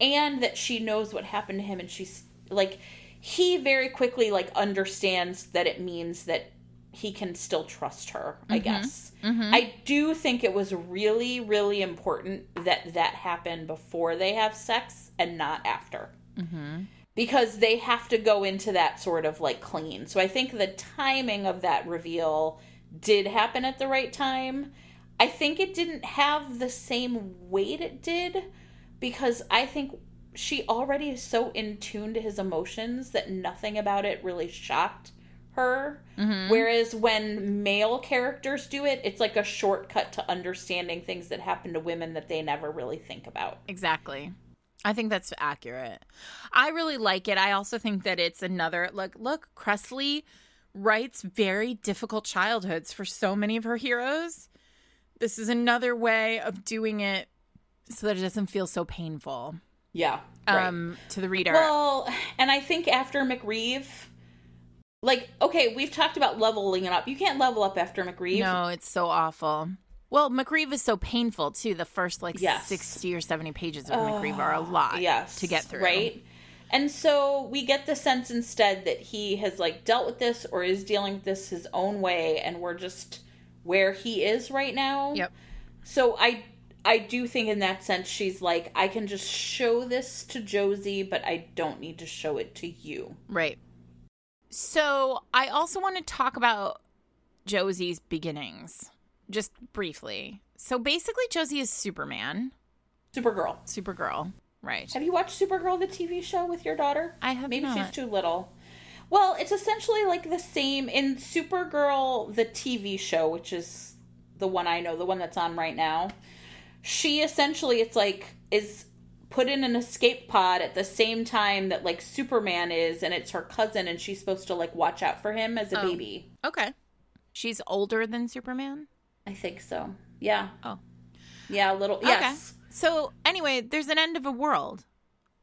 [SPEAKER 1] and that she knows what happened to him and she's like he very quickly like understands that it means that he can still trust her i mm-hmm. guess. Mm-hmm. I do think it was really really important that that happened before they have sex and not after. Mm-hmm. Because they have to go into that sort of like clean. So i think the timing of that reveal did happen at the right time. I think it didn't have the same weight it did because i think she already is so in tune to his emotions that nothing about it really shocked her. Whereas when male characters do it, it's like a shortcut to understanding things that happen to women that they never really think about.
[SPEAKER 2] Exactly. I think that's accurate. I really like it. I also think that it's another look. Look, Kresley writes very difficult childhoods for so many of her heroes. This is another way of doing it so that it doesn't feel so painful
[SPEAKER 1] Yeah. right.
[SPEAKER 2] um, to the reader.
[SPEAKER 1] Well, and I think after MacRieve, like, okay, we've talked about leveling it up. You can't level up after MacRieve.
[SPEAKER 2] no, it's so awful. Well, MacRieve is so painful too. The first like
[SPEAKER 1] Yes.
[SPEAKER 2] sixty or seventy pages of MacRieve are a lot
[SPEAKER 1] yes
[SPEAKER 2] to get through.
[SPEAKER 1] right and so we get the sense instead that he has like dealt with this or is dealing with this his own way and we're just where he is right now
[SPEAKER 2] Yep.
[SPEAKER 1] so i i do think in that sense she's like i can just show this to josie but i don't need to show it to you
[SPEAKER 2] Right. So I also want to talk about Josie's beginnings, just briefly. So basically, Josie is Superman,
[SPEAKER 1] Supergirl.
[SPEAKER 2] Supergirl, right?
[SPEAKER 1] Have you watched Supergirl, the TV show, with your daughter?
[SPEAKER 2] I have
[SPEAKER 1] Maybe she's too little. Well, it's essentially like the same in Supergirl, the TV show, which is the one I know, the one that's on right now. She essentially, it's like, is put in an escape pod at the same time that like Superman is, and it's her cousin, and she's supposed to like watch out for him as a
[SPEAKER 2] Oh.
[SPEAKER 1] baby.
[SPEAKER 2] Okay. She's older than Superman.
[SPEAKER 1] I think so. Yeah.
[SPEAKER 2] Oh.
[SPEAKER 1] Yeah, a little. Yes.
[SPEAKER 2] Okay. So anyway, there's an end of a world,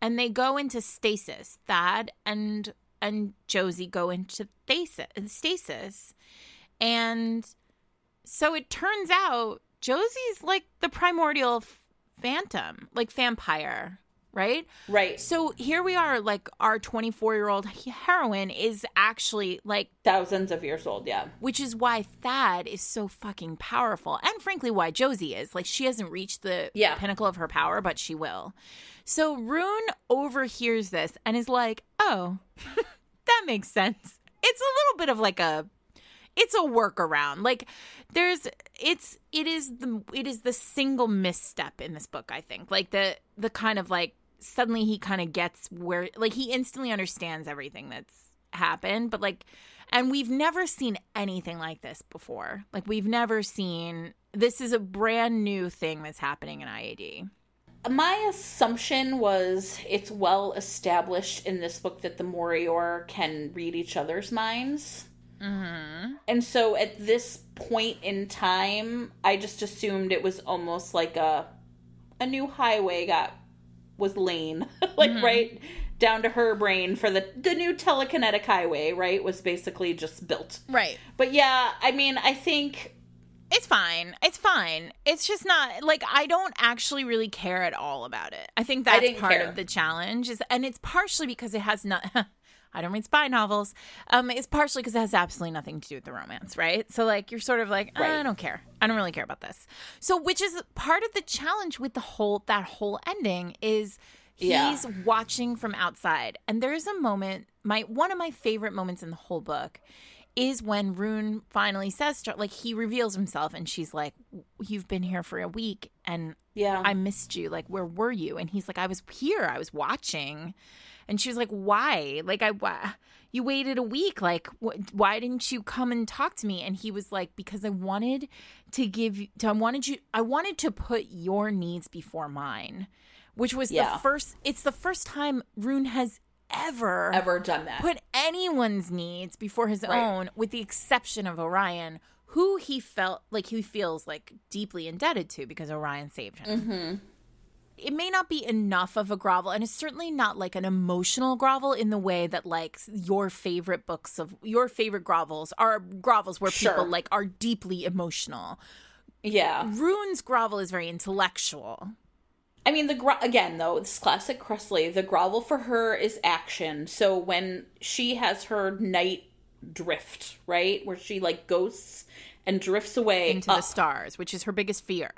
[SPEAKER 2] and they go into stasis. Thad and and Josie go into stasis, stasis, and so it turns out Josie's like the primordial f- phantom, like vampire, right?
[SPEAKER 1] Right.
[SPEAKER 2] So here we are, like our 24 year old heroine is actually like
[SPEAKER 1] Thousands of years old. Yeah.
[SPEAKER 2] which is why Thad is so fucking powerful, and frankly, why Josie is. Like, she hasn't reached the
[SPEAKER 1] Yeah.
[SPEAKER 2] pinnacle of her power, but she will. So Rune overhears this and is like, "Oh, that makes sense." It's a little bit of like a, it's a workaround. Like, there's, it's, it is the, it is the single misstep in this book. I think, like the, the kind of like suddenly he kind of gets where, like, he instantly understands everything that's happened, but like and we've never seen anything like this before. Like we've never seen this is a brand new thing that's happening in IAD.
[SPEAKER 1] my assumption was it's well established in this book that the Morior can read each other's minds. Mm-hmm. And so at this point in time, I just assumed it was almost like a a new highway got was lane, like right down to her brain for the the new telekinetic highway, right? Was basically just built.
[SPEAKER 2] Right.
[SPEAKER 1] But yeah, I mean, I think
[SPEAKER 2] It's fine. It's fine. It's just not like I don't actually really care at all about it. I think that's
[SPEAKER 1] didn't
[SPEAKER 2] part
[SPEAKER 1] care.
[SPEAKER 2] of the challenge is and it's partially because it has not I don't read spy novels. Um it's partially because it has absolutely nothing to do with the romance, right? So like you're sort of like "Uh, I don't care. I don't really care about this. So which is part of the challenge with the whole that whole ending is he's
[SPEAKER 1] Yeah.
[SPEAKER 2] watching from outside. And there's a moment my one of my favorite moments in the whole book is when Rune finally says like he reveals himself and she's like you've been here for a week and
[SPEAKER 1] yeah.
[SPEAKER 2] I missed you like where were you and he's like I was here I was watching and she was like why like I why you waited a week like wh- why didn't you come and talk to me and he was like because I wanted to give you I wanted you I wanted to put your needs before mine which was
[SPEAKER 1] Yeah.
[SPEAKER 2] the first it's the first time Rune has ever
[SPEAKER 1] ever done that.
[SPEAKER 2] put anyone's needs before his
[SPEAKER 1] Right.
[SPEAKER 2] own, with the exception of Orion, who he felt like he feels like deeply indebted to because Orion saved him.
[SPEAKER 1] Mm-hmm.
[SPEAKER 2] It may not be enough of a grovel, and it's certainly not like an emotional grovel in the way that like your favorite books of your favorite grovels are grovels where
[SPEAKER 1] Sure.
[SPEAKER 2] people like are deeply emotional.
[SPEAKER 1] yeah.
[SPEAKER 2] Rune's grovel is very intellectual.
[SPEAKER 1] I mean, the gro- again though, this classic Kresley. The grovel for her is action. So when she has her night drift, right, where she like ghosts and drifts away
[SPEAKER 2] into the stars, which is her biggest fear.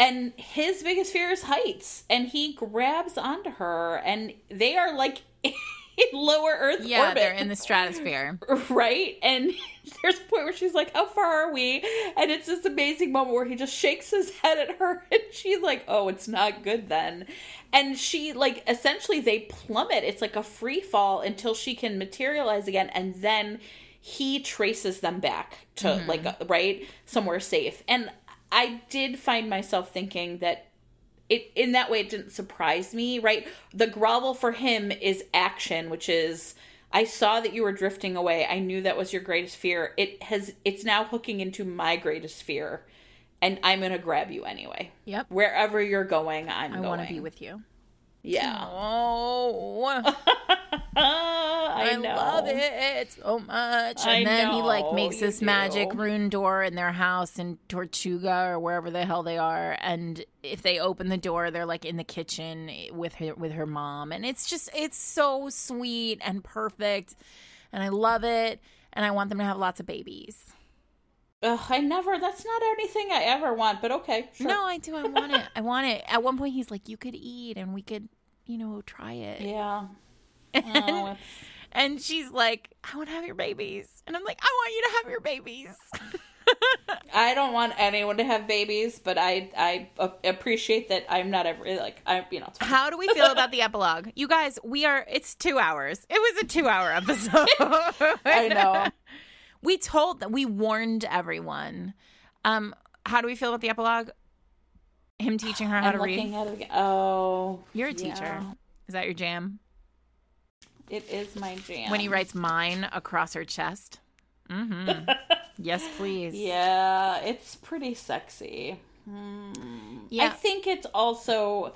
[SPEAKER 1] And his biggest fear is heights, and he grabs onto her, and they are like in lower Earth
[SPEAKER 2] Yeah,
[SPEAKER 1] orbit.
[SPEAKER 2] they're in the stratosphere.
[SPEAKER 1] right? And there's a point where she's like, How far are we? And it's this amazing moment where he just shakes his head at her and she's like, Oh, it's not good then. And she, like, essentially they plummet. It's like a free fall until she can materialize again. And then he traces them back to, like, uh, right? Somewhere safe. And I did find myself thinking that it in that way it didn't surprise me right? The grovel for him is action which is i saw that you were drifting away. I knew that was your greatest fear. It has it's now hooking into my greatest fear and i'm gonna grab you anyway.
[SPEAKER 2] Yep.
[SPEAKER 1] wherever you're going i'm
[SPEAKER 2] I
[SPEAKER 1] going
[SPEAKER 2] want to be with you.
[SPEAKER 1] Yeah
[SPEAKER 2] Oh,
[SPEAKER 1] i,
[SPEAKER 2] I,
[SPEAKER 1] know
[SPEAKER 2] love it so much.
[SPEAKER 1] I
[SPEAKER 2] And then he like makes
[SPEAKER 1] you
[SPEAKER 2] this magic rune door in their house in Tortuga or wherever the hell they are. And if they open the door, they're like in the kitchen with her with her mom. And it's just it's so sweet and perfect. And I love it. And I want them to have lots of babies.
[SPEAKER 1] Ugh, i never that's not anything i ever want but okay sure.
[SPEAKER 2] No, I do. I want it. I want it. At one point, he's like, "You could eat, and we could, you know, try it."
[SPEAKER 1] yeah Oh,
[SPEAKER 2] And she's like, I want to have your babies. And I'm like, I want you to have your babies.
[SPEAKER 1] I don't want anyone to have babies, but I I appreciate that I'm not ever like I you know.
[SPEAKER 2] How do we feel about the epilogue? You guys, we are, it's two hours. It was a two hour episode.
[SPEAKER 1] I know.
[SPEAKER 2] We told that we warned everyone. Um, how do we feel about the epilogue? Him teaching her how
[SPEAKER 1] I'm
[SPEAKER 2] to read.
[SPEAKER 1] at. Oh,
[SPEAKER 2] You're a teacher. Is that your jam?
[SPEAKER 1] It is my jam.
[SPEAKER 2] When he writes mine across her chest. Mm-hmm. yes, please.
[SPEAKER 1] Yeah, it's pretty sexy. I
[SPEAKER 2] Yeah.
[SPEAKER 1] think it's also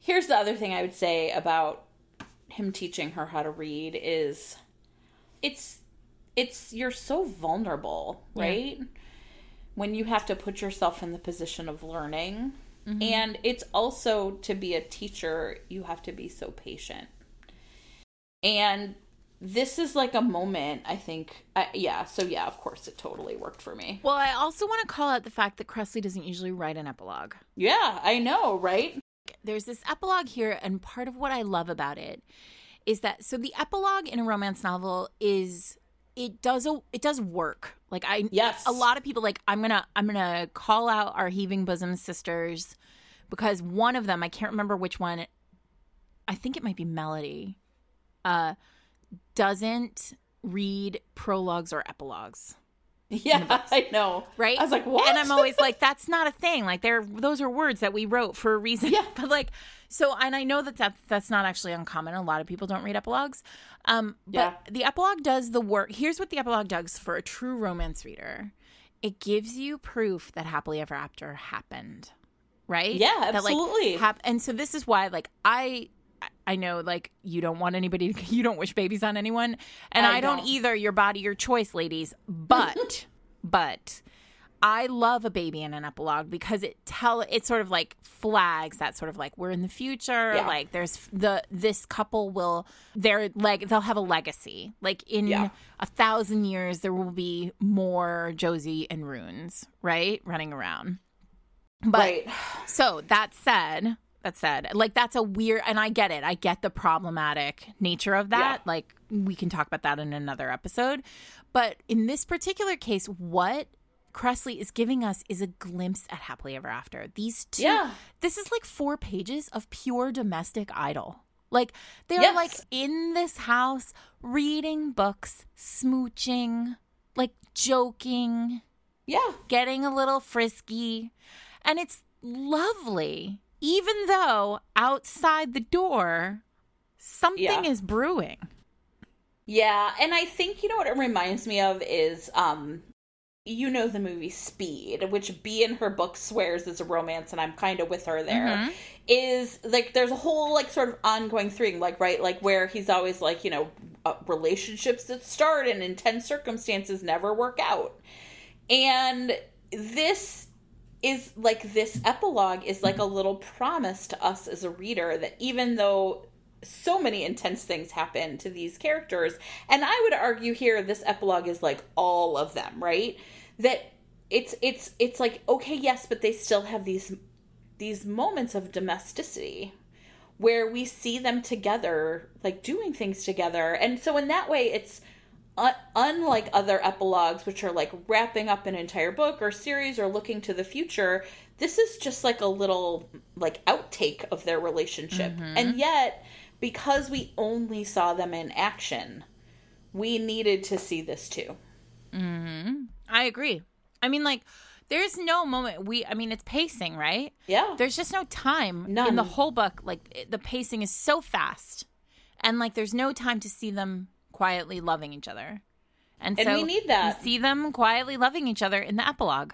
[SPEAKER 1] here's the other thing I would say about him teaching her how to read is it's it's you're so vulnerable, right? When you have to put yourself in the position of learning. And it's also to be a teacher, you have to be so patient. And this is like a moment, I think. Uh, yeah, so yeah, of course, it totally worked for me.
[SPEAKER 2] Well, I also want to call out the fact that Kresley doesn't usually write an epilogue.
[SPEAKER 1] Yeah, I know, right?
[SPEAKER 2] there's this epilogue here and part of what i love about it is that so the epilogue in a romance novel is it does a it does work like i
[SPEAKER 1] Yes.
[SPEAKER 2] a lot of people like i'm gonna i'm gonna call out our heaving bosom sisters because one of them i can't remember which one i think it might be melody uh doesn't read prologues or epilogues
[SPEAKER 1] Yeah, I know.
[SPEAKER 2] right?
[SPEAKER 1] I was like, what?
[SPEAKER 2] And I'm always like, that's not a thing. Like, there, those are words that we wrote for a reason.
[SPEAKER 1] Yeah.
[SPEAKER 2] But like, so, and I know that, that that's not actually uncommon. A lot of people don't read epilogues. Um, but
[SPEAKER 1] Yeah.
[SPEAKER 2] the epilogue does the work. Here's what the epilogue does for a true romance reader. It gives you proof that happily ever after happened. Right?
[SPEAKER 1] Yeah,
[SPEAKER 2] That, like,
[SPEAKER 1] absolutely.
[SPEAKER 2] hap- and so this is why, like, I. I know, like, you don't want anybody, to, you don't wish babies on anyone. And
[SPEAKER 1] I
[SPEAKER 2] I, don't
[SPEAKER 1] don't.
[SPEAKER 2] either. Your body, your choice, ladies. But, but I love a baby in an epilogue because it tell it sort of like flags that sort of like we're in the future.
[SPEAKER 1] Yeah.
[SPEAKER 2] Like there's the this couple will they're like they'll have a legacy. Like in
[SPEAKER 1] Yeah.
[SPEAKER 2] a thousand years there will be more Josie and Runes, right? Running around. But
[SPEAKER 1] right.
[SPEAKER 2] so that said, that said, like that's a weird, and I get it. I get the problematic nature of that.
[SPEAKER 1] Yeah.
[SPEAKER 2] Like we can talk about that in another episode. But in this particular case, what Kresley is giving us is a glimpse at happily ever after. These two,
[SPEAKER 1] Yeah.
[SPEAKER 2] this is like four pages of pure domestic idol. Like they're
[SPEAKER 1] Yes.
[SPEAKER 2] like in this house reading books, smooching, like joking
[SPEAKER 1] Yeah.
[SPEAKER 2] getting a little frisky. And it's lovely, even though outside the door, something
[SPEAKER 1] Yeah.
[SPEAKER 2] is brewing.
[SPEAKER 1] Yeah, and I think you know what it reminds me of is um you know the movie Speed, which B in her book swears is a romance and I'm kind of with her there. Is like there's a whole like sort of ongoing thing like right like where he's always like, you know, uh, relationships that start in intense circumstances never work out. And this is like this epilogue is like a little promise to us as a reader that even though so many intense things happen to these characters and i would argue here this epilogue is like all of them right that it's it's it's like okay yes but they still have these these moments of domesticity where we see them together like doing things together. And so in that way it's un- unlike other epilogues which are like wrapping up an entire book or series or looking to the future this is just like a little like outtake of their relationship. Mm-hmm. And yet because we only saw them in action we needed to see this too mm-hmm.
[SPEAKER 2] I agree. I mean, like, there's no moment we, I mean, it's pacing, right?
[SPEAKER 1] yeah
[SPEAKER 2] There's just no time in the whole book. Like, it, the pacing is so fast. And, like, there's no time to see them quietly loving each other. And,
[SPEAKER 1] And
[SPEAKER 2] so
[SPEAKER 1] we need that.
[SPEAKER 2] We see them quietly loving each other in the epilogue.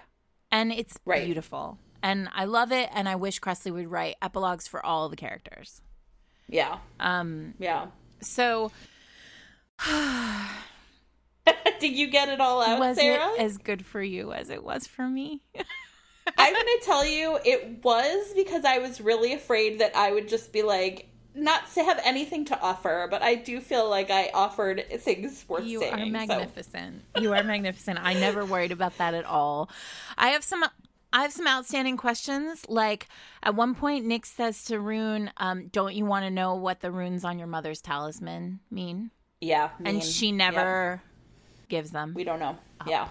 [SPEAKER 2] And it's
[SPEAKER 1] Right.
[SPEAKER 2] beautiful. And I love it. And I wish Kresley would write epilogues for all the characters.
[SPEAKER 1] yeah
[SPEAKER 2] Um,
[SPEAKER 1] yeah
[SPEAKER 2] so
[SPEAKER 1] did you get it all out Sarah?
[SPEAKER 2] was
[SPEAKER 1] sarah
[SPEAKER 2] it as good for you as it was for me?
[SPEAKER 1] I'm going to tell you, it was because I was really afraid that I would just be like, not to have anything to offer, but I do feel like I offered things worth
[SPEAKER 2] You
[SPEAKER 1] saying.
[SPEAKER 2] You are
[SPEAKER 1] so-
[SPEAKER 2] magnificent. You are magnificent. I never worried about that at all. I have some I have some outstanding questions. Like at one point Nyx says to Rune, um, don't you want to know what the runes on your mother's talisman mean?
[SPEAKER 1] Yeah,
[SPEAKER 2] and she never gives them.
[SPEAKER 1] We don't know. Yeah.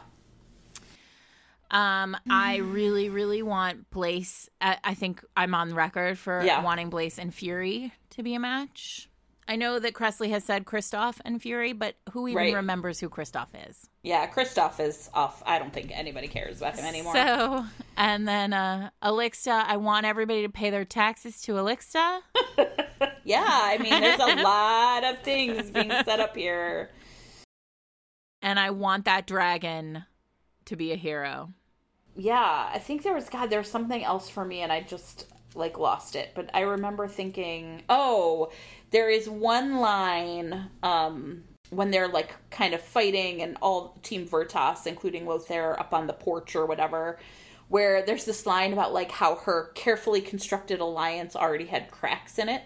[SPEAKER 2] Um, I really, really want Blaze. I, I think I'm on record for
[SPEAKER 1] Yeah.
[SPEAKER 2] wanting Blaze and Fury to be a match. I know that Kresley has said Kristoff and Fury, but who even
[SPEAKER 1] Right.
[SPEAKER 2] remembers who Kristoff is?
[SPEAKER 1] Yeah, Kristoff is off. I don't think anybody cares about him anymore.
[SPEAKER 2] So, and then uh, Alexa, I want everybody to pay their taxes to Alexa.
[SPEAKER 1] yeah, I mean, there's a lot of things being set up here.
[SPEAKER 2] And I want that dragon to be a hero.
[SPEAKER 1] Yeah, I think there was God, there was something else for me and I just like lost it. But I remember thinking, "Oh, there is one line um when they're like kind of fighting and all team Vertas including Lothair up on the porch or whatever." Where there's this line about like how her carefully constructed alliance already had cracks in it.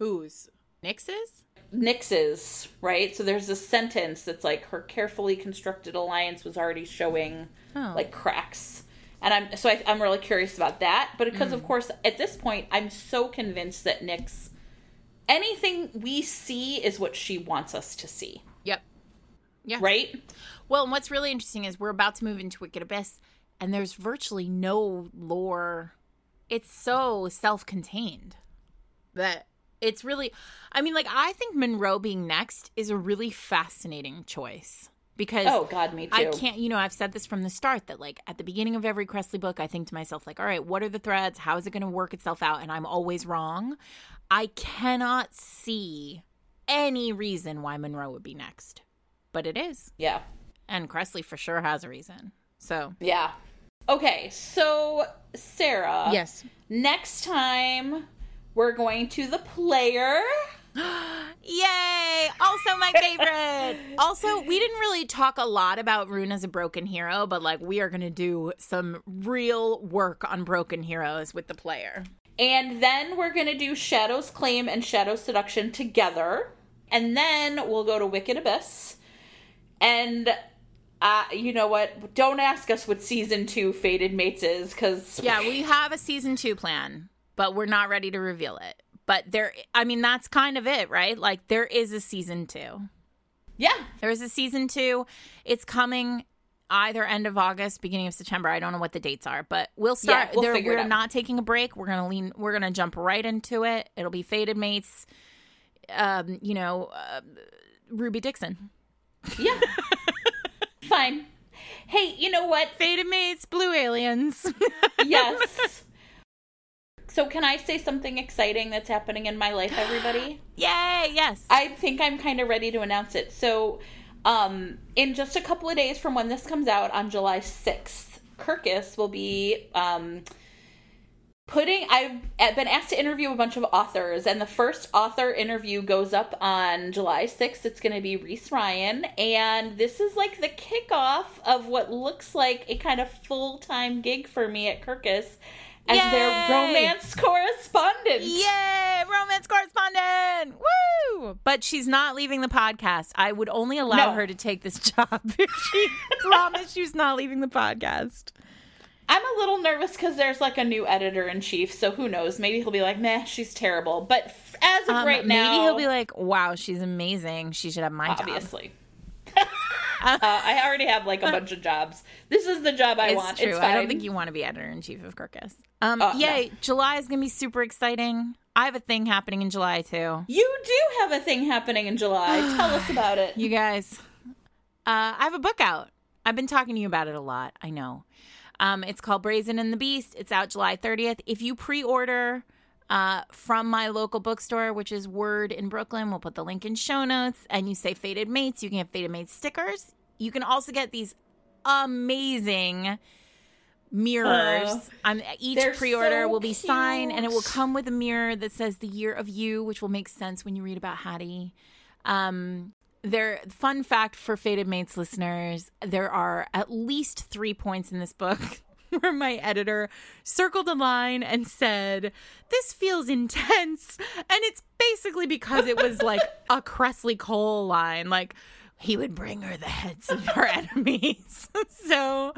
[SPEAKER 2] Who's Nyx's?
[SPEAKER 1] Nyx's, right? So there's a sentence that's like her carefully constructed alliance was already showing
[SPEAKER 2] Oh.
[SPEAKER 1] like cracks. And I'm so I, I'm really curious about that. But because of mm. course at this point I'm so convinced that Nix anything we see is what she wants us to see,
[SPEAKER 2] Yep. Yeah.
[SPEAKER 1] right?
[SPEAKER 2] Well, and what's really interesting is we're about to move into Wicked Abyss, and there's virtually no lore. It's so self contained that it's really. I mean, like, I think Munro being next is a really fascinating choice because.
[SPEAKER 1] Oh God, me too.
[SPEAKER 2] I can't, you know, I've said this from the start that, like, at the beginning of every Kresley book, I think to myself, like, all right, what are the threads? How is it going to work itself out? And I'm always wrong. I cannot see any reason why Munro would be next, but it is.
[SPEAKER 1] Yeah.
[SPEAKER 2] And Kresley for sure has a reason. So,
[SPEAKER 1] Yeah. Okay, so Sarah.
[SPEAKER 2] yes.
[SPEAKER 1] Next time we're going to the player.
[SPEAKER 2] Yay! Also my favorite. also, we didn't really talk a lot about Rune as a broken hero, but like we are going to do some real work on broken heroes with the player.
[SPEAKER 1] And then we're going to do Shadow's Claim and Shadow Seduction together. And then we'll go to Wicked Abyss. And uh, you know what? Don't ask us what season two Fated Mates is, because
[SPEAKER 2] Yeah, we have a season 2 plan, but we're not ready to reveal it. But there I mean that's kind of it, right? Like there is a season 2.
[SPEAKER 1] yeah,
[SPEAKER 2] There is a season 2. It's coming either end of August, beginning of September. I don't know what the dates are, but we'll start.
[SPEAKER 1] Yeah, we'll
[SPEAKER 2] there, we're not taking a break. We're gonna lean. We're gonna jump right into it. It'll be Fated Mates. Um, you know, uh, Ruby Dixon.
[SPEAKER 1] yeah, fine. Hey, you know what?
[SPEAKER 2] Fated Mates, Blue Aliens.
[SPEAKER 1] Yes. So, can I say something exciting that's happening in my life, everybody?
[SPEAKER 2] Yay! Yes.
[SPEAKER 1] I think I'm kind of ready to announce it. So, um, in just a couple of days from when this comes out on July 6th, Kirkus will be um, putting. I've been asked to interview a bunch of authors, and the first author interview goes up on July 6th. It's going to be Reese Ryan, and this is like the kickoff of what looks like a kind of full time gig for me at Kirkus as their romance correspondent.
[SPEAKER 2] Yay! Romance correspondent! Woo! But she's not leaving the podcast. I would only allow
[SPEAKER 1] No.
[SPEAKER 2] her to take this job if she promised she's not leaving the podcast.
[SPEAKER 1] I'm a little nervous because there's like a new editor in chief, so who knows? Maybe he'll be like, "Meh, she's terrible." But f- as of
[SPEAKER 2] Um,
[SPEAKER 1] right now,
[SPEAKER 2] maybe he'll be like, "Wow, she's amazing. She should have my job."
[SPEAKER 1] obviously. Uh, I already have like a bunch of jobs. This is the job I
[SPEAKER 2] It's
[SPEAKER 1] want.
[SPEAKER 2] true.
[SPEAKER 1] It's
[SPEAKER 2] I don't think you want to be editor in chief of Kirkus. Um,
[SPEAKER 1] Uh,
[SPEAKER 2] yay! July is gonna be super exciting. I have a thing happening in July too.
[SPEAKER 1] You do have a thing happening in July. Tell us about it.
[SPEAKER 2] You guys, uh, I have a book out. I've been talking to you about it a lot. I know. Um, it's called Brazen and the Beast. It's out July 30th. If you pre-order uh, from my local bookstore, which is Word in Brooklyn, we'll put the link in show notes, and you say Fated Mates, you can get Fated Mates stickers. You can also get these amazing mirrors.
[SPEAKER 1] Uh,
[SPEAKER 2] um, each pre-order
[SPEAKER 1] so
[SPEAKER 2] will be signed, and it will come with a mirror that says "The Year of You," which will make sense when you read about Hattie. Um, there, fun fact for Fated Mates listeners: there are at least three points in this book where my editor circled a line and said, "This feels intense," and it's basically because it was like a Kresley Cole line, like he would bring her the heads of her enemies. so,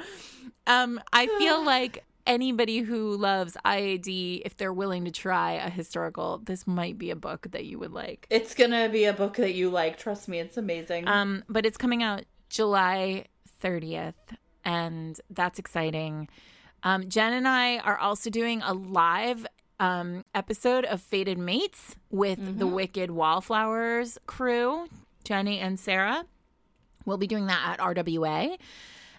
[SPEAKER 2] um, I feel like anybody who loves IAD, if they're willing to try a historical, this might be a book that you would like.
[SPEAKER 1] It's gonna be a book that you like. Trust me, it's amazing.
[SPEAKER 2] Um, but it's coming out July 30th, and that's exciting. Um, Jen and I are also doing a live um, episode of Fated Mates with the Wicked Wallflowers crew, Jenny and Sarah. We'll be doing that at RWA.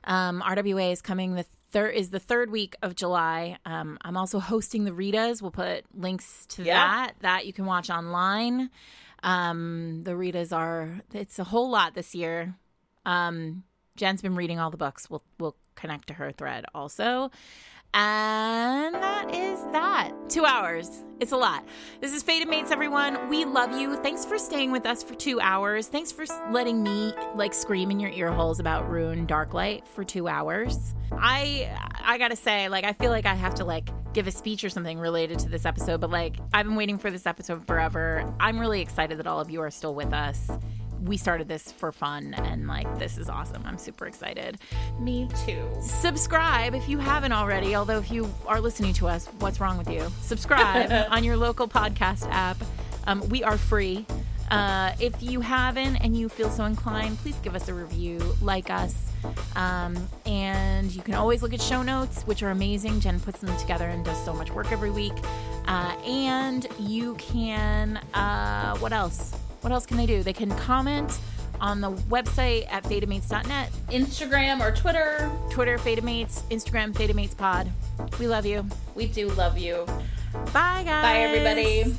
[SPEAKER 2] Um, RWA is coming the third is the third week of July. Um, I'm also hosting the Ritas. We'll put links to
[SPEAKER 1] Yeah.
[SPEAKER 2] that that you can watch online. Um, the Ritas are it's a whole lot this year. Um, Jen's been reading all the books. We'll we'll connect to her thread also. And that is that. Two hours. It's a lot. This is Fated Mates, everyone. We love you. Thanks for staying with us for two hours. Thanks for letting me like scream in your ear holes about Rune Darklight for two hours. I I gotta say, like, I feel like I have to like give a speech or something related to this episode, but like I've been waiting for this episode forever. I'm really excited that all of you are still with us. We started this for fun and like this is awesome. I'm super excited.
[SPEAKER 1] me too.
[SPEAKER 2] Subscribe if you haven't already, although if you are listening to us, what's wrong with you? Subscribe on your local podcast app. Um, we are free. Uh, if you haven't and you feel so inclined, please give us a review, like us. Um, and you can always look at show notes, which are amazing. Jen puts them together and does so much work every week. Uh, and you can, uh, what else? What else can they do? They can comment on the website at fatedmates.net,
[SPEAKER 1] Instagram or Twitter.
[SPEAKER 2] Twitter, FatedMates, Instagram, FatedMates Pod. We love you.
[SPEAKER 1] We do love you.
[SPEAKER 2] Bye, guys.
[SPEAKER 1] Bye, everybody.